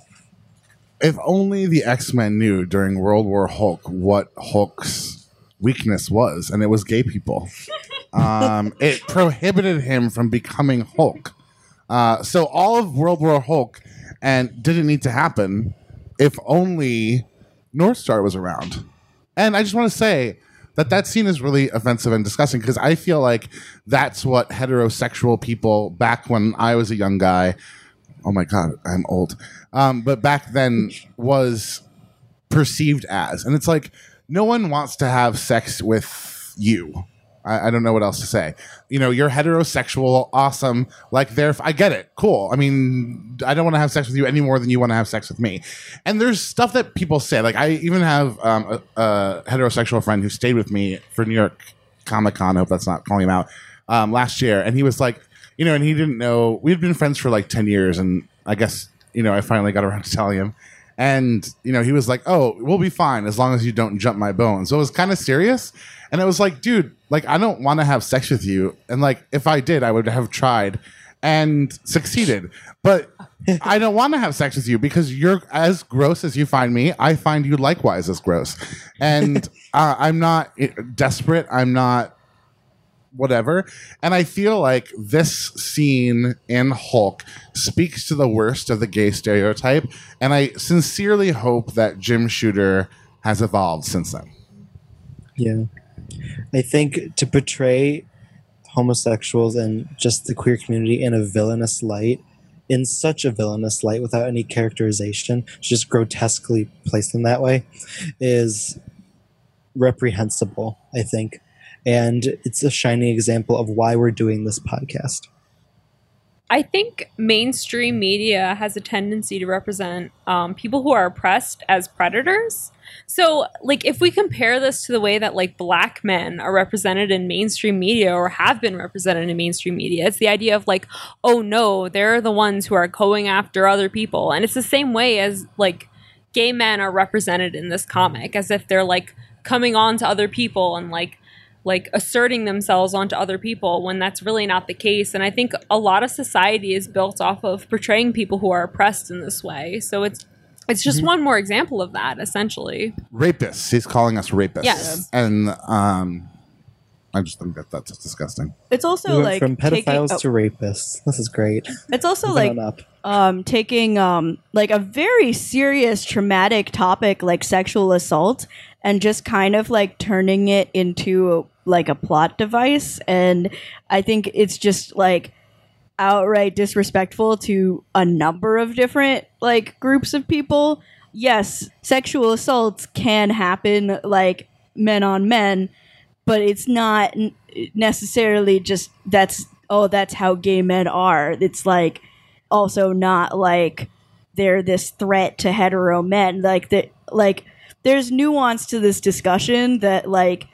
If only the X Men knew during World War Hulk what Hulk's weakness was, and it was gay people. um, it prohibited him from becoming Hulk. Uh, so all of World War Hulk and didn't need to happen if only Northstar was around. And I just want to say, that that scene is really offensive and disgusting because I feel like that's what heterosexual people back when I was a young guy. Oh my god, I'm old. Um, but back then was perceived as, and it's like no one wants to have sex with you. I, I, don't know what else to say. You know, you're heterosexual, awesome. Like, there, I get it, cool. I mean, I don't want to have sex with you any more than you want to have sex with me. And there's stuff that people say. Like, I even have um, a, a, heterosexual friend who stayed with me for New York Comic Con. I hope that's not calling him out. Um, last year, and he was like, you know, and he didn't know we had been friends for like ten years, and I guess you know, I finally got around to telling him. And you know, he was like, "Oh, we'll be fine as long as you don't jump my bones." So it was kind of serious. And I was like, dude, like I don't want to have sex with you. And like if I did, I would have tried and succeeded. But I don't want to have sex with you because you're as gross as you find me. I find you likewise as gross. And uh, I'm not eh, desperate. I'm not whatever. And I feel like this scene in Hulk speaks to the worst of the gay stereotype. And I sincerely hope that Jim Shooter has evolved since then. Yeah. I think to portray homosexuals and just the queer community in a villainous light, in such a villainous light without any characterization, just grotesquely place them that way, is reprehensible, I think. And it's a shining example of why we're doing this podcast. I think mainstream media has a tendency to represent um, people who are oppressed as predators. So, like, if we compare this to the way that like black men are represented in mainstream media or have been represented in mainstream media, it's the idea of like, oh no, they're the ones who are going after other people, and it's the same way as like gay men are represented in this comic, as if they're like coming on to other people and like like asserting themselves onto other people when that's really not the case. And i think a lot of society is built off of portraying people who are oppressed in this way. So it's it's just one more example of that essentially Rapists. He's calling us rapists. Yes. And um, I just think that that's disgusting. It's also went like from taking- pedophiles oh, to rapists. This is great. it's also like up. um taking um like a very serious traumatic topic like sexual assault and just kind of like turning it into like a plot device and i think it's just like outright disrespectful to a number of different like groups of people. Yes sexual assaults can happen like men on men but it's not necessarily just that's oh that's how gay men are. It's like also not like they're this threat to hetero men. Like that like there's nuance to this discussion that like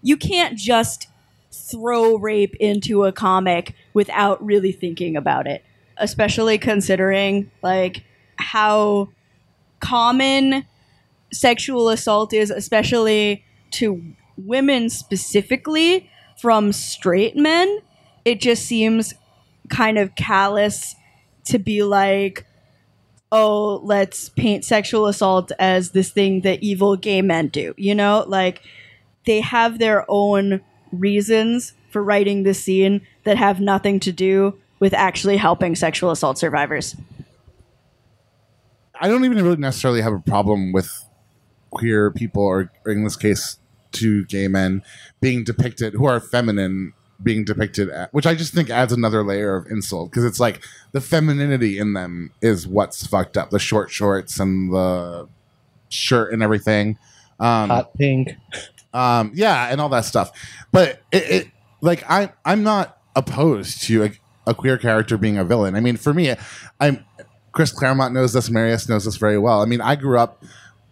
you can't just throw rape into a comic without really thinking about it. Especially considering like how common sexual assault is especially to women specifically from straight men. It just seems kind of callous to be like oh let's paint sexual assault as this thing that evil gay men do you know? Like they have their own reasons for writing this scene that have nothing to do with actually helping sexual assault survivors I don't even really necessarily have a problem with queer people, or, or in this case, two gay men being depicted who are feminine being depicted, at, which I just think adds another layer of insult because it's like the femininity in them is what's fucked up. The short shorts and the shirt and everything. Um, Hot pink. Um, yeah, and all that stuff. But it, it like I I'm not opposed to a, a queer character being a villain. I mean, for me, I'm Chris Claremont knows this. Marius knows this very well. I mean, I grew up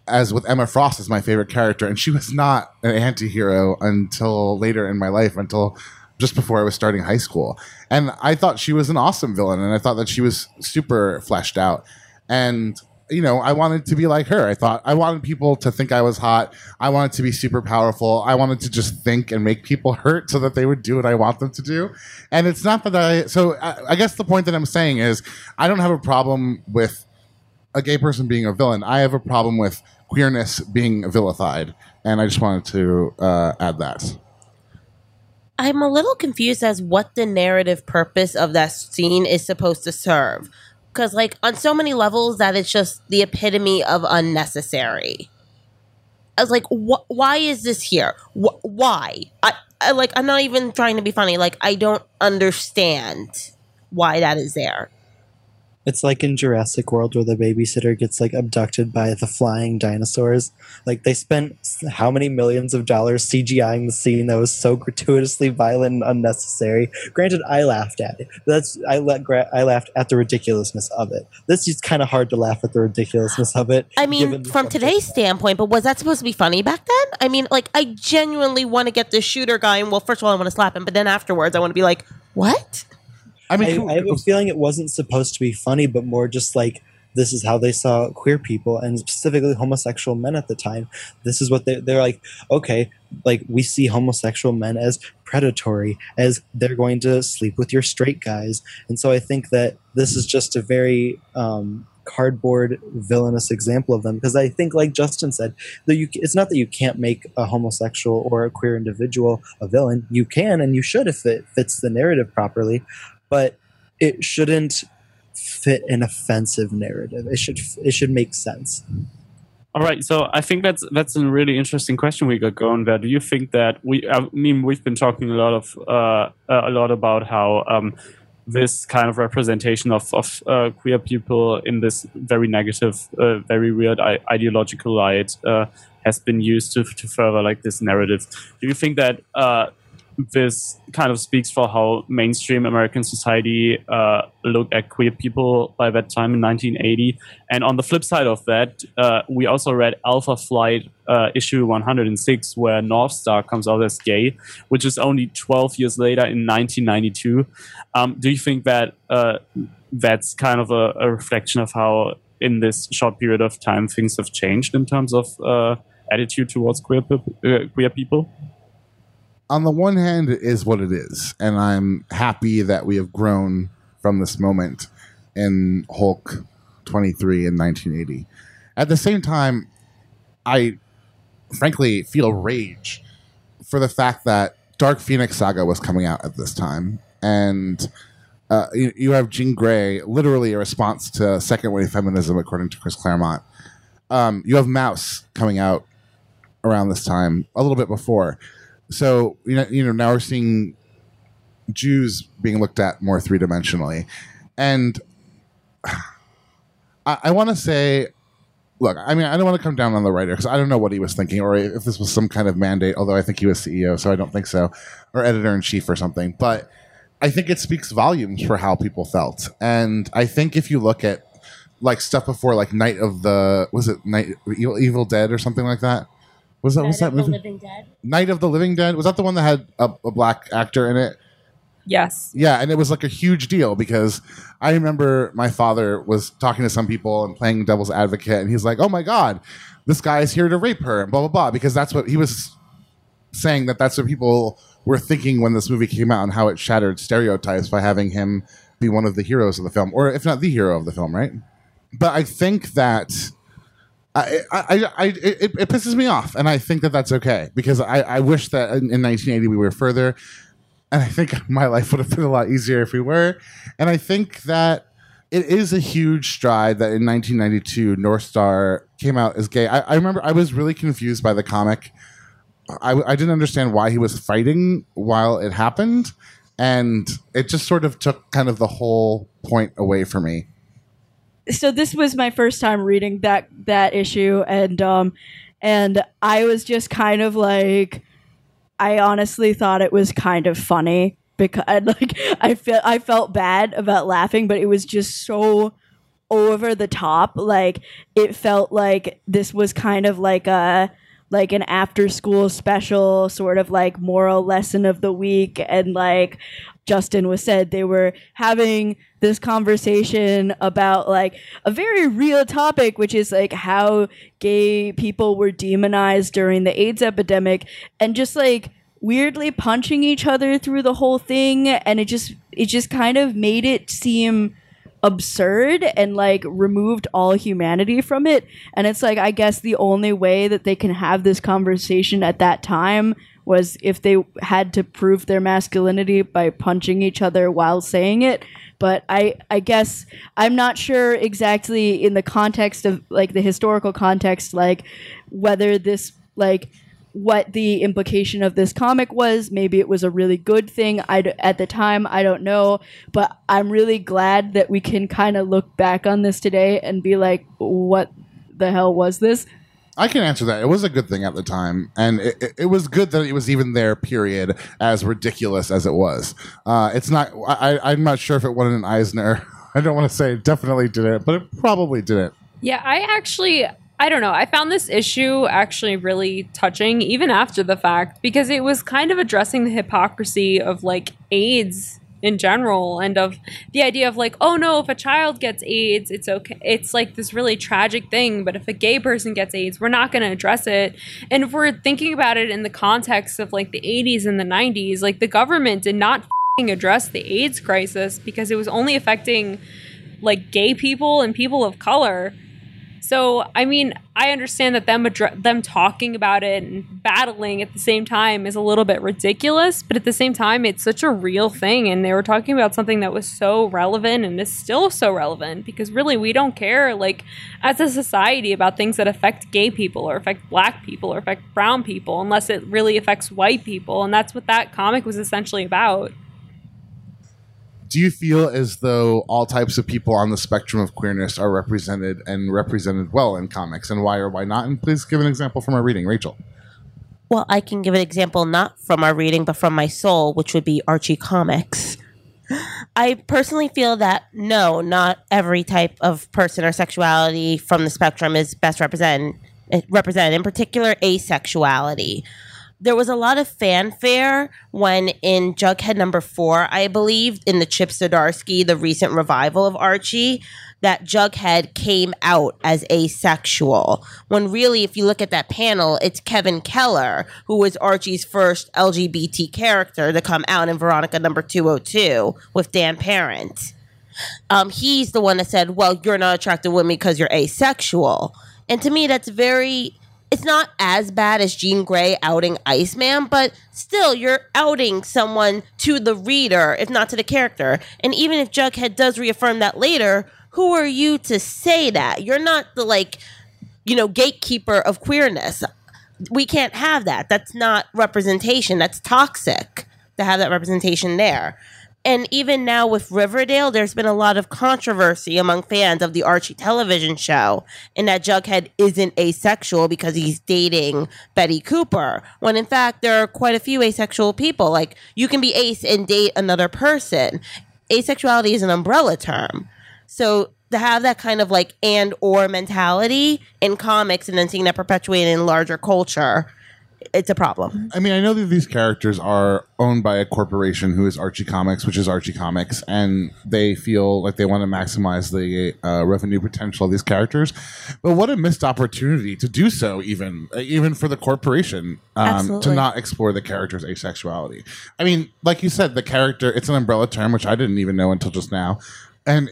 as with Emma Frost as my favorite character, and she was not an anti-hero until later in my life, until just before I was starting high school. And I thought she was an awesome villain, and I thought that she was super fleshed out. And you know, I wanted to be like her. I thought I wanted people to think I was hot. I wanted to be super powerful. I wanted to just think and make people hurt so that they would do what I want them to do. And it's not that I. So I, I guess the point that I'm saying is I don't have a problem with a gay person being a villain. I have a problem with queerness being vilified, and I just wanted to uh, add that. I'm a little confused as what the narrative purpose of that scene is supposed to serve. Because, like, on so many levels, that it's just the epitome of unnecessary. I was like, wh- why is this here? Wh- why? I, I like. I'm not even trying to be funny. Like, I don't understand why that is there. It's like in Jurassic World where the babysitter gets like abducted by the flying dinosaurs. Like they spent how many millions of dollars CGIing the scene that was so gratuitously violent and unnecessary. Granted, I laughed at it. That's I let gra- I laughed at the ridiculousness of it. This is kind of hard to laugh at the ridiculousness of it. I mean, from today's standpoint, but was that supposed to be funny back then? I mean, like, I genuinely want to get the shooter guy, and well, first of all, I want to slap him, but then afterwards, I want to be like, what? I mean, I, I have a feeling it wasn't supposed to be funny, but more just like this is how they saw queer people and specifically homosexual men at the time. This is what they, they're like, okay, like we see homosexual men as predatory, as they're going to sleep with your straight guys. And so I think that this is just a very um, cardboard villainous example of them because I think, like Justin said, that you, it's not that you can't make a homosexual or a queer individual a villain. You can and you should if it fits the narrative properly but it shouldn't fit an offensive narrative. It should it should make sense. All right, so I think that's that's a really interesting question we got going there. Do you think that we? I mean, we've been talking a lot of uh, a lot about how um, this kind of representation of of uh, queer people in this very negative, uh, very weird I- ideological light uh, has been used to to further like this narrative. Do you think that? This kind of speaks for how mainstream American society uh, looked at queer people by that time in 1980. And on the flip side of that, uh, we also read Alpha Flight uh, issue 106, where Northstar comes out as gay, which is only 12 years later in 1992. Um, do you think that uh, that's kind of a, a, reflection of how, in this short period of time, things have changed in terms of uh, attitude towards queer, uh, queer people? On the one hand, it is what it is, and I'm happy that we have grown from this moment in Hulk 23 in 1980. At the same time, I frankly feel rage for the fact that Dark Phoenix Saga was coming out at this time, and uh, you, you, have Jean Grey, literally a response to second wave feminism, according to Chris Claremont. Um, you have Maus coming out around this time, a little bit before so you know, you know, now we're seeing Jews being looked at more three dimensionally, and I, I want to say, look, I mean, I don't want to come down on the writer because I don't know what he was thinking, or if this was some kind of mandate. Although I think he was CEO, so I don't think so, or editor in chief or something. But I think it speaks volumes for how people felt, and I think if you look at like stuff before, like Night of the was it Night Evil, Evil Dead or something like that was that? was that movie? Living Dead. Night of the Living Dead. Was that the one that had a, a black actor in it? Yes. Yeah, and it was like a huge deal because I remember my father was talking to some people and playing devil's advocate, and he's like, "Oh my god, this guy is here to rape her," and blah blah blah, because that's what he was saying that that's what people were thinking when this movie came out and how it shattered stereotypes by having him be one of the heroes of the film, or if not the hero of the film, right? But I think that I, I, I, it, it, pisses me off, and I think that that's okay because I, I wish that in, in 1980 we were further, and I think my life would have been a lot easier if we were, and I think that it is a huge stride that in 1992 Northstar came out as gay. I, I remember I was really confused by the comic. I, I didn't understand why he was fighting while it happened, and it just sort of took kind of the whole point away for me so this was my first time reading that that issue and um and I was just kind of like I honestly thought it was kind of funny because like I felt I felt bad about laughing but it was just so over the top. Like it felt like this was kind of like a like an after school special sort of like moral lesson of the week. And like Justin was said they were having this conversation about like a very real topic which is like how gay people were demonized during the AIDS epidemic and just like weirdly punching each other through the whole thing. And it just it just kind of made it seem absurd and like removed all humanity from it. And it's like i guess the only way that they can have this conversation at that time was if they had to prove their masculinity by punching each other while saying it. But i i guess i'm not sure exactly in the context of like the historical context like whether this like what the implication of this comic was. Maybe it was a really good thing. I at the time I don't know, but I'm really glad that we can kind of look back on this today and be like, what the hell was this? I can answer that. It was a good thing at the time, and it, it, it was good that it was even there. Period. As ridiculous as it was, uh, it's not. I, I'm not sure if it won an Eisner. I don't want to say it definitely did it, but it probably didn't. Yeah, I actually I don't know. I found this issue actually really touching, even after the fact, because it was kind of addressing the hypocrisy of like AIDS in general and of the idea of like, oh no, if a child gets AIDS, it's okay. It's like this really tragic thing. But if a gay person gets AIDS, we're not going to address it. And if we're thinking about it in the context of like the 80s and the 90s, like the government did not address the AIDS crisis because it was only affecting like gay people and people of color so, I mean, I understand that them adre- them talking about it and battling at the same time is a little bit ridiculous, but at the same time, it's such a real thing. And they were talking about something that was so relevant and is still so relevant because really we don't care, like, as a society about things that affect gay people or affect black people or affect brown people unless it really affects white people. And that's what that comic was essentially about do you feel as though all types of people on the spectrum of queerness are represented and represented well in comics and why or why not and please give an example from our reading rachel Well, I can give an example not from our reading, but from my soul, which would be Archie Comics. I personally feel that no, not every type of person or sexuality from the spectrum is best represented. Represented, in particular, asexuality. There was a lot of fanfare when in Jughead number four, I believe, in the Chip Zdarsky, the recent revival of Archie, that Jughead came out as asexual. When really, if you look at that panel, it's Kevin Keller, who was Archie's first LGBT character to come out in Veronica number 202 with Dan Parent. Um, he's the one that said, Well, you're not attracted to women because you're asexual. And to me, that's very. It's not as bad as Jean Grey outing Iceman, but still, you're outing someone to the reader, if not to the character. And even if Jughead does reaffirm that later, who are you to say that? You're not the like, you know, gatekeeper of queerness. We can't have that. That's not representation. That's toxic to have that representation there. And even now with Riverdale, there's been a lot of controversy among fans of the Archie television show, in that Jughead isn't asexual because he's dating Betty Cooper. When in fact, there are quite a few asexual people. Like, you can be ace and date another person. Asexuality is an umbrella term. So to have that kind of like and or mentality in comics and then seeing that perpetuated in larger culture, it's a problem. I mean, I know that these characters are owned by a corporation who is Archie Comics, which is Archie Comics, and they feel like they want to maximize the uh, revenue potential of these characters. But what a missed opportunity to do so, even uh, even for the corporation, um, to not explore the character's asexuality. I mean, like you said, the character it's an umbrella term, which I didn't even know until just now, and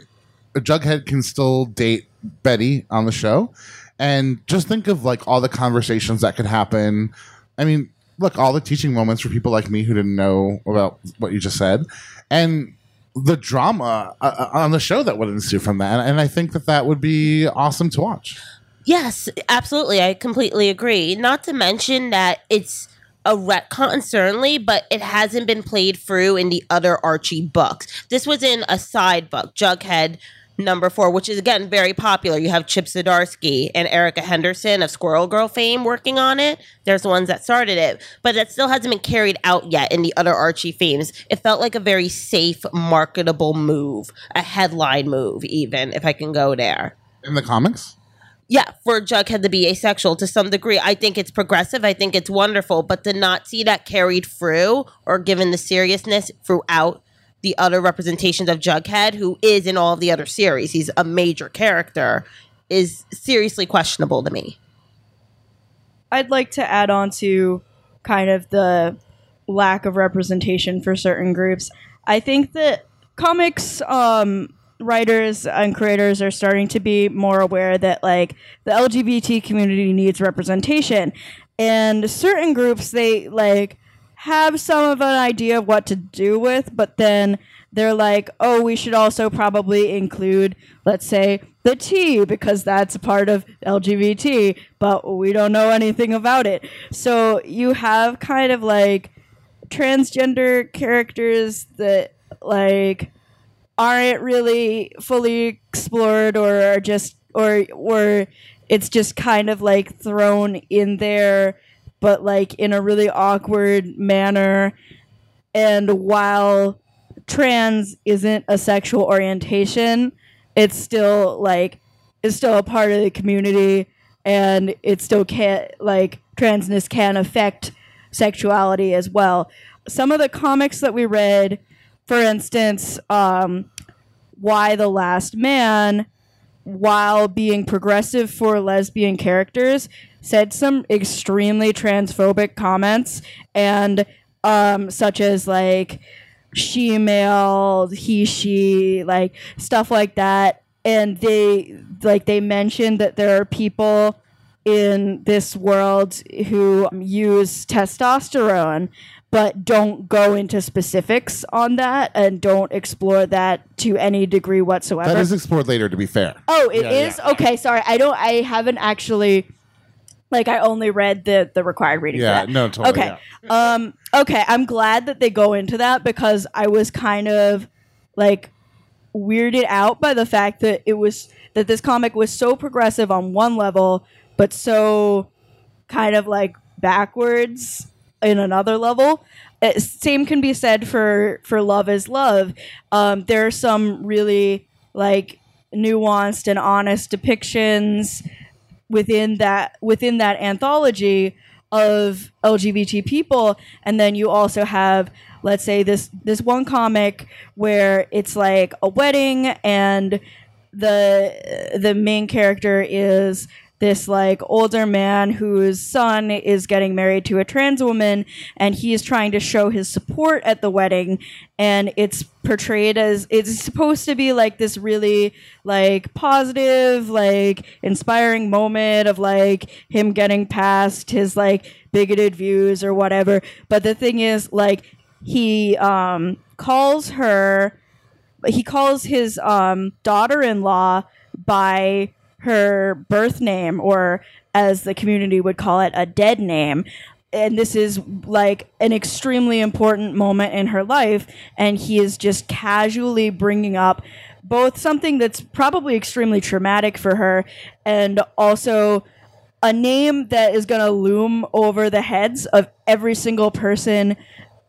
Jughead can still date Betty on the show. And just think of like all the conversations that could happen. I mean, look, all the teaching moments for people like me who didn't know about what you just said, and the drama uh, on the show that would ensue from that. And I think that that would be awesome to watch. Yes, absolutely. I completely agree. Not to mention that it's a retcon, certainly, but it hasn't been played through in the other Archie books. This was in a side book, Jughead number four, which is again very popular. You have Chip Zdarsky and Erica Henderson of Squirrel Girl fame working on it. There's the ones that started it, but that still hasn't been carried out yet in the other Archie themes. It felt like a very safe, marketable move, a headline move, even if I can go there In the comics? yeah, for Jughead to be asexual to some degree, I think it's progressive. I think it's wonderful, but to not see that carried through or given the seriousness throughout the other representations of Jughead, who is in all of the other series, he's a major character, is seriously questionable to me. I'd like to add on to kind of the lack of representation for certain groups. I think that comics um, writers and creators are starting to be more aware that like the LGBT community needs representation, and certain groups they like have some of an idea of what to do with, but then they're like, oh, we should also probably include, let's say, the T because that's a part of LGBT, but we don't know anything about it. So you have kind of like transgender characters that like aren't really fully explored or are just or or it's just kind of like thrown in there but like in a really awkward manner. And while trans isn't a sexual orientation it's still like it's still a part of the community. And it still can like transness can affect sexuality as well. Some of the comics that we read for instance um Y the Last Man while being progressive for lesbian characters said some extremely transphobic comments and um such as like she male he she like stuff like that and they like they mentioned that there are people in this world who use testosterone but don't go into specifics on that and don't explore that to any degree whatsoever. That is explored later, to be fair. Oh, it Yeah, is okay. Sorry, I don't. I haven't actually. Like I only read the the required reading. for Yeah, no, totally. Okay. Um. Okay. I'm glad that they go into that because I was kind of like weirded out by the fact that it was that this comic was so progressive on one level, but so kind of like backwards in another level. Uh, same can be said for for Love is Love. Um, there are some really like nuanced and honest depictions within that within that anthology of LGBT people, and then you also have let's say this this one comic where it's like a wedding and the the main character is this like older man whose son is getting married to a trans woman and he is trying to show his support at the wedding and it's portrayed as it's supposed to be like this really like positive like inspiring moment of like him getting past his like bigoted views or whatever. But the thing is like he um calls her he calls his um daughter-in-law by her birth name or as the community would call it a dead name. And this is like an extremely important moment in her life and he is just casually bringing up both something that's probably extremely traumatic for her and also a name that is going to loom over the heads of every single person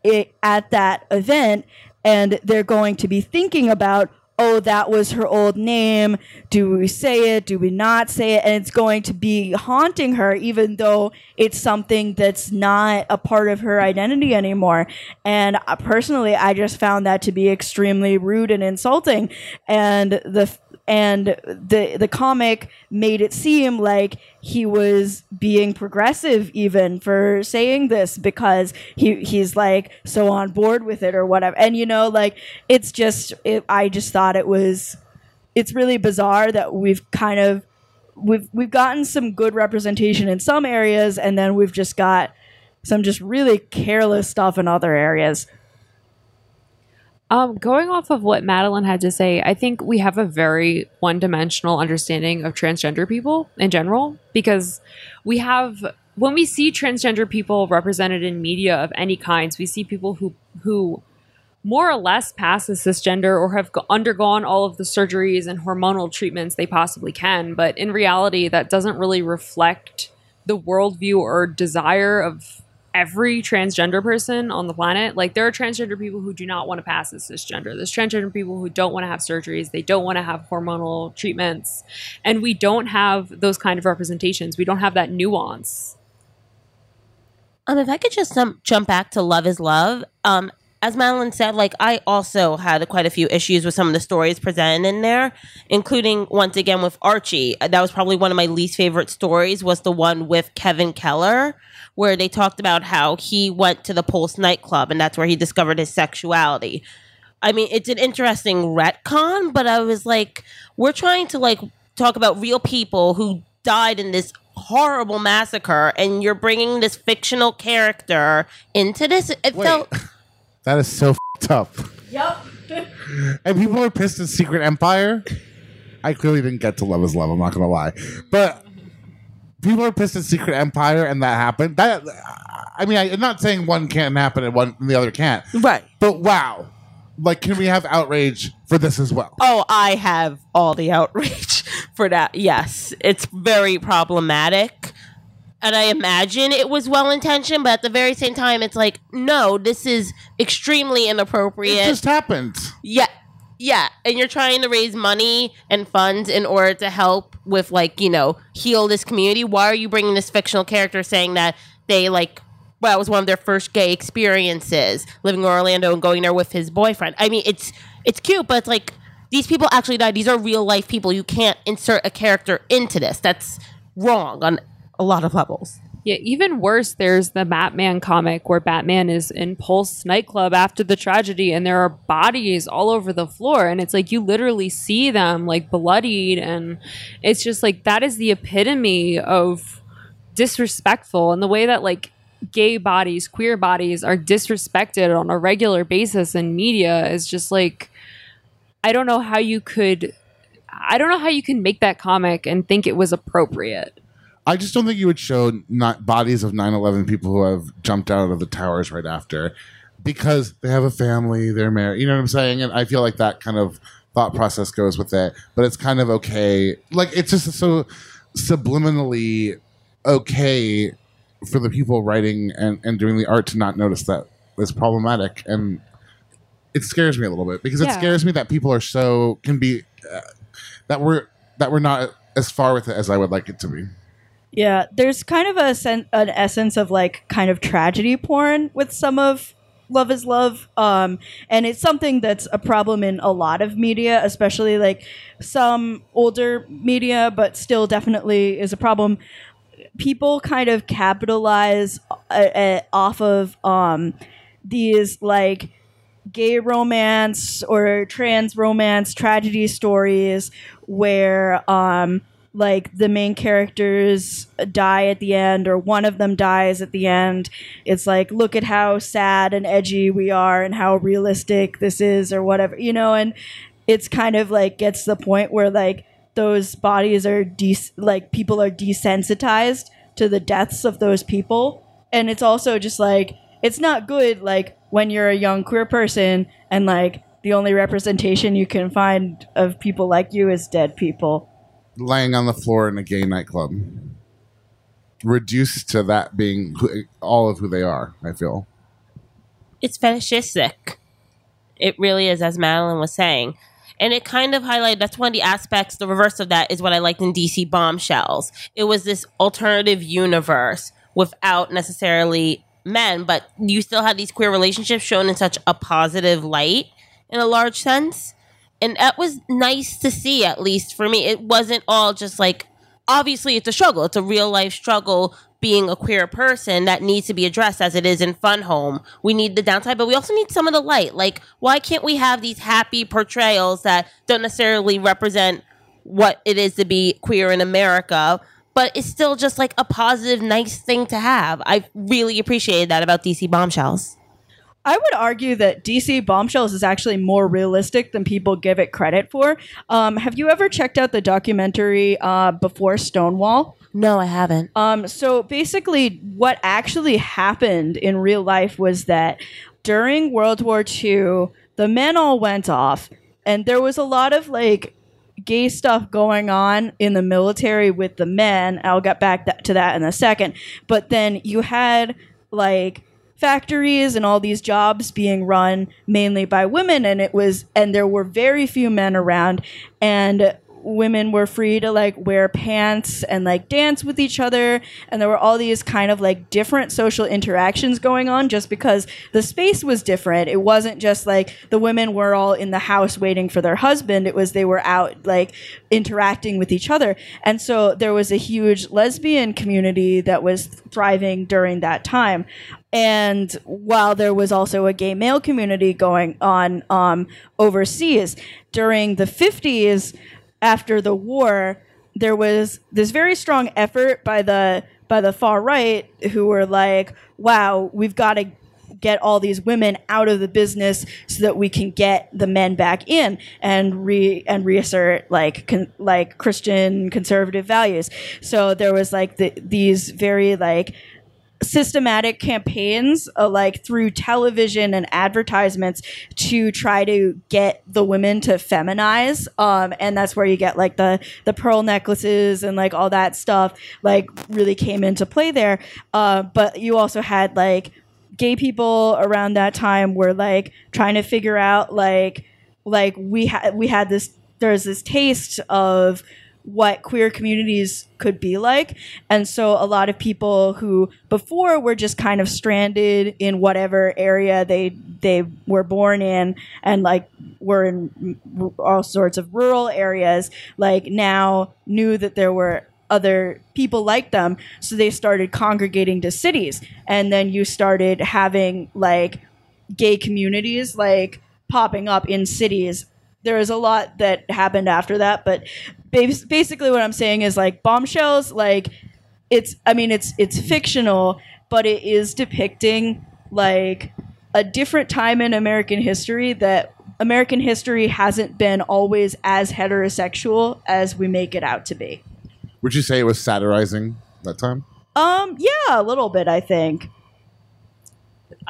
i- at that event. And they're going to be thinking about oh that was her old name. Do we say it? Do we not say it? And it's going to be haunting her even though it's something that's not a part of her identity anymore. And uh, personally i just found that to be extremely rude and insulting. And the and the the comic made it seem like he was being progressive even for saying this because he he's like so on board with it or whatever. And you know like it's just it, i just thought it was it's really bizarre that we've kind of we've we've gotten some good representation in some areas and then we've just got some just really careless stuff in other areas Um, going off of what Madeline had to say, I think we have a very one dimensional understanding of transgender people in general because we have when we see transgender people represented in media of any kinds, we see people who who more or less pass as cisgender or have undergone all of the surgeries and hormonal treatments they possibly can. But in reality, that doesn't really reflect the worldview or desire of every transgender person on the planet. Like there are transgender people who do not want to pass as cisgender. There's transgender people who don't want to have surgeries. They don't want to have hormonal treatments. And we don't have those kind of representations. We don't have that nuance. Um, if I could just um, jump back to Love is Love. Um, as Madeline said, like I also had quite a few issues with some of the stories presented in there, including once again with Archie. That was probably one of my least favorite stories. Was the one with Kevin Keller, where they talked about how he went to the Pulse nightclub and that's where he discovered his sexuality. I mean, it's an interesting retcon, but I was like, we're trying to like talk about real people who died in this horrible massacre, and you're bringing this fictional character into this. It Wait. felt That is so fed up. yep And people are pissed at Secret Empire. I clearly didn't get to Love is Love. I'm not gonna lie, but people are pissed at Secret Empire, and that happened. That I mean, I, I'm not saying one can't happen and one and the other can't, right. but wow, like, can we have outrage for this as well? Oh, I have all the outrage for that. Yes, it's very problematic. And I imagine it was well intentioned, but at the very same time, it's like, no, this is extremely inappropriate. It just happened. Yeah. Yeah. And you're trying to raise money and funds in order to help with, like, you know, heal this community. Why are you bringing this fictional character saying that they, like, well, it was one of their first gay experiences living in Orlando and going there with his boyfriend? I mean, it's it's cute, but it's like these people actually died. These are real life people. You can't insert a character into this. That's wrong on a lot of levels. Yeah, even worse, there's the Batman comic where Batman is in Pulse nightclub after the tragedy and there are bodies all over the floor. And it's like you literally see them like bloodied. And it's just like that is the epitome of disrespectful and the way that like gay bodies, queer bodies are disrespected on a regular basis in media is just like, I don't know how you could. I don't know how you can make that comic and think it was appropriate. I just don't think you would show not bodies of 9/11 people who have jumped out of the towers right after because they have a family, they're married. You know what I'm saying? And I feel like that kind of thought process goes with it. But it's kind of okay. Like it's just so subliminally okay for the people writing and, and doing the art to not notice that it's problematic and it scares me a little bit because it Yeah. scares me that people are so can be uh, that we're that we're not as far with it as I would like it to be. Yeah, there's kind of a sen- an essence of like kind of tragedy porn with some of Love is Love, um, and it's something that's a problem in a lot of media, especially like some older media, but still definitely is a problem. People kind of capitalize uh, uh, off of um, these like gay romance or trans romance tragedy stories where um like the main characters die at the end or one of them dies at the end. It's like look at how sad and edgy we are and how realistic this is or whatever you know? And it's kind of like gets the point where like those bodies are des- like people are desensitized to the deaths of those people. And it's also just like it's not good like when you're a young queer person and like the only representation you can find of people like you is dead people Laying on the floor in a gay nightclub, reduced to that being who, all of who they are. I feel. it's fetishistic. It really is, as Madeline was saying. And it kind of highlighted that's one of the aspects, the reverse of that is what I liked in DC Bombshells. It was this alternative universe without necessarily men, but you still had these queer relationships shown in such a positive light in a large sense. And that was nice to see, at least for me. It wasn't all just like, obviously, it's a struggle. It's a real life struggle being a queer person that needs to be addressed as it is in Fun Home. We need the downside, but we also need some of the light. Like, why can't we have these happy portrayals that don't necessarily represent what it is to be queer in America? But it's still just like a positive, nice thing to have. I really appreciated that about DC Bombshells. I would argue that DC Bombshells is actually more realistic than people give it credit for. Um, have you ever checked out the documentary uh, Before Stonewall? No, I haven't. Um, so basically, what actually happened in real life was that during World War II, the men all went off, and there was a lot of like gay stuff going on in the military with the men. I'll get back th- to that in a second. But then you had like factories and all these jobs being run mainly by women. And it was and there were very few men around. And women were free to like wear pants and like dance with each other. And there were all these kind of like different social interactions going on just because the space was different. It wasn't just like the women were all in the house waiting for their husband. It was they were out like interacting with each other. And so there was a huge lesbian community that was thriving during that time. And while there was also a gay male community going on um, overseas during the 50s after the war there was this very strong effort by the by the far right who were like wow we've got to get all these women out of the business so that we can get the men back in and re and reassert like con, like Christian conservative values. So there was like the, these very like systematic campaigns uh, like through television and advertisements to try to get the women to feminize um, and that's where you get like the the pearl necklaces and like all that stuff like really came into play there. Uh, but you also had like gay people around that time were like trying to figure out like like we had we had this there's this taste of what queer communities could be like. And so a lot of people who before were just kind of stranded in whatever area they they were born in and like were in all sorts of rural areas like now knew that there were other people like them. So they started congregating to cities. And then you started having like gay communities like popping up in cities. There is a lot that happened after that but bas- basically what i'm saying is like bombshells like it's i mean it's it's fictional but it is depicting like a different time in american history that american history hasn't been always as heterosexual as we make it out to be Would you say it was satirizing that time? um yeah a little bit i think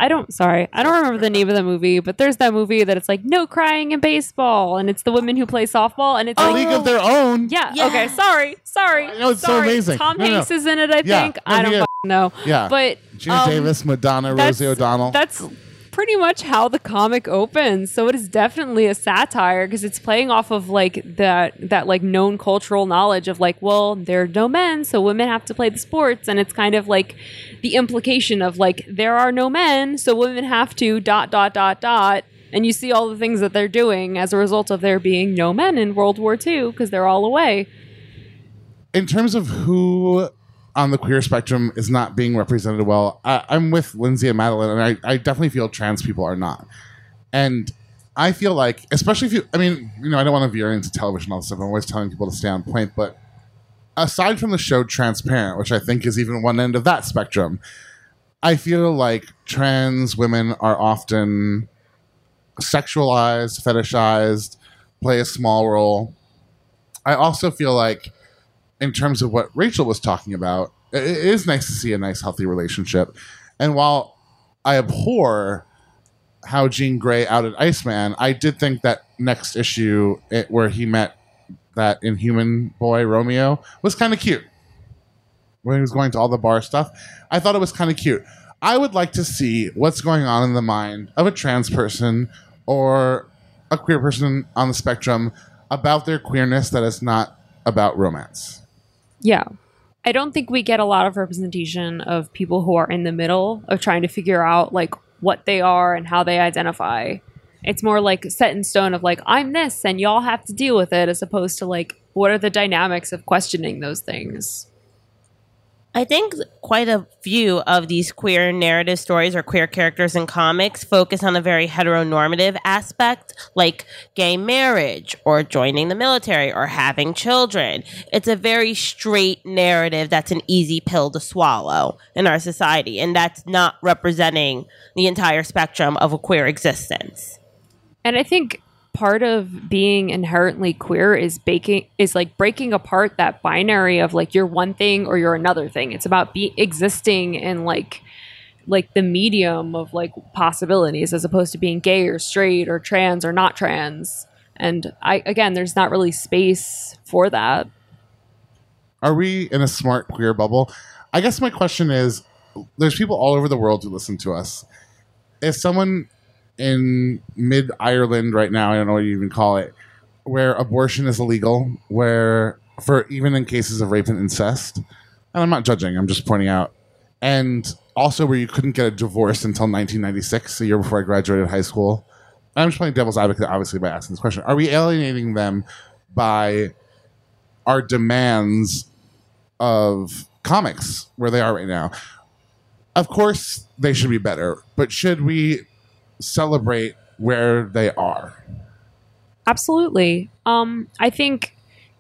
I don't. Sorry, I don't remember the name of the movie, but there's that movie that it's like no crying in baseball, and it's the women who play softball, and it's A like, League of Their Own. yeah, Yeah. Okay. Sorry. Sorry. I know, it's so sorry. amazing. Tom No, no. Hanks is in it. I Yeah. think. No, I don't know. Yeah. But Geena um, Davis, Madonna, Rosie O'Donnell. That's pretty much how the comic opens. So it is definitely a satire because it's playing off of like that that like known cultural knowledge of like, well, there are no men, so women have to play the sports, and it's kind of like the implication of like there are no men, so women have to dot dot dot dot. And you see all the things that they're doing as a result of there being no men in World War II because they're all away. in terms of who on the queer spectrum is not being represented well, I, I'm with Lindsay and Madeline, and I, I definitely feel trans people are not. And I feel like, especially if you, I mean, you know, I don't want to veer into television and all this stuff. I'm always telling people to stay on point, but aside from the show Transparent, which I think is even one end of that spectrum, I feel like trans women are often sexualized, fetishized, play a small role. I also feel like, in terms of what Rachel was talking about, it is nice to see a nice, healthy relationship. And while I abhor how Jean Grey outed Iceman, I did think that next issue it, where he met that inhuman boy Romeo was kind of cute. When he was going to all the bar stuff, I thought it was kind of cute. I would like to see what's going on in the mind of a trans person or a queer person on the spectrum about their queerness that is not about romance. Yeah. I don't think we get a lot of representation of people who are in the middle of trying to figure out like what they are and how they identify. It's more like set in stone of like I'm this and y'all have to deal with it as opposed to like what are the dynamics of questioning those things. I think quite a few of these queer narrative stories or queer characters in comics focus on a very heteronormative aspect, like gay marriage or joining the military or having children. It's a very straight narrative that's an easy pill to swallow in our society, and that's not representing the entire spectrum of a queer existence. And I think part of being inherently queer is baking is like breaking apart that binary of like you're one thing or you're another thing. It's about be existing in like like the medium of like possibilities as opposed to being gay or straight or trans or not trans. And I again there's not really space for that. Are we in a smart queer bubble? I guess my question is there's people all over the world who listen to us. If someone in mid Ireland right now, I don't know what you even call it, where abortion is illegal, where for even in cases of rape and incest, and I'm not judging, I'm just pointing out, and also where you couldn't get a divorce until 1996, the year before I graduated high school. I'm just playing devil's advocate, obviously, by asking this question. Are we alienating them by our demands of comics where they are right now? Of course, they should be better, but should we celebrate where they are? Absolutely. Um, I think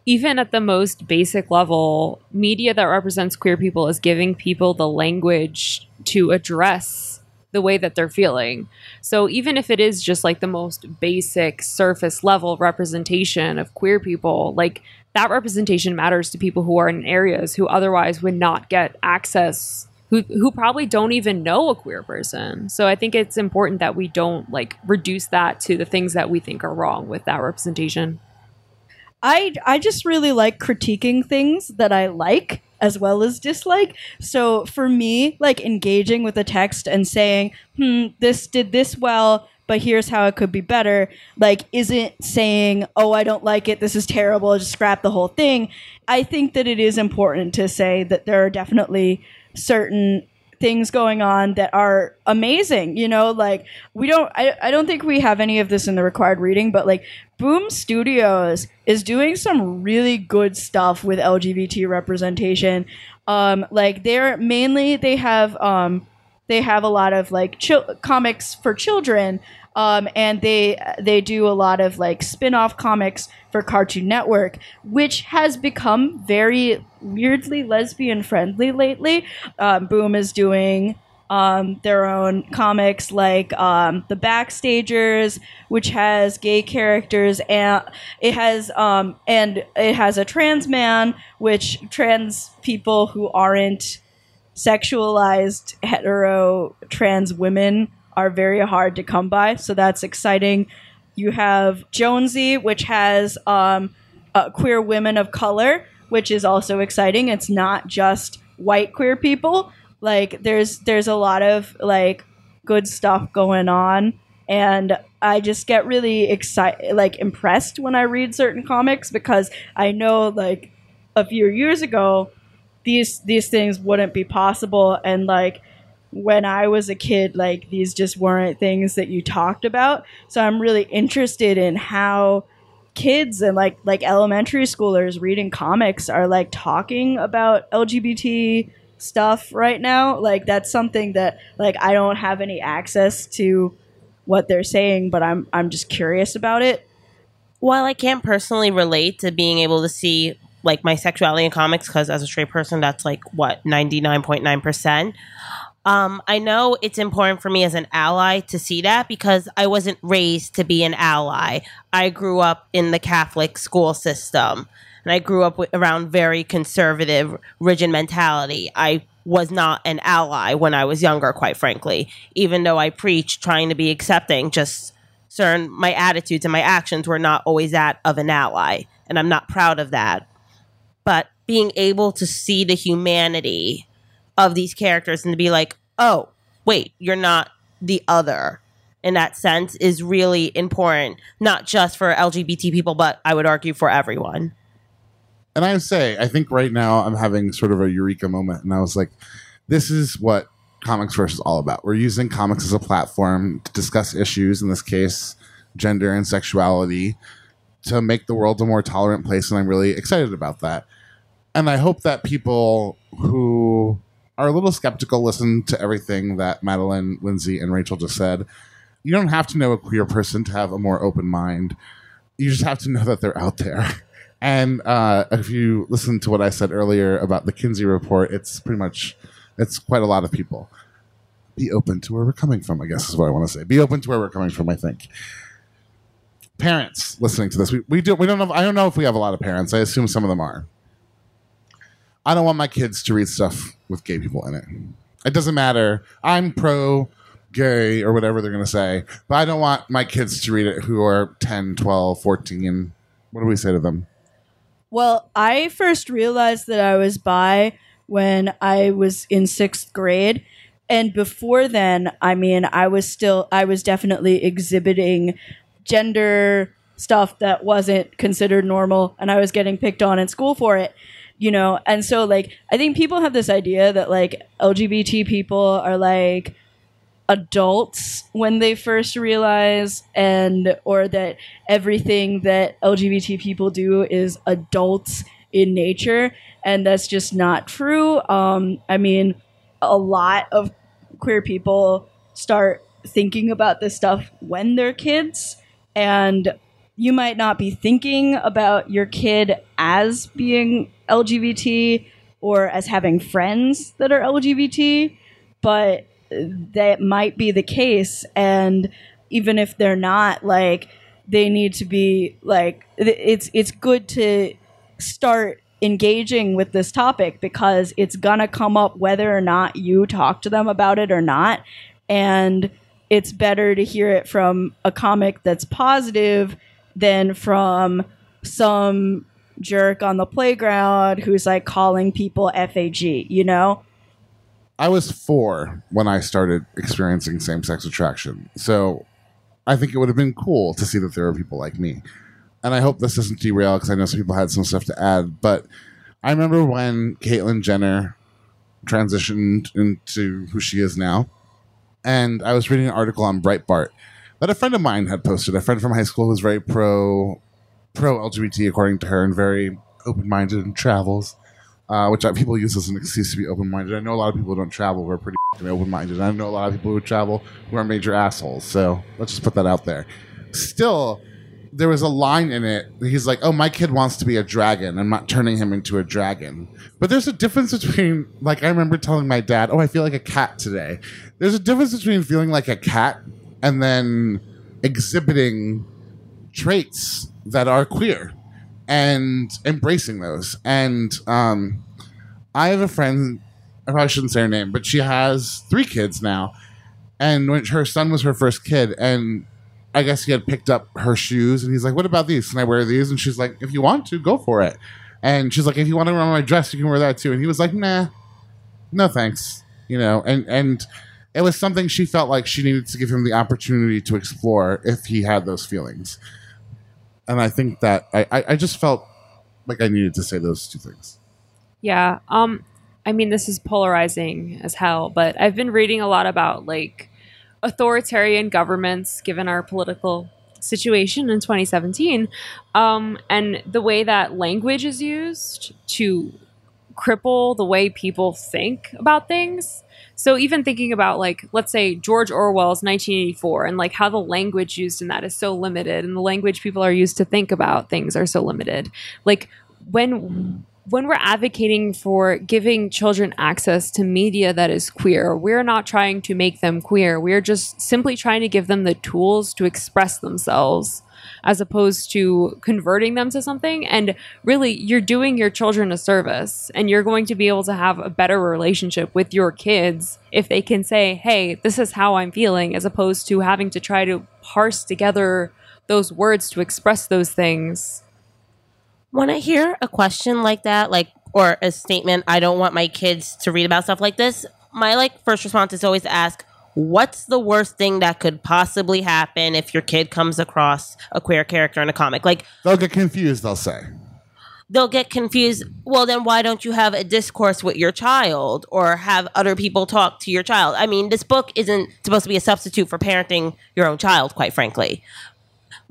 even at the most basic level, media that represents queer people is giving people the language to address the way that they're feeling. So even if it is just like the most basic surface level representation of queer people, like that representation matters to people who are in areas who otherwise would not get access who who probably don't even know a queer person. So I think it's important that we don't like reduce that to the things that we think are wrong with that representation. I I just really like critiquing things that I like as well as dislike. So for me, like engaging with the text and saying, "Hmm, this did this well, but here's how it could be better." Like isn't saying, "Oh, I don't like it. This is terrible. Just scrap the whole thing." I think that it is important to say that there are definitely certain things going on that are amazing you know like we don't I, I don't think we have any of this in the required reading but like boom studios is doing some really good stuff with lgbt representation. Um like they're mainly they have um they have a lot of like chil- comics for children um, and they they do a lot of like spin-off comics for Cartoon Network, which has become very weirdly lesbian friendly lately. Um, Boom is doing um, their own comics like um, the Backstagers, which has gay characters, and it has um, and it has a trans man, which trans people who aren't sexualized hetero trans women are very hard to come by. So that's exciting. You have Jonesy, which has um, uh, queer women of color, which is also exciting. It's not just white queer people. Like there's there's a lot of like good stuff going on, and I just get really excited, like impressed when I read certain comics because I know like a few years ago these these things wouldn't be possible and like when I was a kid, like these just weren't things that you talked about. So I'm really interested in how kids and like like elementary schoolers reading comics are like talking about LGBT stuff right now. Like that's something that like I don't have any access to what they're saying, but I'm I'm just curious about it. While I can't personally relate to being able to see like my sexuality in comics because as a straight person that's like what 99.9% um, I know it's important for me as an ally to see that because I wasn't raised to be an ally. I grew up in the Catholic school system and I grew up with, around very conservative, rigid mentality. I was not an ally when I was younger, quite frankly, even though I preached trying to be accepting, just certain my attitudes and my actions were not always that of an ally. And I'm not proud of that. But being able to see the humanity of these characters and to be like, oh, wait, you're not the other in that sense is really important, not just for LGBT people, but I would argue for everyone. And I say, I think right now I'm having sort of a eureka moment, and I was like, this is what ComicsVerse is all about. We're using comics as a platform to discuss issues, in this case, gender and sexuality, to make the world a more tolerant place, and I'm really excited about that. And I hope that people who are a little skeptical listen to everything that Madeline, Lindsay, and Rachel just said. You don't have to know a queer person to have a more open mind. You just have to know that they're out there. And uh, if you listen to what I said earlier about the Kinsey report, it's pretty much it's quite a lot of people. Be open to where we're coming from. I guess is what I want to say. Be open to where we're coming from. I think parents listening to this, we, we do we don't know. I don't know if we have a lot of parents. I assume some of them are. I don't want my kids to read stuff with gay people in it. It doesn't matter. I'm pro gay or whatever they're going to say, but I don't want my kids to read it who are 10, 12, 14. What do we say to them? Well, I first realized that I was bi when I was in sixth grade. And before then, I mean, I was still, I was definitely exhibiting gender stuff that wasn't considered normal, and I was getting picked on in school for it you know? And so like i think people have this idea that like lgbt people are like adults when they first realize and or that everything that lgbt people do is adults in nature and that's just not true. Um i mean a lot of queer people start thinking about this stuff when they're kids and you might not be thinking about your kid as being LGBT or as having friends that are LGBT, but that might be the case. And even if they're not, like, they need to be like it's it's good to start engaging with this topic because it's gonna come up whether or not you talk to them about it or not and it's better to hear it from a comic that's positive than from some jerk on the playground who's like calling people FAG, you know? I was four when I started experiencing same sex attraction. So I think it would have been cool to see that there are people like me. And I hope this doesn't derail because I know some people had some stuff to add. But I remember when Caitlyn Jenner transitioned into who she is now. And I was reading an article on Breitbart that a friend of mine had posted. A friend from high school who was very pro pro LGBT, according to her, and very open minded and travels, uh, which people use as an excuse to be open minded. I know a lot of people who don't travel who are pretty open minded. I know a lot of people who travel who are major assholes. So let's just put that out there. Still, there was a line in it. He's like, "Oh, my kid wants to be a dragon. I'm not turning him into a dragon." But there's a difference between, like, I remember telling my dad, "Oh, I feel like a cat today." There's a difference between feeling like a cat and then exhibiting traits that are queer and embracing those. And um, I have a friend I probably shouldn't say her name, but she has three kids now. And when her son was her first kid, and I guess he had picked up her shoes, and he's like, "What about these? Can I wear these?" And she's like, "If you want to, go for it." And she's like, "If you want to wear my dress, you can wear that too." And he was like, "Nah, no thanks." You know, and and it was something she felt like she needed to give him the opportunity to explore if he had those feelings. And I think that I, I, I just felt like I needed to say those two things. Yeah. Um I mean this is polarizing as hell, but I've been reading a lot about like authoritarian governments given our political situation in 2017 um and the way that language is used to cripple the way people think about things. So even thinking about like let's say George Orwell's 1984 and like how the language used in that is so limited and the language people are used to think about things are so limited. Like when when we're advocating for giving children access to media that is queer, we're not trying to make them queer. We're just simply trying to give them the tools to express themselves as opposed to converting them to something. And really, you're doing your children a service and you're going to be able to have a better relationship with your kids if they can say, hey, this is how I'm feeling, as opposed to having to try to parse together those words to express those things. When I hear a question like that, like or a statement, I don't want my kids to read about stuff like this. My like first response is always to ask, what's the worst thing that could possibly happen if your kid comes across a queer character in a comic? Like They'll get confused, they'll say. they'll get confused. Well, then why don't you have a discourse with your child or have other people talk to your child? I mean, this book isn't supposed to be a substitute for parenting your own child, quite frankly.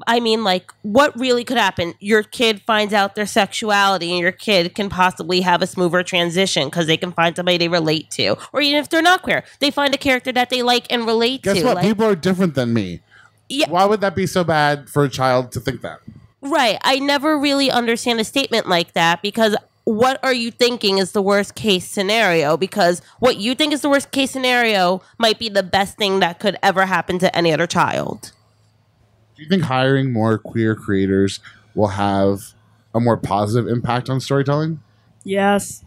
I mean, like, what really could happen? Your kid finds out their sexuality, and your kid can possibly have a smoother transition because they can find somebody they relate to. Or even if they're not queer, they find a character that they like and relate Guess to. what? Like, People are different than me. Yeah. Why would that be so bad for a child to think that? Right. I never really understand a statement like that because what are you thinking is the worst case scenario? Because what you think is the worst case scenario might be the best thing that could ever happen to any other child. Do you think hiring more queer creators will have a more positive impact on storytelling? Yes.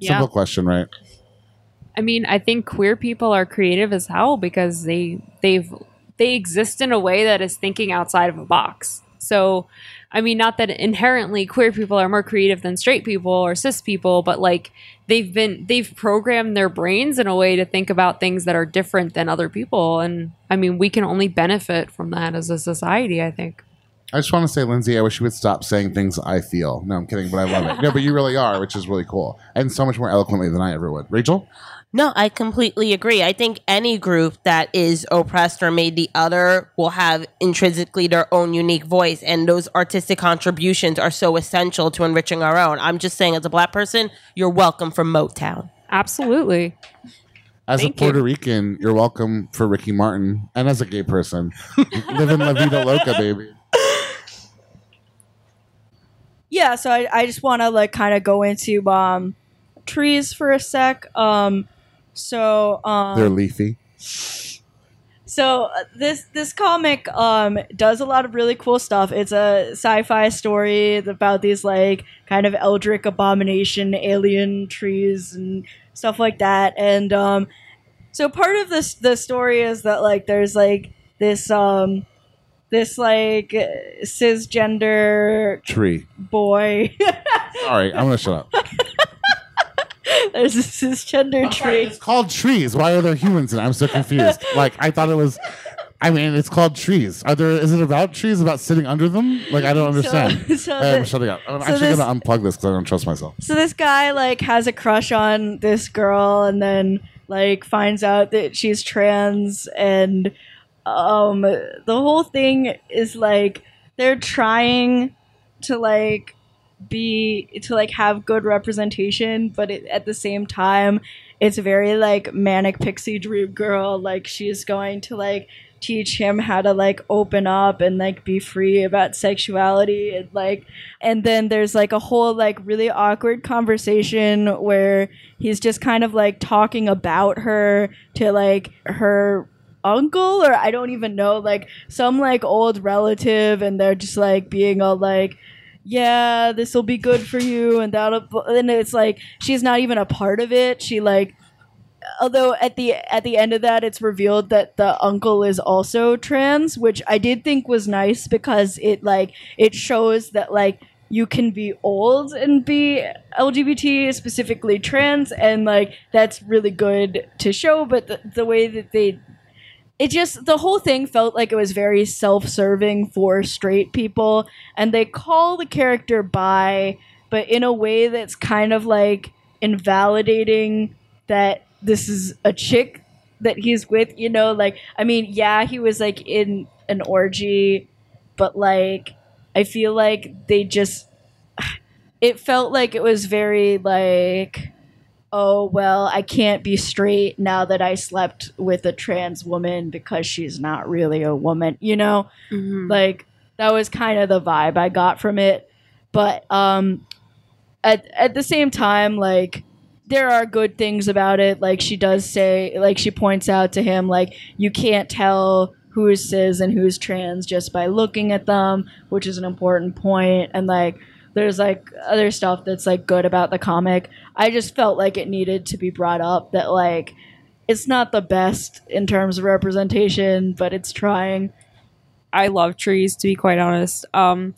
Simple question, right? I mean, I think queer people are creative as hell because they they've they exist in a way that is thinking outside of a box. So, I mean, not that inherently queer people are more creative than straight people or cis people, but like they've been they've programmed their brains in a way to think about things that are different than other people and I mean, we can only benefit from that as a society, I think. I just want to say, Lindsay, I wish you would stop saying things I feel. No, I'm kidding, but I love it. No, but you really are, which is really cool. And so much more eloquently than I ever would. Rachel? No, I completely agree. I think any group that is oppressed or made the other will have intrinsically their own unique voice, and those artistic contributions are so essential to enriching our own. I'm just saying, as a black person, you're welcome from Motown. Absolutely. As Thank a you. Puerto Rican, you're welcome for Ricky Martin. And as a gay person, living La Vida Loca, baby. yeah so i, I just want to like kind of go into um trees for a sec um so um They're leafy. so uh, this this comic um does a lot of really cool stuff it's a sci-fi story about these like kind of eldritch abomination alien trees and stuff like that and um so part of this the story is that like there's like this um this like cisgender Tree. boy All right, I'm to shut up. There's a cisgender tree. It's called trees. Why are there humans in it? I'm so confused. Like, I thought it was. I mean, it's called trees. Are there? Is it about trees? About sitting under them? Like, I don't understand. So, so, I'm the- shutting up. I'm so actually this- going to unplug this because I don't trust myself. so this guy like has a crush on this girl, and then like finds out that she's trans, and um, the whole thing is like they're trying to like be to like have good representation, but it, at the same time, it's very like manic pixie dream girl. Like she's going to like teach him how to like open up and like be free about sexuality and like and then there's like a whole like really awkward conversation where he's just kind of like talking about her to like her uncle or I don't even know like some like old relative and they're just like being all like yeah, this will be good for you, and that'll. And it's like she's not even a part of it. She like, although at the at the end of that, it's revealed that the uncle is also trans, which I did think was nice because it like it shows that like you can be old and be LGBT, specifically trans, and like that's really good to show. But the, the way that they it just the whole thing felt like it was very self-serving for straight people. And they call the character bi but in a way that's kind of like invalidating that this is a chick that he's with you know? Like i mean yeah he was like in an orgy but like i feel like they just it felt like it was very like oh well i can't be straight now that i slept with a trans woman because she's not really a woman you know? Like that was kind of the vibe i got from it. But um at at the same time like there are good things about it. Like she does say like she points out to him like you can't tell who's cis and who's trans just by looking at them which is an important point. And like there's like other stuff that's like good about the comic. I just felt like it needed to be brought up that like it's not the best in terms of representation but it's trying. I love trees to be quite honest. Um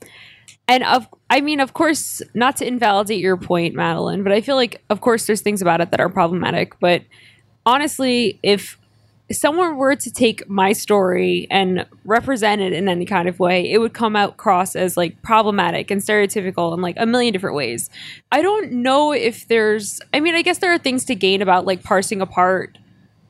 and of I mean of course not to invalidate your point Madeline, but I feel like of course there's things about it that are problematic, but honestly if someone were to take my story and represent it in any kind of way, it would come out across as like problematic and stereotypical in like a million different ways. I don't know if there's I mean I guess there are things to gain about like parsing apart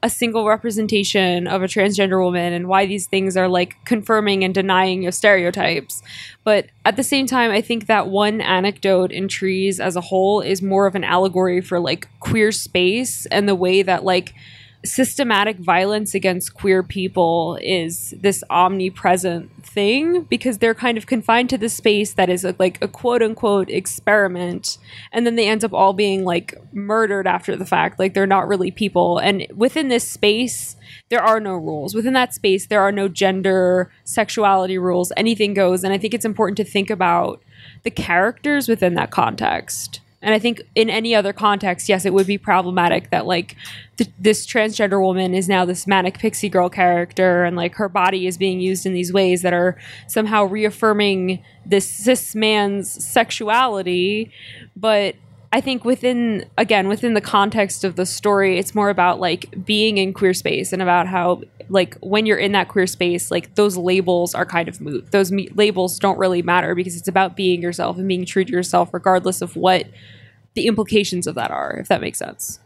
a single representation of a transgender woman and why these things are like confirming and denying of stereotypes. But at the same time, I think that one anecdote in Trees as a whole is more of an allegory for like queer space and the way that like systematic violence against queer people is this omnipresent thing because they're kind of confined to the space that is a, like a quote unquote experiment and then they end up all being like murdered after the fact. Like they're not really people. And within this space there are no rules. Within that space there are no gender sexuality rules. Anything goes. And i think it's important to think about the characters within that context and I think in any other context, yes, it would be problematic that like th- this transgender woman is now this manic pixie girl character, and like her body is being used in these ways that are somehow reaffirming this cis man's sexuality. But I think within again within the context of the story, it's more about like being in queer space and about how like when you're in that queer space, like those labels are kind of moot. Those me- labels don't really matter because it's about being yourself and being true to yourself, regardless of what the implications of that are. If that makes sense.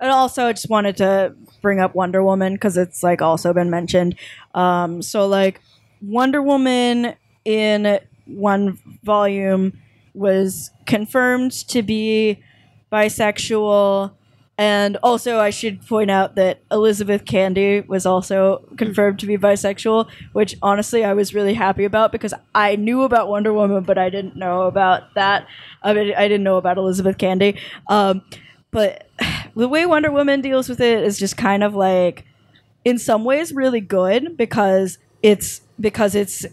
And also, I just wanted to bring up Wonder Woman because it's like also been mentioned. Um, so, like, Wonder Woman in one volume was confirmed to be bisexual. And also, I should point out that Elizabeth Candy was also confirmed to be bisexual, which honestly I was really happy about because I knew about Wonder Woman, but I didn't know about that. I mean, I didn't know about Elizabeth Candy. Um, but the way Wonder Woman deals with it is just kind of like, in some ways, really good because it's because it's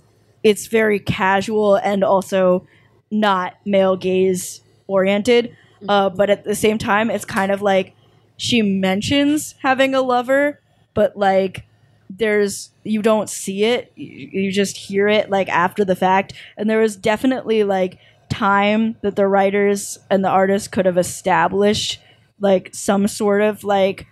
it's very casual and also not male gaze oriented. Uh, but at the same time, it's kind of like she mentions having a lover, but like there's you don't see it, you, you just hear it like after the fact. And there was definitely like time that the writers and the artists could have established like some sort of like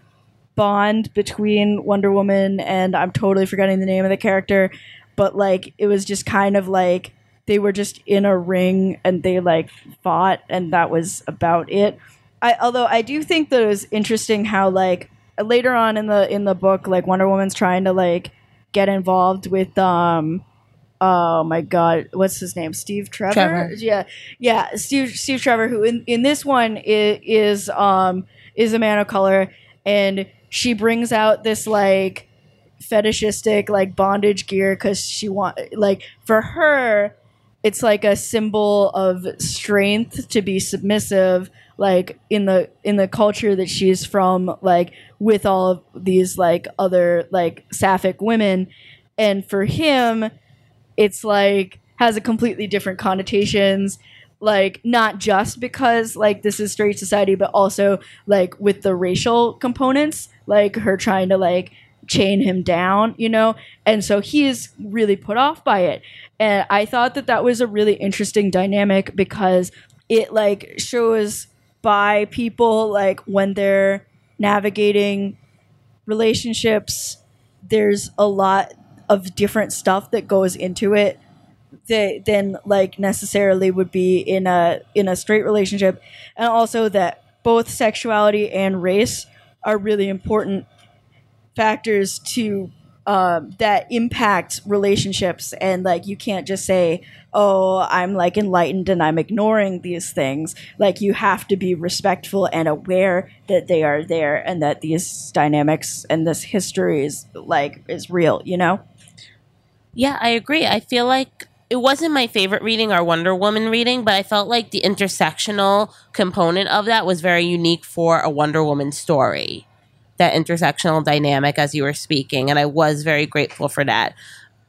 bond between Wonder Woman and I'm totally forgetting the name of the character, but like it was just kind of like they were just in a ring and they like fought and that was about it. I although I do think that it was interesting how like later on in the in the book like Wonder Woman's trying to like get involved with um oh my god what's his name Steve Trevor, Trevor. yeah yeah Steve Steve Trevor who in, in this one is, is um is a man of color and she brings out this like fetishistic like bondage gear because she want like for her it's like a symbol of strength to be submissive like in the in the culture that she's from like with all of these like other like sapphic women. And for him it's like has a completely different connotations like not just because like this is straight society but also like with the racial components like her trying to like chain him down you know? And so he is really put off by it and i thought that that was a really interesting dynamic because it like shows by people like when they're navigating relationships there's a lot of different stuff that goes into it that than like necessarily would be in a in a straight relationship. And also that both sexuality and race are really important factors to um, that impact relationships and like you can't just say oh i'm like enlightened and i'm ignoring these things like you have to be respectful and aware that they are there and that these dynamics and this history is like is real you know Yeah, I agree. I feel like it wasn't my favorite reading, our Wonder Woman reading, but I felt like the intersectional component of that was very unique for a Wonder Woman story. That intersectional dynamic as you were speaking, and I was very grateful for that.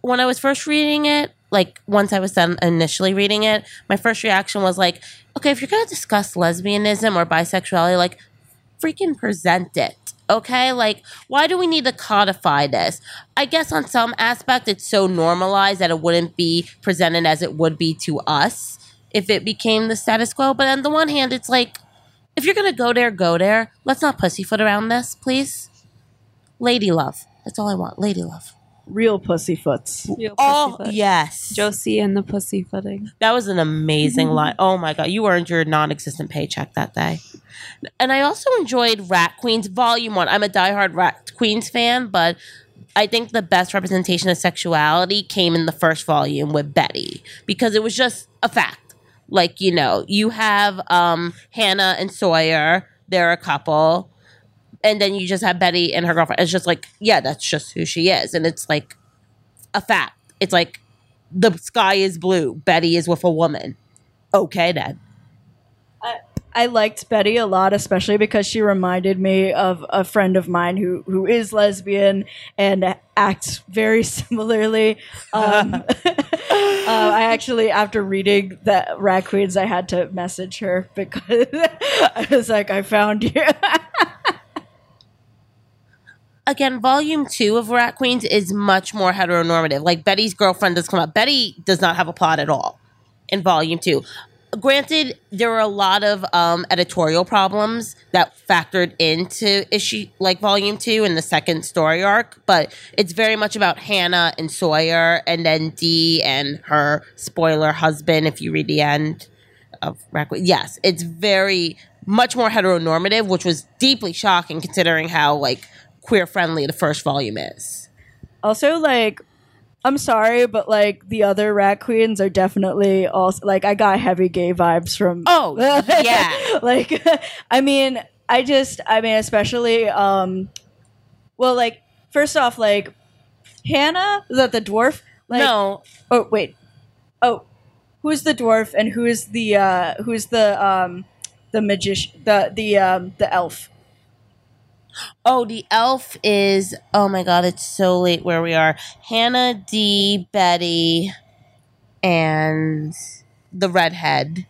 When I was first reading it, like once I was done initially reading it, my first reaction was like, okay, if you're gonna discuss lesbianism or bisexuality, like freaking present it. Okay? Like, why do we need to codify this? I guess on some aspect it's so normalized that it wouldn't be presented as it would be to us if it became the status quo. But on the one hand, it's like, if you're gonna go there, go there. Let's not pussyfoot around this, please. Lady love. That's all I want. Lady love. real pussyfoots Real Oh, pussyfoot. yes. Josie and the pussyfooting. That was an amazing mm-hmm. line. Oh my god, you earned your non-existent paycheck that day. And I also enjoyed Rat Queens Volume One. I'm a diehard Rat Queens fan, but I think the best representation of sexuality came in the first volume with Betty because it was just a fact. Like you know, you have um, Hannah and Sawyer. They're a couple, and then you just have Betty and her girlfriend. It's just like, yeah, that's just who she is, and it's like a fact. It's like the sky is blue. Betty is with a woman. Okay, then. I liked Betty a lot, especially because she reminded me of a friend of mine who who is lesbian and acts very similarly. Um, uh, I actually, after reading that Rat Queens, I had to message her because I was like, "I found you." Again, volume two of Rat Queens is much more heteronormative. Like Betty's girlfriend does come up. Betty does not have a plot at all in volume two. Granted, there were a lot of um, editorial problems that factored into issue like volume two and the second story arc, but it's very much about Hannah and Sawyer, and then Dee and her spoiler husband. If you read the end, of Raccoon. Yes, it's very much more heteronormative, which was deeply shocking considering how like queer friendly the first volume is. also, like, I'm sorry, but like the other Rat Queens are definitely also like I got heavy gay vibes from. Oh yeah, like i mean i just i mean especially um well like first off like hannah is that the dwarf like no, oh wait. Oh who's the dwarf and who's the uh who's the um the magician the the um the elf oh the elf is oh my god, it's so late where we are. Hannah, Dee, Betty, and the redhead.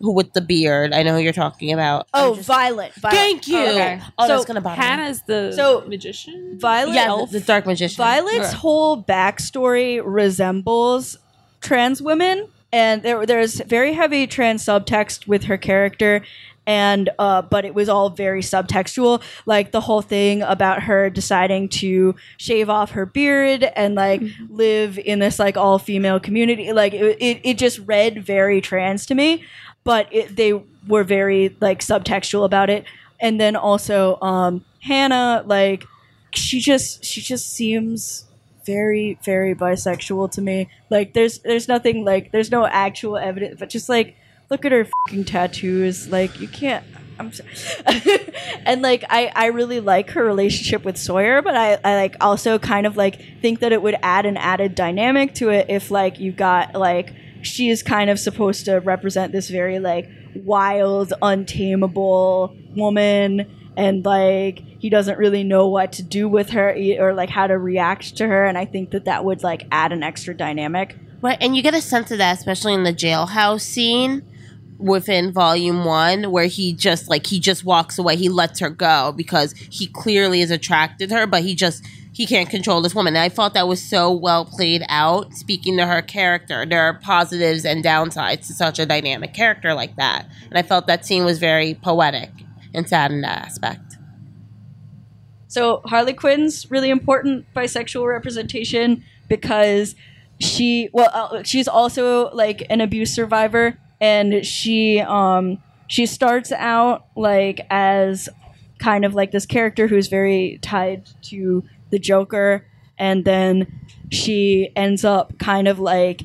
Who with the beard? I know who you're talking about. Oh just- violet, violet thank you. Oh, okay. Oh, So that's gonna bother me. Hannah's the So, magician. violet Yeah, elf the, the dark magician. Violet's Okay. whole backstory resembles trans women, and there there's very heavy trans subtext with her character, and uh, but it was all very subtextual, like the whole thing about her deciding to shave off her beard and like live in this like all female community. Like it, it, it just read very trans to me, but it, they were very like subtextual about it. And then also um, Hannah, like she just she just seems very very bisexual to me like there's there's nothing like there's no actual evidence but just like look at her fucking tattoos like you can't i'm sorry. and like i i really like her relationship with sawyer but i i like also kind of like think that it would add an added dynamic to it if like you got like she is kind of supposed to represent this very like wild untamable woman and like he doesn't really know what to do with her or like how to react to her and i think that that would like add an extra dynamic Right, and you get a sense of that, especially in the jailhouse scene within volume one, where he just like he just walks away. He lets her go because he clearly is attracted to her, but he just he can't control this woman. And I thought that was so well played out, speaking to her character. There are positives and downsides to such a dynamic character like that. And I felt that scene was very poetic and sad in that aspect. So Harley Quinn's really important bisexual representation because she well uh, she's also like an abuse survivor and she um she starts out like as kind of like this character who's very tied to the Joker and then she ends up kind of like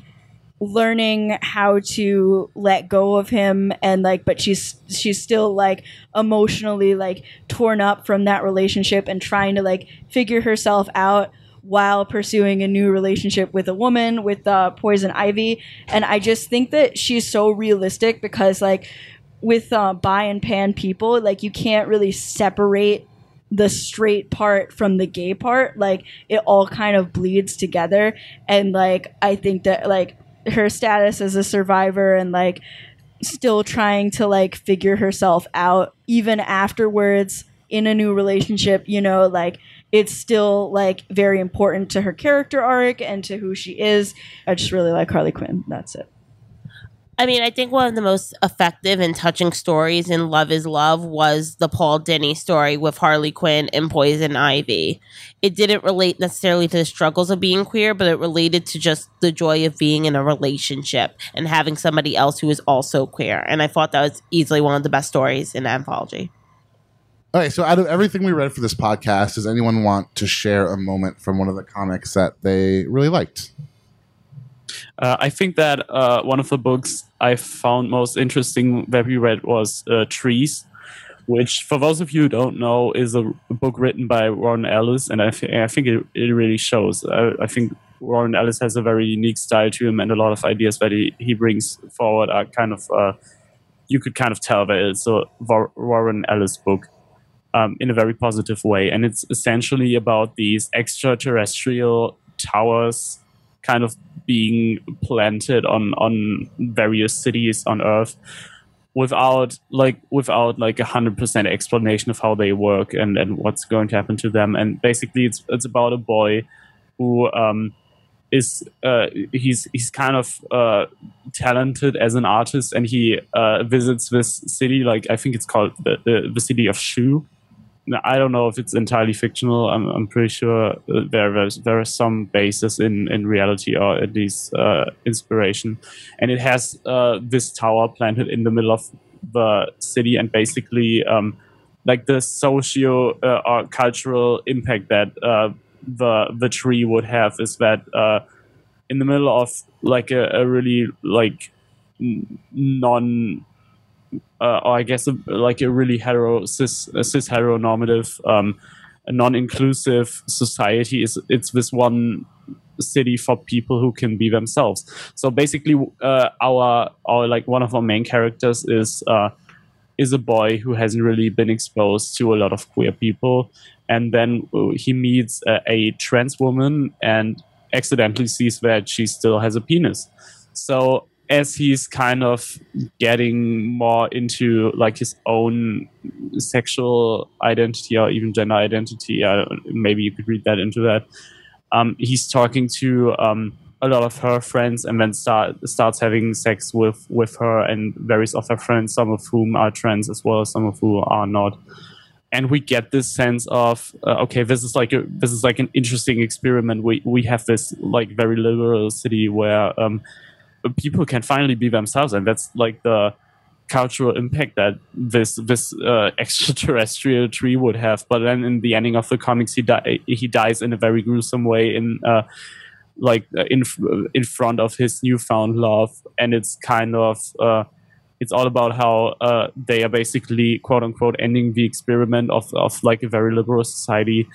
learning how to let go of him and like but she's she's still like emotionally like torn up from that relationship and trying to like figure herself out while pursuing a new relationship with a woman with uh, poison ivy. And i just think that she's so realistic because like with uh, bi and pan people like you can't really separate the straight part from the gay part. Like it all kind of bleeds together. And like i think that like her status as a survivor and like still trying to like figure herself out even afterwards in a new relationship you know like it's still like very important to her character arc and to who she is i just really like harley quinn that's it I mean, I think one of the most effective and touching stories in Love is Love was the Paul Dini story with Harley Quinn and Poison Ivy. It didn't relate necessarily to the struggles of being queer, but it related to just the joy of being in a relationship and having somebody else who is also queer. And I thought that was easily one of the best stories in the anthology. Okay, so out of everything we read for this podcast, does anyone want to share a moment from one of the comics that they really liked? Uh, I think that uh, one of the books I found most interesting that we read was uh, Trees, which, for those of you who don't know, is a book written by Warren Ellis, and I, th- I think it, it really shows. I, I think Warren Ellis has a very unique style to him, and a lot of ideas that he, he brings forward are kind of, uh, you could kind of tell that it's a War- Warren Ellis book. Um, in a very positive way, and it's essentially about these extraterrestrial towers kind of being planted on on various cities on earth without like without like a hundred percent explanation of how they work and and what's going to happen to them. And basically it's it's about a boy who um is uh he's he's kind of uh talented as an artist and he uh visits this city like i think it's called the the, the city of shu I don't know if it's entirely fictional. I'm, I'm pretty sure there is there is some basis in, in reality or at least uh, inspiration, and it has uh, this tower planted in the middle of the city, and basically, um, like the socio uh, or cultural impact that uh, the the tree would have is that uh, in the middle of like a, a really like non uh, or I guess a, like a really hetero cis cis heteronormative, um, non-inclusive society is it's this one city for people who can be themselves. So basically, uh, our our like one of our main characters is uh, is a boy who hasn't really been exposed to a lot of queer people, and then uh, he meets a, a trans woman and accidentally sees that she still has a penis. So as he's kind of getting more into like his own sexual identity or even gender identity, uh, maybe you could read that into that. Um, he's talking to um, a lot of her friends and then start starts having sex with with her and various of her friends, some of whom are trans as well, some of whom are not. And we get this sense of uh, okay, this is like a this is like an interesting experiment. We we have this like very liberal city where um, people can finally be themselves, and that's like the cultural impact that this this uh, extraterrestrial tree would have. But then in the ending of the comics, he di- he dies in a very gruesome way in uh, like uh, in in front of his newfound love, and it's kind of. Uh, it's all about how uh, they are basically quote unquote ending the experiment of, of like a very liberal society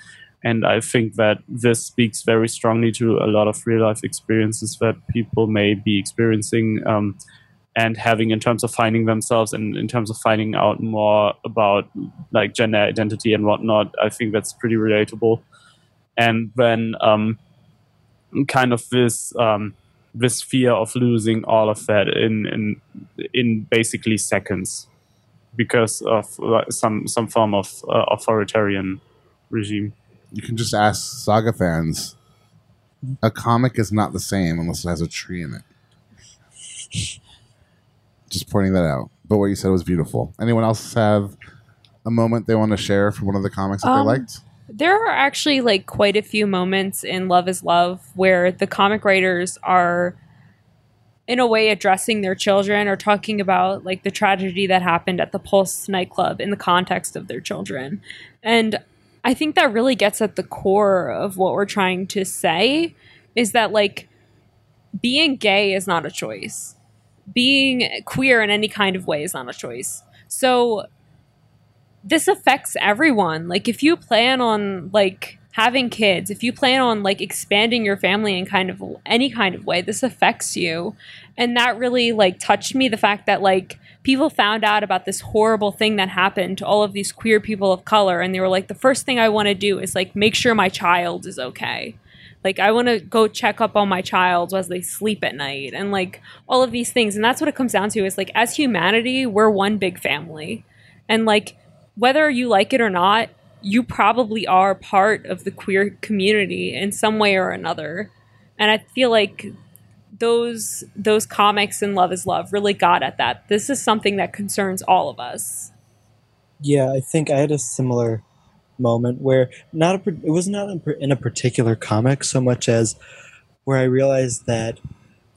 and I think that this speaks very strongly to a lot of real life experiences that people may be experiencing um, and having in terms of finding themselves and in terms of finding out more about like gender identity and whatnot. I think that's pretty relatable. And then um, kind of this um, this fear of losing all of that in in in basically seconds because of uh, some some form of uh, authoritarian regime. You can just ask Saga fans. A comic is not the same unless it has a tree in it. Just pointing that out. But what you said was beautiful. Anyone else have a moment they want to share from one of the comics that Um, they liked? There are actually like quite a few moments in Love is Love where the comic writers are in a way addressing their children or talking about like the tragedy that happened at the Pulse nightclub in the context of their children. And I think that really gets at the core of what we're trying to say is that like being gay is not a choice. Being queer in any kind of way is not a choice. So this affects everyone. Like if you plan on like having kids, if you plan on like expanding your family in kind of any kind of way, this affects you. And that really like touched me the fact that like people found out about this horrible thing that happened to all of these queer people of color and they were like the first thing I want to do is like make sure my child is okay. Like I want to go check up on my child as they sleep at night and like all of these things and that's what it comes down to is like as humanity, we're one big family. And like whether you like it or not, you probably are part of the queer community in some way or another. And I feel like those those comics and Love is Love really got at that. This is something that concerns all of us. Yeah, I think I had a similar moment where not a it was not in a particular comic so much as where I realized that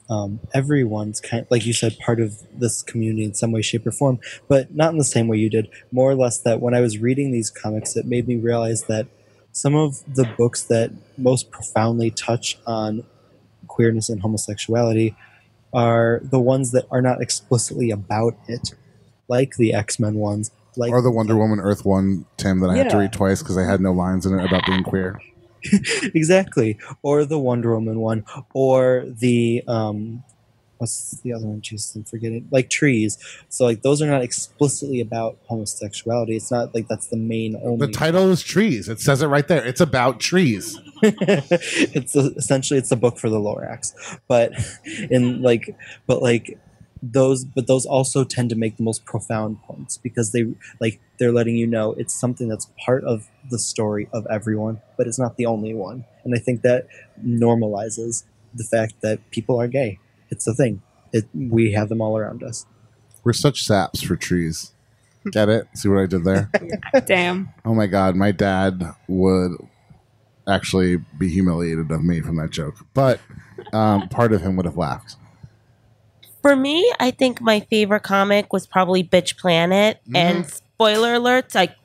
um, everyone's kind like you said part of this community in some way shape or form but not in the same way you did more or less that when i was reading these comics it made me realize that some of the books that most profoundly touch on queerness and homosexuality are the ones that are not explicitly about it like the x-men ones like or the Wonder Woman Earth one, Tim, that I had to read twice because I had no lines in it about being queer. exactly or the wonder woman one or the um what's the other one jesus i'm forgetting like trees. So like those are not explicitly about homosexuality. It's not like that's the main only The title is Trees. It says it right there. It's about trees. it's a, essentially it's a book for the lorax. But in like but like those but those also tend to make the most profound points because they like they're letting you know it's something that's part of the story of everyone but it's not the only one. And i think that normalizes the fact that people are gay it's a thing it we have them all around us We're such saps for trees. Get it? See what I did there? Damn. oh my god, my dad would actually be humiliated of me from that joke. But um, part of him would have laughed. For me, I think my favorite comic was probably Bitch Planet. And spoiler alerts, I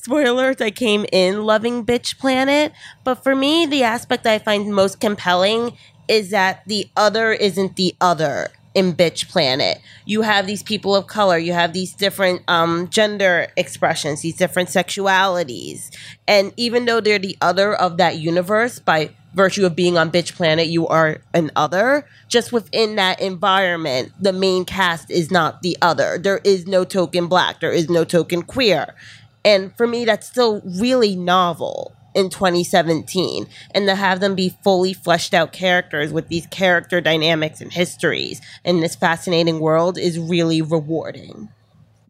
spoiler alerts, I came in loving Bitch Planet. But for me, the aspect I find most compelling is that the other isn't the other in Bitch Planet. You have these people of color, you have these different um, gender expressions, these different sexualities. And even though they're the other of that universe by virtue of being on Bitch Planet, you are an other. Just within that environment, the main cast is not the other. There is no token black, there is no token queer. And for me, that's still really novel in 2017. And to have them be fully fleshed out characters with these character dynamics and histories in this fascinating world is really rewarding.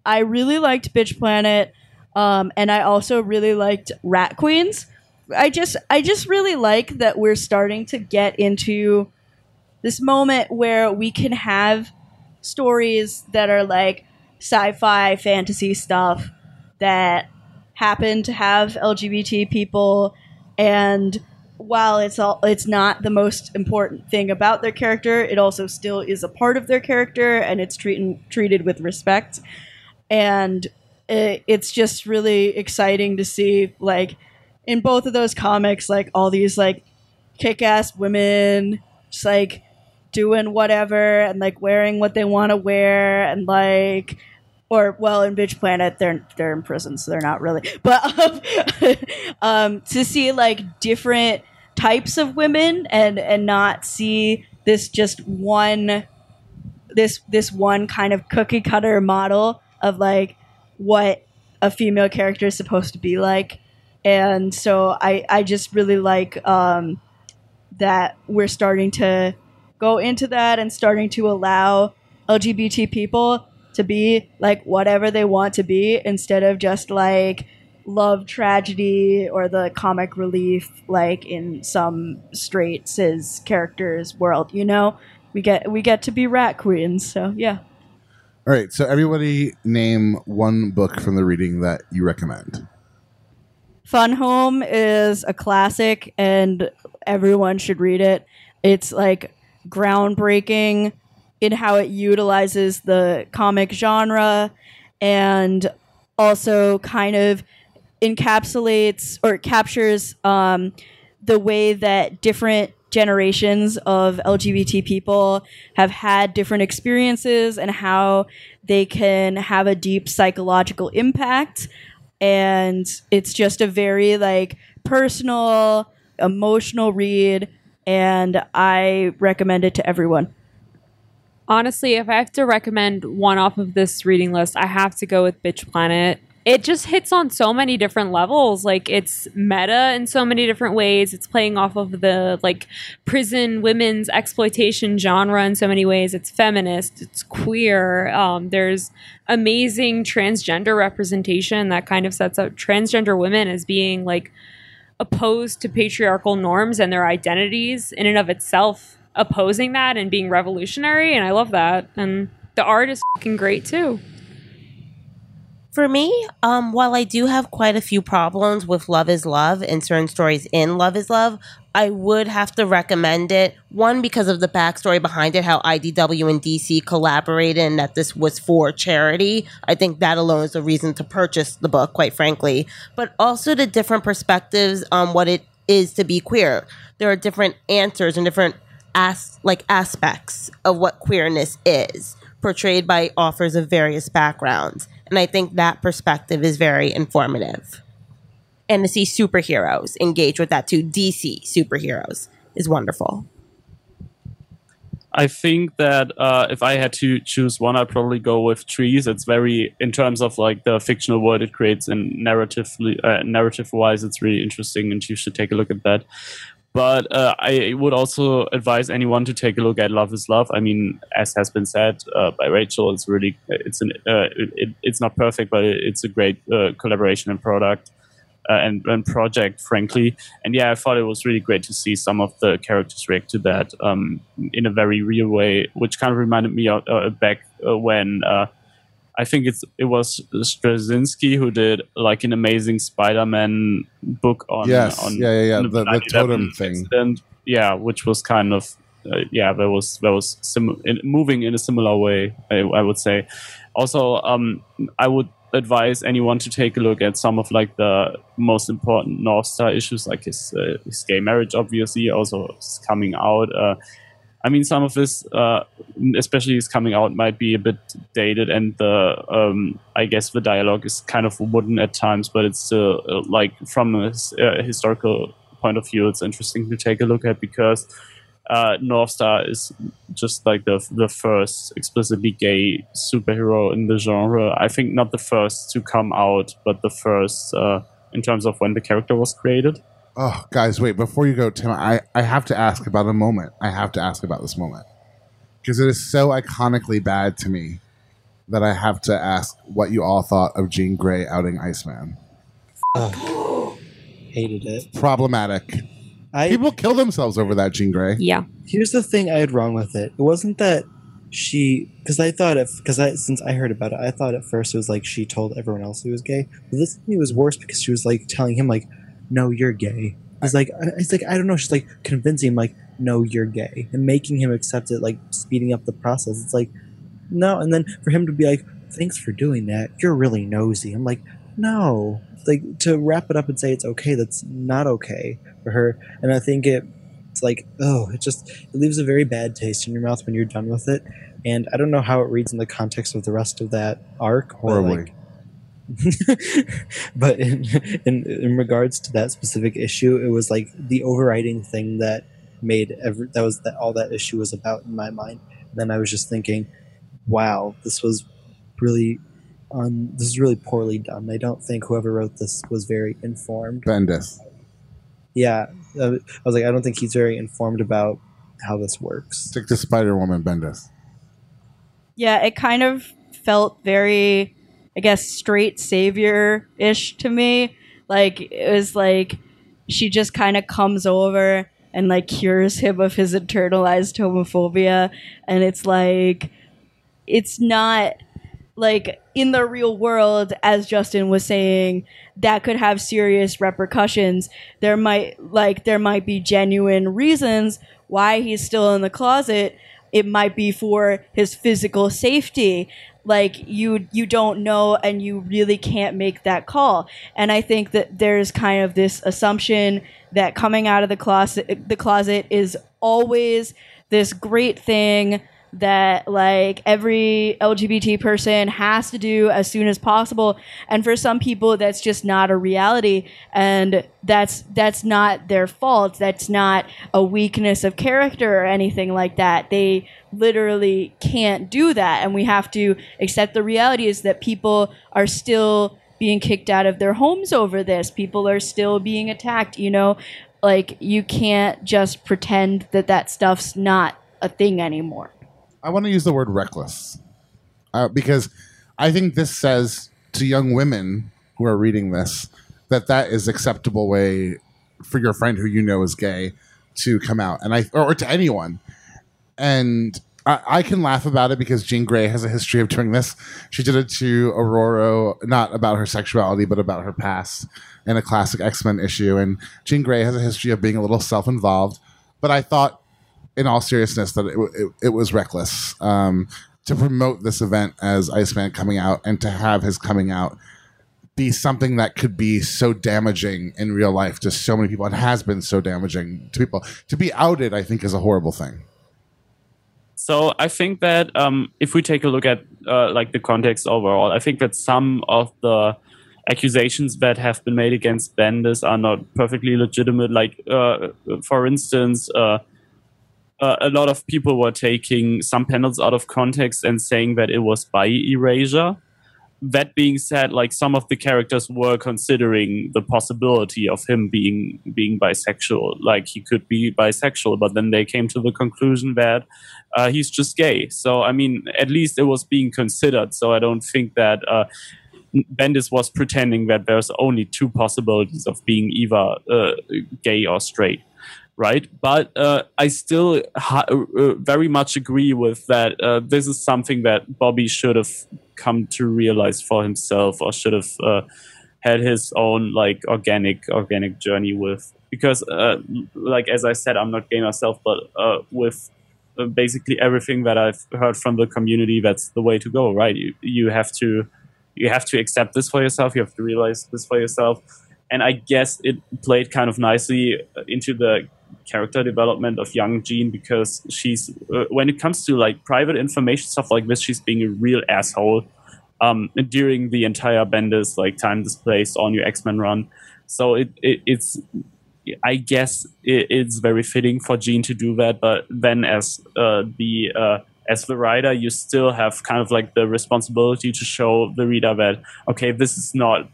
I really liked Bitch Planet, um, and I also really liked Rat Queens. I just I just really like that we're starting to get into this moment where we can have stories that are like sci-fi fantasy stuff that happen to have LGBT people and while it's all it's not the most important thing about their character, it also still is a part of their character and it's treated treated with respect. And it, it's just really exciting to see like in both of those comics like all these like kick-ass women just like doing whatever and like wearing what they want to wear and like or well in bitch planet they're they're in prison so they're not really but um, um to see like different types of women and and not see this just one this this one kind of cookie cutter model of like what a female character is supposed to be like. And so i i just really like um that we're starting to go into that and starting to allow LGBT people to be like whatever they want to be instead of just like love tragedy or the comic relief like in some straight cis characters world you know we get we get to be rat queens so yeah All right, so everybody name one book from the reading that you recommend. Fun Home is a classic and everyone should read it. It's like groundbreaking in how it utilizes the comic genre and also kind of encapsulates or captures um, the way that different generations of LGBT people have had different experiences and how they can have a deep psychological impact. And it's just a very like personal emotional read and i recommend it to everyone Honestly, if I have to recommend one off of this reading list, I have to go with Bitch Planet. It just hits on so many different levels. Like it's meta in so many different ways. It's playing off of the like prison women's exploitation genre in so many ways. It's feminist. It's queer. Um, there's amazing transgender representation that kind of sets up transgender women as being like opposed to patriarchal norms and their identities in and of itself opposing that and being revolutionary and I love that and the art is fucking great too. For me, um, while I do have quite a few problems with Love is Love and certain stories in Love is Love, I would have to recommend it. One, because of the backstory behind it, how IDW and DC collaborated and that this was for charity. I think that alone is a reason to purchase the book, quite frankly. But also the different perspectives on what it is to be queer. There are different answers and different as- like aspects of what queerness is portrayed by authors of various backgrounds. And I think that perspective is very informative. And to see superheroes engage with that too, DC superheroes, is wonderful. I think that uh, if I had to choose one, I'd probably go with trees. It's very, in terms of like the fictional world it creates and narratively, uh, narrative wise, it's really interesting, and you should take a look at that. But uh, I would also advise anyone to take a look at Love Is Love. I mean, as has been said uh, by Rachel, it's really it's an uh, it, it's not perfect, but it's a great uh, collaboration and product uh, and, and project, frankly. And yeah, I thought it was really great to see some of the characters react to that um, in a very real way, which kind of reminded me of back when I think it's it was Straczynski who did like an amazing Spider-Man book on Yes, on yeah, yeah, yeah, the- the 9/11 totem thing. incident. Yeah, which was kind of uh, yeah, that was that was sim- in, moving in a similar way. I, I would say. Also, um, I would advise anyone to take a look at some of like the most important Northstar issues, like his, uh, his gay marriage, obviously, also is coming out. Uh, I mean, some of this, uh, especially his coming out, might be a bit dated, and the um, I guess the dialogue is kind of wooden at times, but it's uh, like from a uh, historical point of view, it's interesting to take a look at because uh, Northstar is just like the the first explicitly gay superhero in the genre. I think not the first to come out, but the first uh, in terms of when the character was created. Oh, guys, wait! Before you go, Tim, I, I have to ask about a moment. I have to ask about this moment because it is so iconically bad to me that I have to ask what you all thought of Jean Grey outing Iceman. Hated it. Problematic. I People kill themselves over that Jean Grey. Yeah. here's the thing I had wrong with it. It wasn't that she because I thought if because I since I heard about it, I thought at first it was like she told everyone else he was gay. But this to me was worse because she was like telling him like, "No, you're gay." It's like uh, it's like I don't know. She's like convincing him like, "No, you're gay," and making him accept it, like speeding up the process. It's like no, and then for him to be like, "Thanks for doing that. You're really nosy." I'm like, no, like to wrap it up and say it's okay. That's not okay for her. And I think it it's like oh it just it leaves a very bad taste in your mouth when you're done with it and i don't know how it reads in the context of the rest of that arc Horribly. like- but in, in in regards to that specific issue it was like the overriding thing that made every that was that all that issue was about in my mind and then i was just thinking wow this was really um, this is really poorly done i don't think whoever wrote this was very informed Bendis. yeah i was like i don't think he's very informed about how this works. Stick to Spider Woman Bendis. Yeah, it kind of felt very, I guess, straight savior ish to me. Like it was like she just kind of comes over and like cures him of his internalized homophobia, and it's like it's not like in the real world as justin was saying that could have serious repercussions. There might like there might be genuine reasons why he's still in the closet. It might be for his physical safety like you you don't know and you really can't make that call. And i think that there's kind of this assumption that coming out of the closet the closet is always this great thing that like every LGBT person has to do as soon as possible. And for some people that's just not a reality. And that's that's not their fault. That's not a weakness of character or anything like that. They literally can't do that. And we have to accept the reality is that people are still being kicked out of their homes over this. People are still being attacked you know? Like you can't just pretend that that stuff's not a thing anymore I want to use the word reckless uh, because I think this says to young women who are reading this that that is acceptable way for your friend who you know is gay to come out, and I or, or to anyone, and. I, I can laugh about it because Jean Grey has a history of doing this. She did it to Aurora, not about her sexuality, but about her past in a classic X Men issue. And Jean Grey has a history of being a little self involved. But I thought in all seriousness, that it, it, it was reckless um, to promote this event as Iceman coming out and to have his coming out be something that could be so damaging in real life to so many people. It has been so damaging to people. To be outed, I think, is a horrible thing. So I think that um, if we take a look at uh, like the context overall, I think that some of the accusations that have been made against Bendis are not perfectly legitimate. Like, uh, for instance, uh, uh, a lot of people were taking some panels out of context and saying that it was bi erasure. That being said, like some of the characters were considering the possibility of him being being bisexual, like he could be bisexual, but then they came to the conclusion that uh, he's just gay. So I mean, at least it was being considered. So I don't think that. Uh, Bendis was pretending that there's only two possibilities of being either uh, gay or straight right? But uh, I still ha- uh, very much agree with that. Uh, this is something that Bobby should have come to realize for himself, or should have uh, had his own like organic organic journey with. Because, uh, like as I said, I'm not gay myself, but uh, with basically everything that I've heard from the community, that's the way to go, right? You you have to you have to accept this for yourself. You have to realize this for yourself and I guess it played kind of nicely into the character development of young Jean because she's uh, when it comes to like private information stuff like this, she's being a real asshole um, during the entire Bendis like time displaced All-New X Men run. So it, it it's I guess it, it's very fitting for Jean to do that, but then as uh, the uh, as the writer, you still have kind of like the responsibility to show the reader that okay, this is not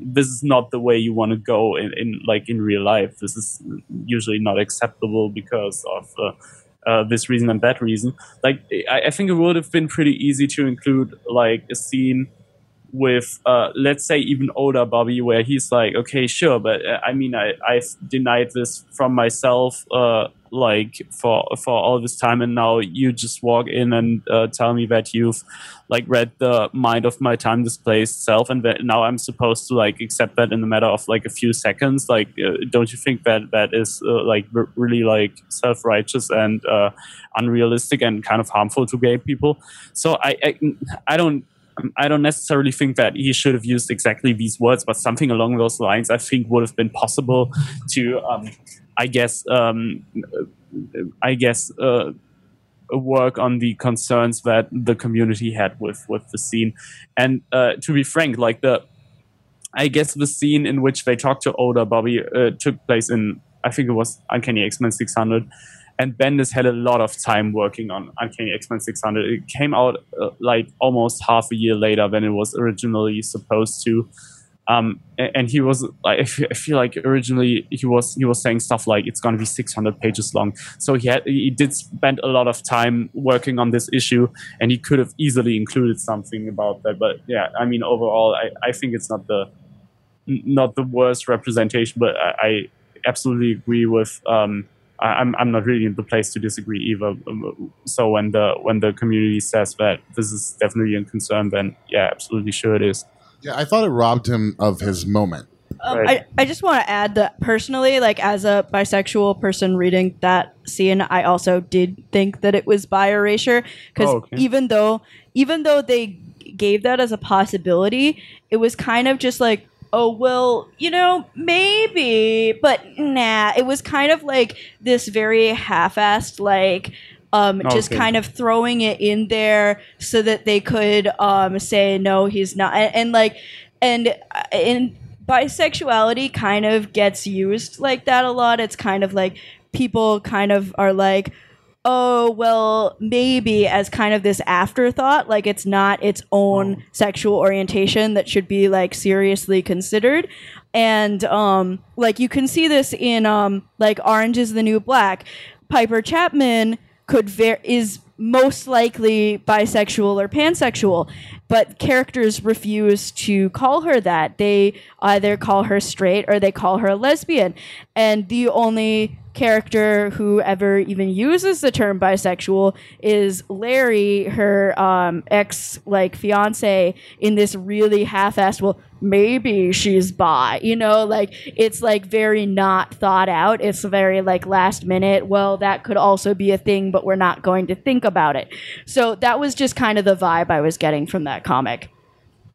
this is not the way you want to go in, in like in real life. This is usually not acceptable because of uh, uh, this reason and that reason. Like I, I, think it would have been pretty easy to include like a scene with uh, let's say even older Bobby where he's like, okay, sure, but uh, I mean I I've denied this from myself uh, like for for all this time and now you just walk in and uh, tell me that you've like read the mind of my time displaced self and that now i'm supposed to like accept that in a matter of like a few seconds. Like uh, don't you think that that is uh, like r- really like self-righteous and uh, unrealistic and kind of harmful to gay people? So I, I i don't I don't necessarily think that he should have used exactly these words, but something along those lines I think would have been possible to um, I guess um, I guess uh, work on the concerns that the community had with with the scene. And uh, to be frank, like the I guess the scene in which they talked to older Bobby uh, took place in I think it was Uncanny X Men 600. And Bendis had a lot of time working on Uncanny X Men 600. It came out uh, like almost half a year later than it was originally supposed to Um, a- and he was like, I feel- I feel like originally he was he was saying stuff like it's going to be 600 pages long. So he had he did spend a lot of time working on this issue, and he could have easily included something about that. But yeah, I mean, overall, I, I think it's not the not the worst representation, but I, I absolutely agree with. Um, I'm I'm not really in the place to disagree either. So when the when the community says that this is definitely a concern, then yeah, absolutely sure it is. Yeah, I thought it robbed him of his moment. Um, Right. I, I just want to add that personally, like as a bisexual person reading that scene, I also did think that it was bi erasure because Oh, okay. even though even though they gave that as a possibility, it was kind of just like, oh well, you know, maybe, but nah. It was kind of like this very half-assed, like um, just Okay. kind of throwing it in there so that they could um, say no, he's not, and, and like, and uh, and bisexuality kind of gets used like that a lot. It's kind of like people kind of are like, oh, well, maybe as kind of this afterthought, like it's not its own sexual orientation that should be like seriously considered. And um, like you can see this in um, like Orange is the New Black. Piper Chapman could ver- is most likely bisexual or pansexual, but characters refuse to call her that. They either call her straight or they call her a lesbian. And the only character who ever even uses the term bisexual is Larry, her um, ex like fiance, in this really half-assed. Well, maybe she's bi. You know, like it's like very not thought out. It's very like last minute. Well, that could also be a thing, but we're not going to think about it. So that was just kind of the vibe I was getting from that comic.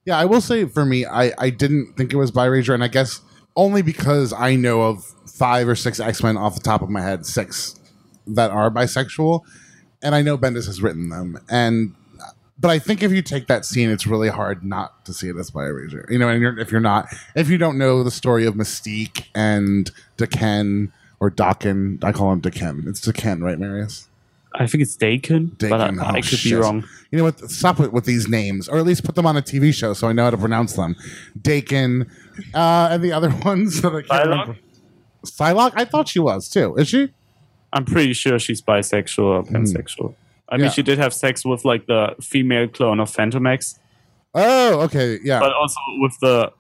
Yeah, I will say for me, I, I didn't think it was bi erasure, and I guess only because I know of five or six X Men off the top of my head, six that are bisexual, and I know Bendis has written them. And but I think if you take that scene, it's really hard not to see it as bi erasure. You know, and you're, if you're not, if you don't know the story of Mystique and Daken or Dakin, I call him Daken. It's Daken, right, Marius? I think it's Dakin, but I, Daken, I oh, could be wrong. You know what? Stop with, with these names, or at least put them on a TV show so I know how to pronounce them. Dakin, uh, and the other ones that I can't Psylocke? remember. Psylocke? I thought she was too. Is she? I'm pretty sure she's bisexual or pansexual. I mean, Yeah. she did have sex with like the female clone of Fantomex, Oh, okay, yeah. but also with the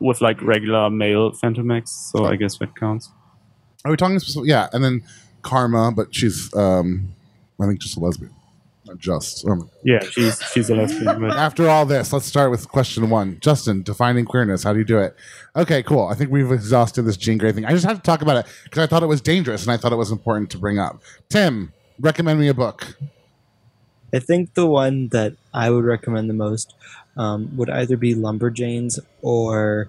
with like regular male Fantomex. So I guess that counts. Are we talking? Yeah, and then Karma, but she's, um, I think, just a lesbian. Not just. Um, Yeah, she's she's a lesbian. But after all this, let's start with question one. Justin, defining queerness. How do you do it? Okay, cool. I think we've exhausted this Jean Grey thing. I just have to talk about it because I thought it was dangerous and I thought it was important to bring up. Tim, recommend me a book. I think the one that I would recommend the most um, would either be Lumberjanes or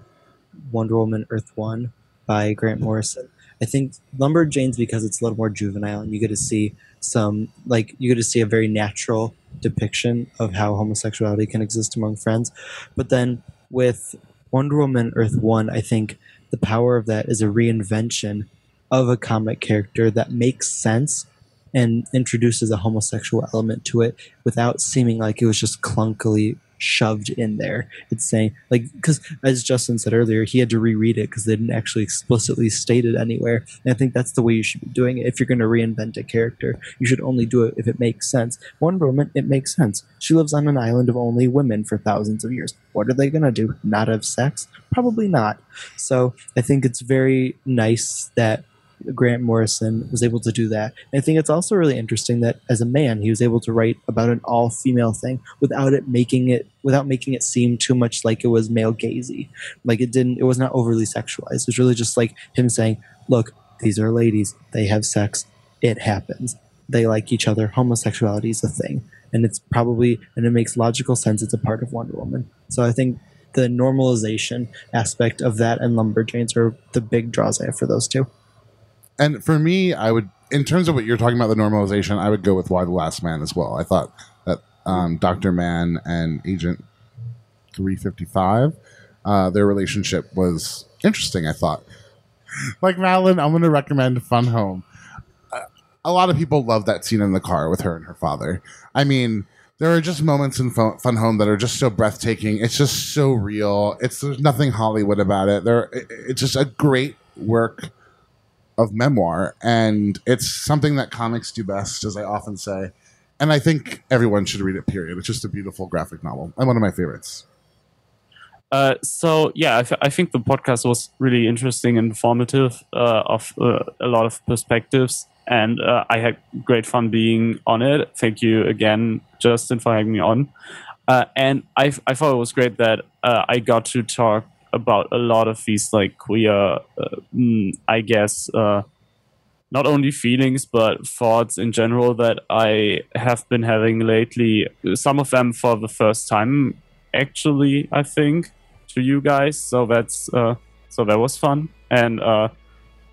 Wonder Woman Earth One by Grant Morrison. I think Lumberjanes because it's a little more juvenile and you get to see some like you get to see a very natural depiction of how homosexuality can exist among friends. But then with Wonder Woman Earth One, I think the power of that is a reinvention of a comic character that makes sense and introduces a homosexual element to it without seeming like it was just clunkily shoved in there. It's saying like because as Justin said earlier, he had to reread it because they didn't actually explicitly state it anywhere. And I think that's the way you should be doing it. If you're going to reinvent a character, you should only do it if it makes sense. Wonder Woman, it makes sense. She lives on an island of only women for thousands of years. What are they going to do? Not have sex? Probably not. So I think it's very nice that Grant Morrison was able to do that. And I think it's also really interesting that as a man, he was able to write about an all-female thing without it making it without making it seem too much like it was male gazy. Like it didn't. It was not overly sexualized. It was really just like him saying, "Look, these are ladies. They have sex. It happens. They like each other. Homosexuality is a thing." And it's probably, and it makes logical sense. It's a part of Wonder Woman. So I think the normalization aspect of that and Lumberjanes are the big draws I have for those two. And for me, I would, in terms of what you're talking about, the normalization, I would go with Y the Last Man as well. I thought that um, Dr. Mann and Agent 355, uh, their relationship was interesting, I thought. Like Madeline, I'm going to recommend Fun Home. A lot of people love that scene in the car with her and her father. I mean, there are just moments in Fun, Home that are just so breathtaking. It's just so real. It's there's nothing Hollywood about it. There, it- it's just a great work of memoir, and it's something that comics do best, as I often say. And I think everyone should read it. Period. It's just a beautiful graphic novel and one of my favorites. Uh, so yeah, I, th- I think the podcast was really interesting and informative uh, of uh, a lot of perspectives, and uh, I had great fun being on it. Thank you again, Justin, for having me on. Uh, and I, I thought it was great that uh, I got to talk about a lot of these like queer, uh, mm, I guess, uh, not only feelings but thoughts in general that I have been having lately. Some of them for the first time, actually. I think to you guys. So that's uh, so that was fun, and uh,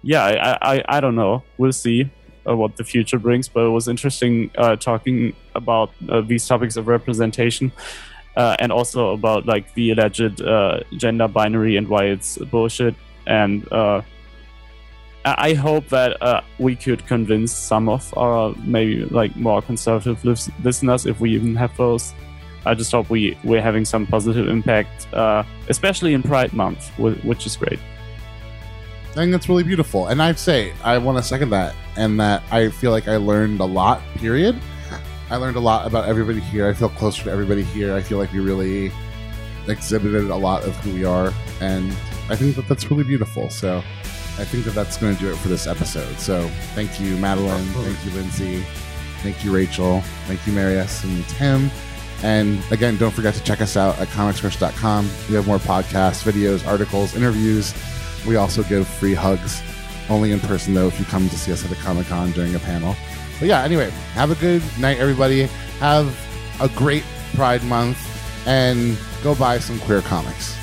yeah, I, I I don't know. We'll see uh, what the future brings, but it was interesting uh, talking about uh, these topics of representation. Uh, and also about like the alleged uh, gender binary and why it's bullshit. And uh, I hope that uh, we could convince some of our maybe like more conservative listeners, if we even have those. I just hope we we're having some positive impact, uh, especially in Pride Month, which is great. I think that's really beautiful. And I'd say, I want to second that, and that I feel like I learned a lot, period. I learned a lot about everybody here. I feel closer to everybody here. I feel like we really exhibited a lot of who we are. And I think that that's really beautiful. So I think that that's going to do it for this episode. So thank you, Madeline. Thank you, Lindsay. Thank you, Rachel. Thank you, Marius and Tim. And again, don't forget to check us out at comicsverse.com. We have more podcasts, videos, articles, interviews. We also give free hugs, only in person though, if you come to see us at a Comic Con during a panel. But yeah, anyway, have a good night, everybody. Have a great Pride Month and go buy some queer comics.